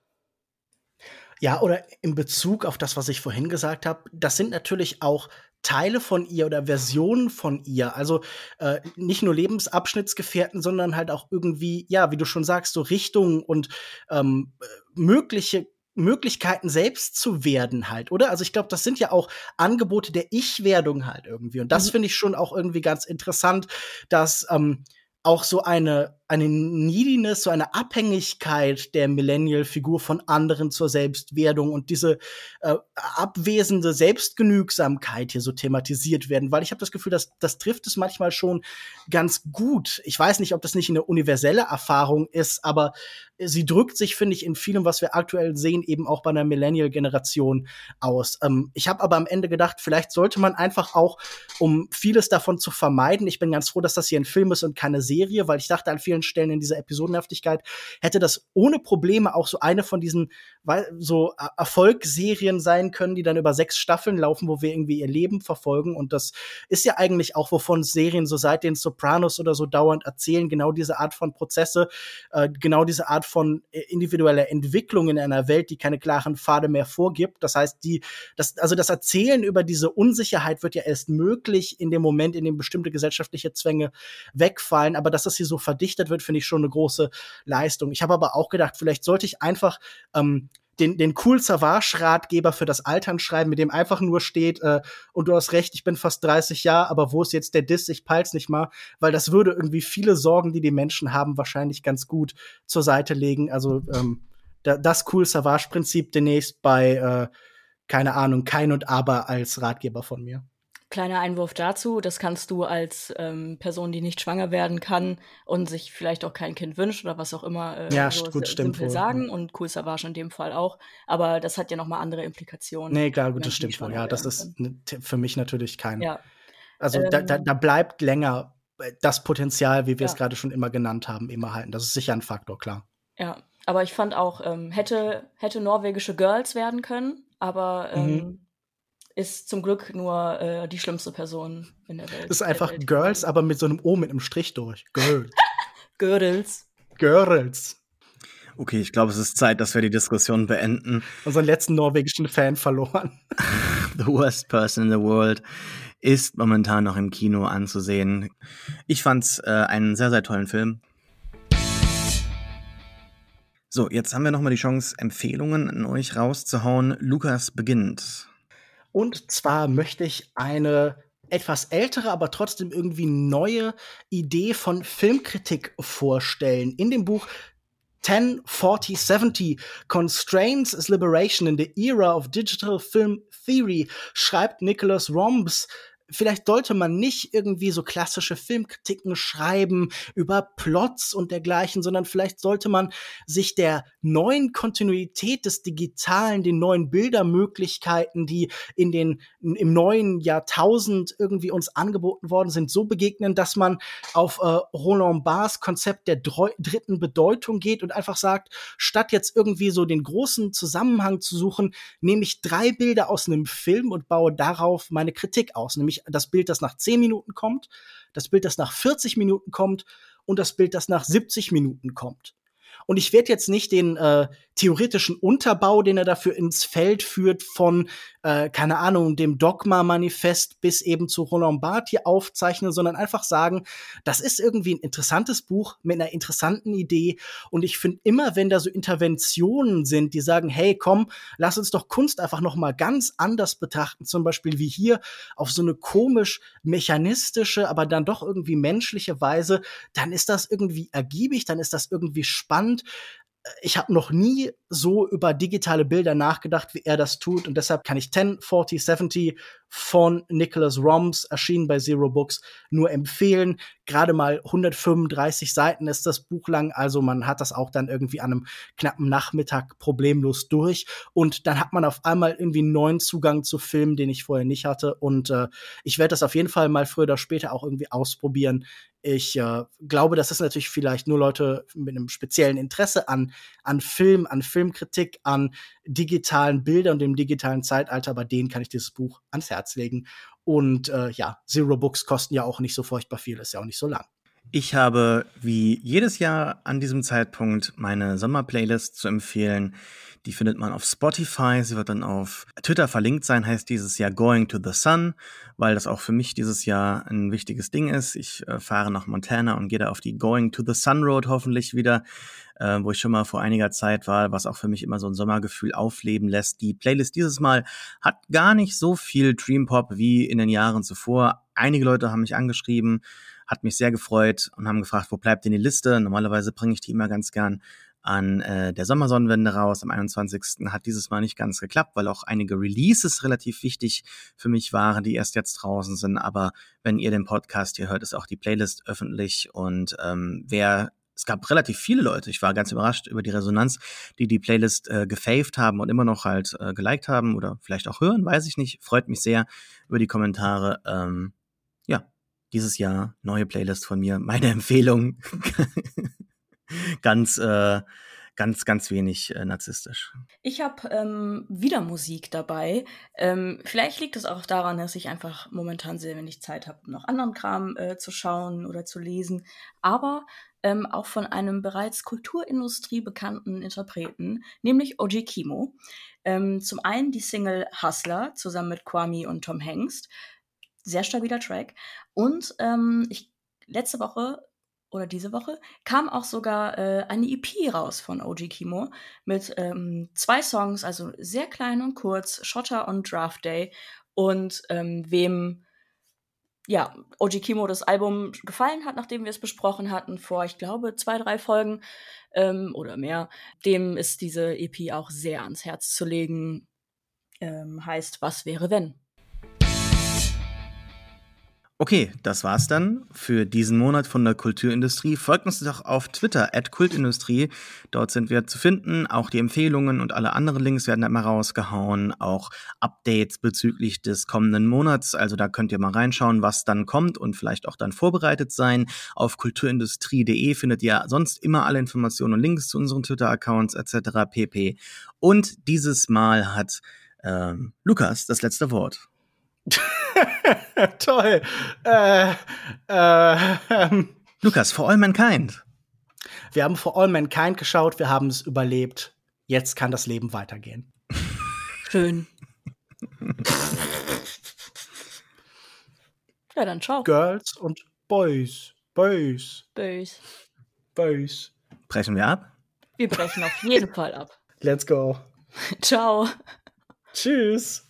Ja, oder in Bezug auf das, was ich vorhin gesagt habe, das sind natürlich auch Teile von ihr oder Versionen von ihr. Also äh, nicht nur Lebensabschnittsgefährten, sondern halt auch irgendwie, ja, wie du schon sagst, so Richtungen und ähm, mögliche Möglichkeiten selbst zu werden halt, oder? Also ich glaube, das sind ja auch Angebote der Ich-Werdung halt irgendwie. Und das Mhm. finde ich schon auch irgendwie ganz interessant, dass ähm, auch so eine eine Neediness, so eine Abhängigkeit der Millennial-Figur von anderen zur Selbstwerdung und diese äh, abwesende Selbstgenügsamkeit hier so thematisiert werden, weil ich habe das Gefühl, dass das trifft es manchmal schon ganz gut. Ich weiß nicht, ob das nicht eine universelle Erfahrung ist, aber sie drückt sich, finde ich, in vielem, was wir aktuell sehen, eben auch bei einer Millennial-Generation aus. Ähm, ich habe aber am Ende gedacht, vielleicht sollte man einfach auch, um vieles davon zu vermeiden, ich bin ganz froh, dass das hier ein Film ist und keine Serie, weil ich dachte an vielen Stellen in dieser Episodenhaftigkeit, hätte das ohne Probleme auch so eine von diesen so Erfolgsserien sein können, die dann über sechs Staffeln laufen, wo wir irgendwie ihr Leben verfolgen. Und das ist ja eigentlich auch, wovon Serien so seit den Sopranos oder so dauernd erzählen, genau diese Art von Prozesse, äh, genau diese Art von äh, individueller Entwicklung in einer Welt, die keine klaren Pfade mehr vorgibt. Das heißt, die, das, also das Erzählen über diese Unsicherheit wird ja erst möglich in dem Moment, in dem bestimmte gesellschaftliche Zwänge wegfallen. Aber dass das hier so verdichtet wird, finde ich schon eine große Leistung. Ich habe aber auch gedacht, vielleicht sollte ich einfach ähm, den, den cool Savage-Ratgeber für das Altern schreiben, mit dem einfach nur steht, äh, und du hast recht, ich bin fast 30 Jahre, aber wo ist jetzt der Diss? Ich peil's nicht mal, weil das würde irgendwie viele Sorgen, die die Menschen haben, wahrscheinlich ganz gut zur Seite legen. Also ähm, da, das cool Savage-Prinzip demnächst bei, äh, keine Ahnung, kein und aber als Ratgeber von mir. Kleiner Einwurf dazu, das kannst du als ähm, Person, die nicht schwanger werden kann und sich vielleicht auch kein Kind wünscht oder was auch immer, äh, ja, so gut, stimmt wohl, sagen ja. und cool Savage in dem Fall auch, aber das hat ja nochmal andere Implikationen. Nee, klar, gut, das stimmt wohl, ja, das ist für mich natürlich kein, ja. also ähm, da, da, ähm. da, bleibt länger äh, das Potenzial, wie wir ja. es gerade schon immer genannt haben, immer halten, das ist sicher ein Faktor, klar. Ja, aber ich fand auch, ähm, hätte, hätte norwegische Girls werden können, aber ähm, mhm ist zum Glück nur äh, die schlimmste Person in der Welt. Ist einfach Welt. Girls, aber mit so einem O mit einem Strich durch. Girls. Girls. Girls. Okay, ich glaube, es ist Zeit, dass wir die Diskussion beenden. Unseren letzten norwegischen Fan verloren. the worst person in the world ist momentan noch im Kino anzusehen. Ich fand's äh, einen sehr, sehr tollen Film. So, jetzt haben wir nochmal die Chance, Empfehlungen an euch rauszuhauen. Lukas beginnt. Und zwar möchte ich eine etwas ältere, aber trotzdem irgendwie neue Idee von Filmkritik vorstellen. In dem Buch 10, 40, 70 Constraints is Liberation in the Era of Digital Film Theory schreibt Nicholas Rombs vielleicht sollte man nicht irgendwie so klassische Filmkritiken schreiben über Plots und dergleichen, sondern vielleicht sollte man sich der neuen Kontinuität des Digitalen, den neuen Bildermöglichkeiten, die in den, im neuen Jahrtausend irgendwie uns angeboten worden sind, so begegnen, dass man auf äh, Roland Barrs Konzept der dritten Bedeutung geht und einfach sagt, statt jetzt irgendwie so den großen Zusammenhang zu suchen, nehme ich drei Bilder aus einem Film und baue darauf meine Kritik aus, nämlich das Bild, das nach 10 Minuten kommt, das Bild, das nach 40 Minuten kommt und das Bild, das nach 70 Minuten kommt. Und ich werde jetzt nicht den äh, theoretischen Unterbau, den er dafür ins Feld führt, von, äh, keine Ahnung, dem Dogma-Manifest bis eben zu Roland Barthes hier aufzeichnen, sondern einfach sagen, das ist irgendwie ein interessantes Buch mit einer interessanten Idee. Und ich finde immer, wenn da so Interventionen sind, die sagen, hey, komm, lass uns doch Kunst einfach noch mal ganz anders betrachten, zum Beispiel wie hier auf so eine komisch mechanistische, aber dann doch irgendwie menschliche Weise, dann ist das irgendwie ergiebig, dann ist das irgendwie spannend ich habe noch nie so über digitale Bilder nachgedacht, wie er das tut. Und deshalb kann ich 10, 40, 70 von Nicholas Roms, erschienen bei Zero Books, nur empfehlen. Gerade mal 135 Seiten ist das Buch lang, also man hat das auch dann irgendwie an einem knappen Nachmittag problemlos durch. Und dann hat man auf einmal irgendwie einen neuen Zugang zu Filmen, den ich vorher nicht hatte. Und äh, ich werde das auf jeden Fall mal früher oder später auch irgendwie ausprobieren. Ich äh, glaube, das ist natürlich vielleicht nur Leute mit einem speziellen Interesse an, an Film, an Filmkritik, an digitalen Bildern und dem digitalen Zeitalter. Bei denen kann ich dieses Buch ans Herz legen. Und äh, ja, Zero Books kosten ja auch nicht so furchtbar viel, ist ja auch nicht so lang. Ich habe wie jedes Jahr an diesem Zeitpunkt meine Sommerplaylist zu empfehlen. Die findet man auf Spotify. Sie wird dann auf Twitter verlinkt sein, heißt dieses Jahr Going to the Sun, weil das auch für mich dieses Jahr ein wichtiges Ding ist. Ich äh, fahre nach Montana und gehe da auf die Going to the Sun Road hoffentlich wieder, äh, wo ich schon mal vor einiger Zeit war, was auch für mich immer so ein Sommergefühl aufleben lässt. Die Playlist dieses Mal hat gar nicht so viel Dream Pop wie in den Jahren zuvor. Einige Leute haben mich angeschrieben, Hat mich sehr gefreut und haben gefragt, wo bleibt denn die Liste? Normalerweise bringe ich die immer ganz gern an äh, der Sommersonnenwende raus. Am 21. hat dieses Mal nicht ganz geklappt, weil auch einige Releases relativ wichtig für mich waren, die erst jetzt draußen sind. Aber wenn ihr den Podcast hier hört, ist auch die Playlist öffentlich. Und ähm, wer es gab relativ viele Leute. Ich war ganz überrascht über die Resonanz, die die Playlist äh, gefaved haben und immer noch halt äh, geliked haben oder vielleicht auch hören, weiß ich nicht. Freut mich sehr über die Kommentare. Ähm, ja, dieses Jahr neue Playlist von mir. Meine Empfehlung. ganz, äh, ganz, ganz wenig äh, narzisstisch. Ich habe ähm, wieder Musik dabei. Ähm, vielleicht liegt es auch daran, dass ich einfach momentan sehr wenig Zeit habe, noch anderen Kram äh, zu schauen oder zu lesen. Aber ähm, auch von einem bereits Kulturindustrie bekannten Interpreten, nämlich Oji Kimo. Ähm, zum einen die Single Hustler zusammen mit Kwame und Tom Hengst. Sehr stabiler Track. Und ähm, ich, letzte Woche oder diese Woche kam auch sogar äh, eine EP raus von OG Kimo mit ähm, zwei Songs, also sehr klein und kurz, Shotter und Draft Day. Und ähm, wem ja, OG Kimo das Album gefallen hat, nachdem wir es besprochen hatten, vor, ich glaube, zwei, drei Folgen ähm, oder mehr, dem ist diese EP auch sehr ans Herz zu legen. Ähm, heißt, was wäre wenn? Okay, das war's dann für diesen Monat von der Kulturindustrie. Folgt uns doch auf Twitter, at Kultindustrie. Dort sind wir zu finden. Auch die Empfehlungen und alle anderen Links werden da immer rausgehauen. Auch Updates bezüglich des kommenden Monats. Also da könnt ihr mal reinschauen, was dann kommt und vielleicht auch dann vorbereitet sein. Auf kulturindustrie.de findet ihr sonst immer alle Informationen und Links zu unseren Twitter-Accounts etc. pp. Und dieses Mal hat ähm, Lukas das letzte Wort. Toll. Äh, äh, ähm. Lukas, For All Mankind. Wir haben For All Mankind geschaut, wir haben es überlebt. Jetzt kann das Leben weitergehen. Schön. ja, dann ciao. Girls und Boys. Boys. Boys. Boys. Brechen wir ab? Wir brechen auf jeden Fall ab. Let's go. Ciao. Tschüss.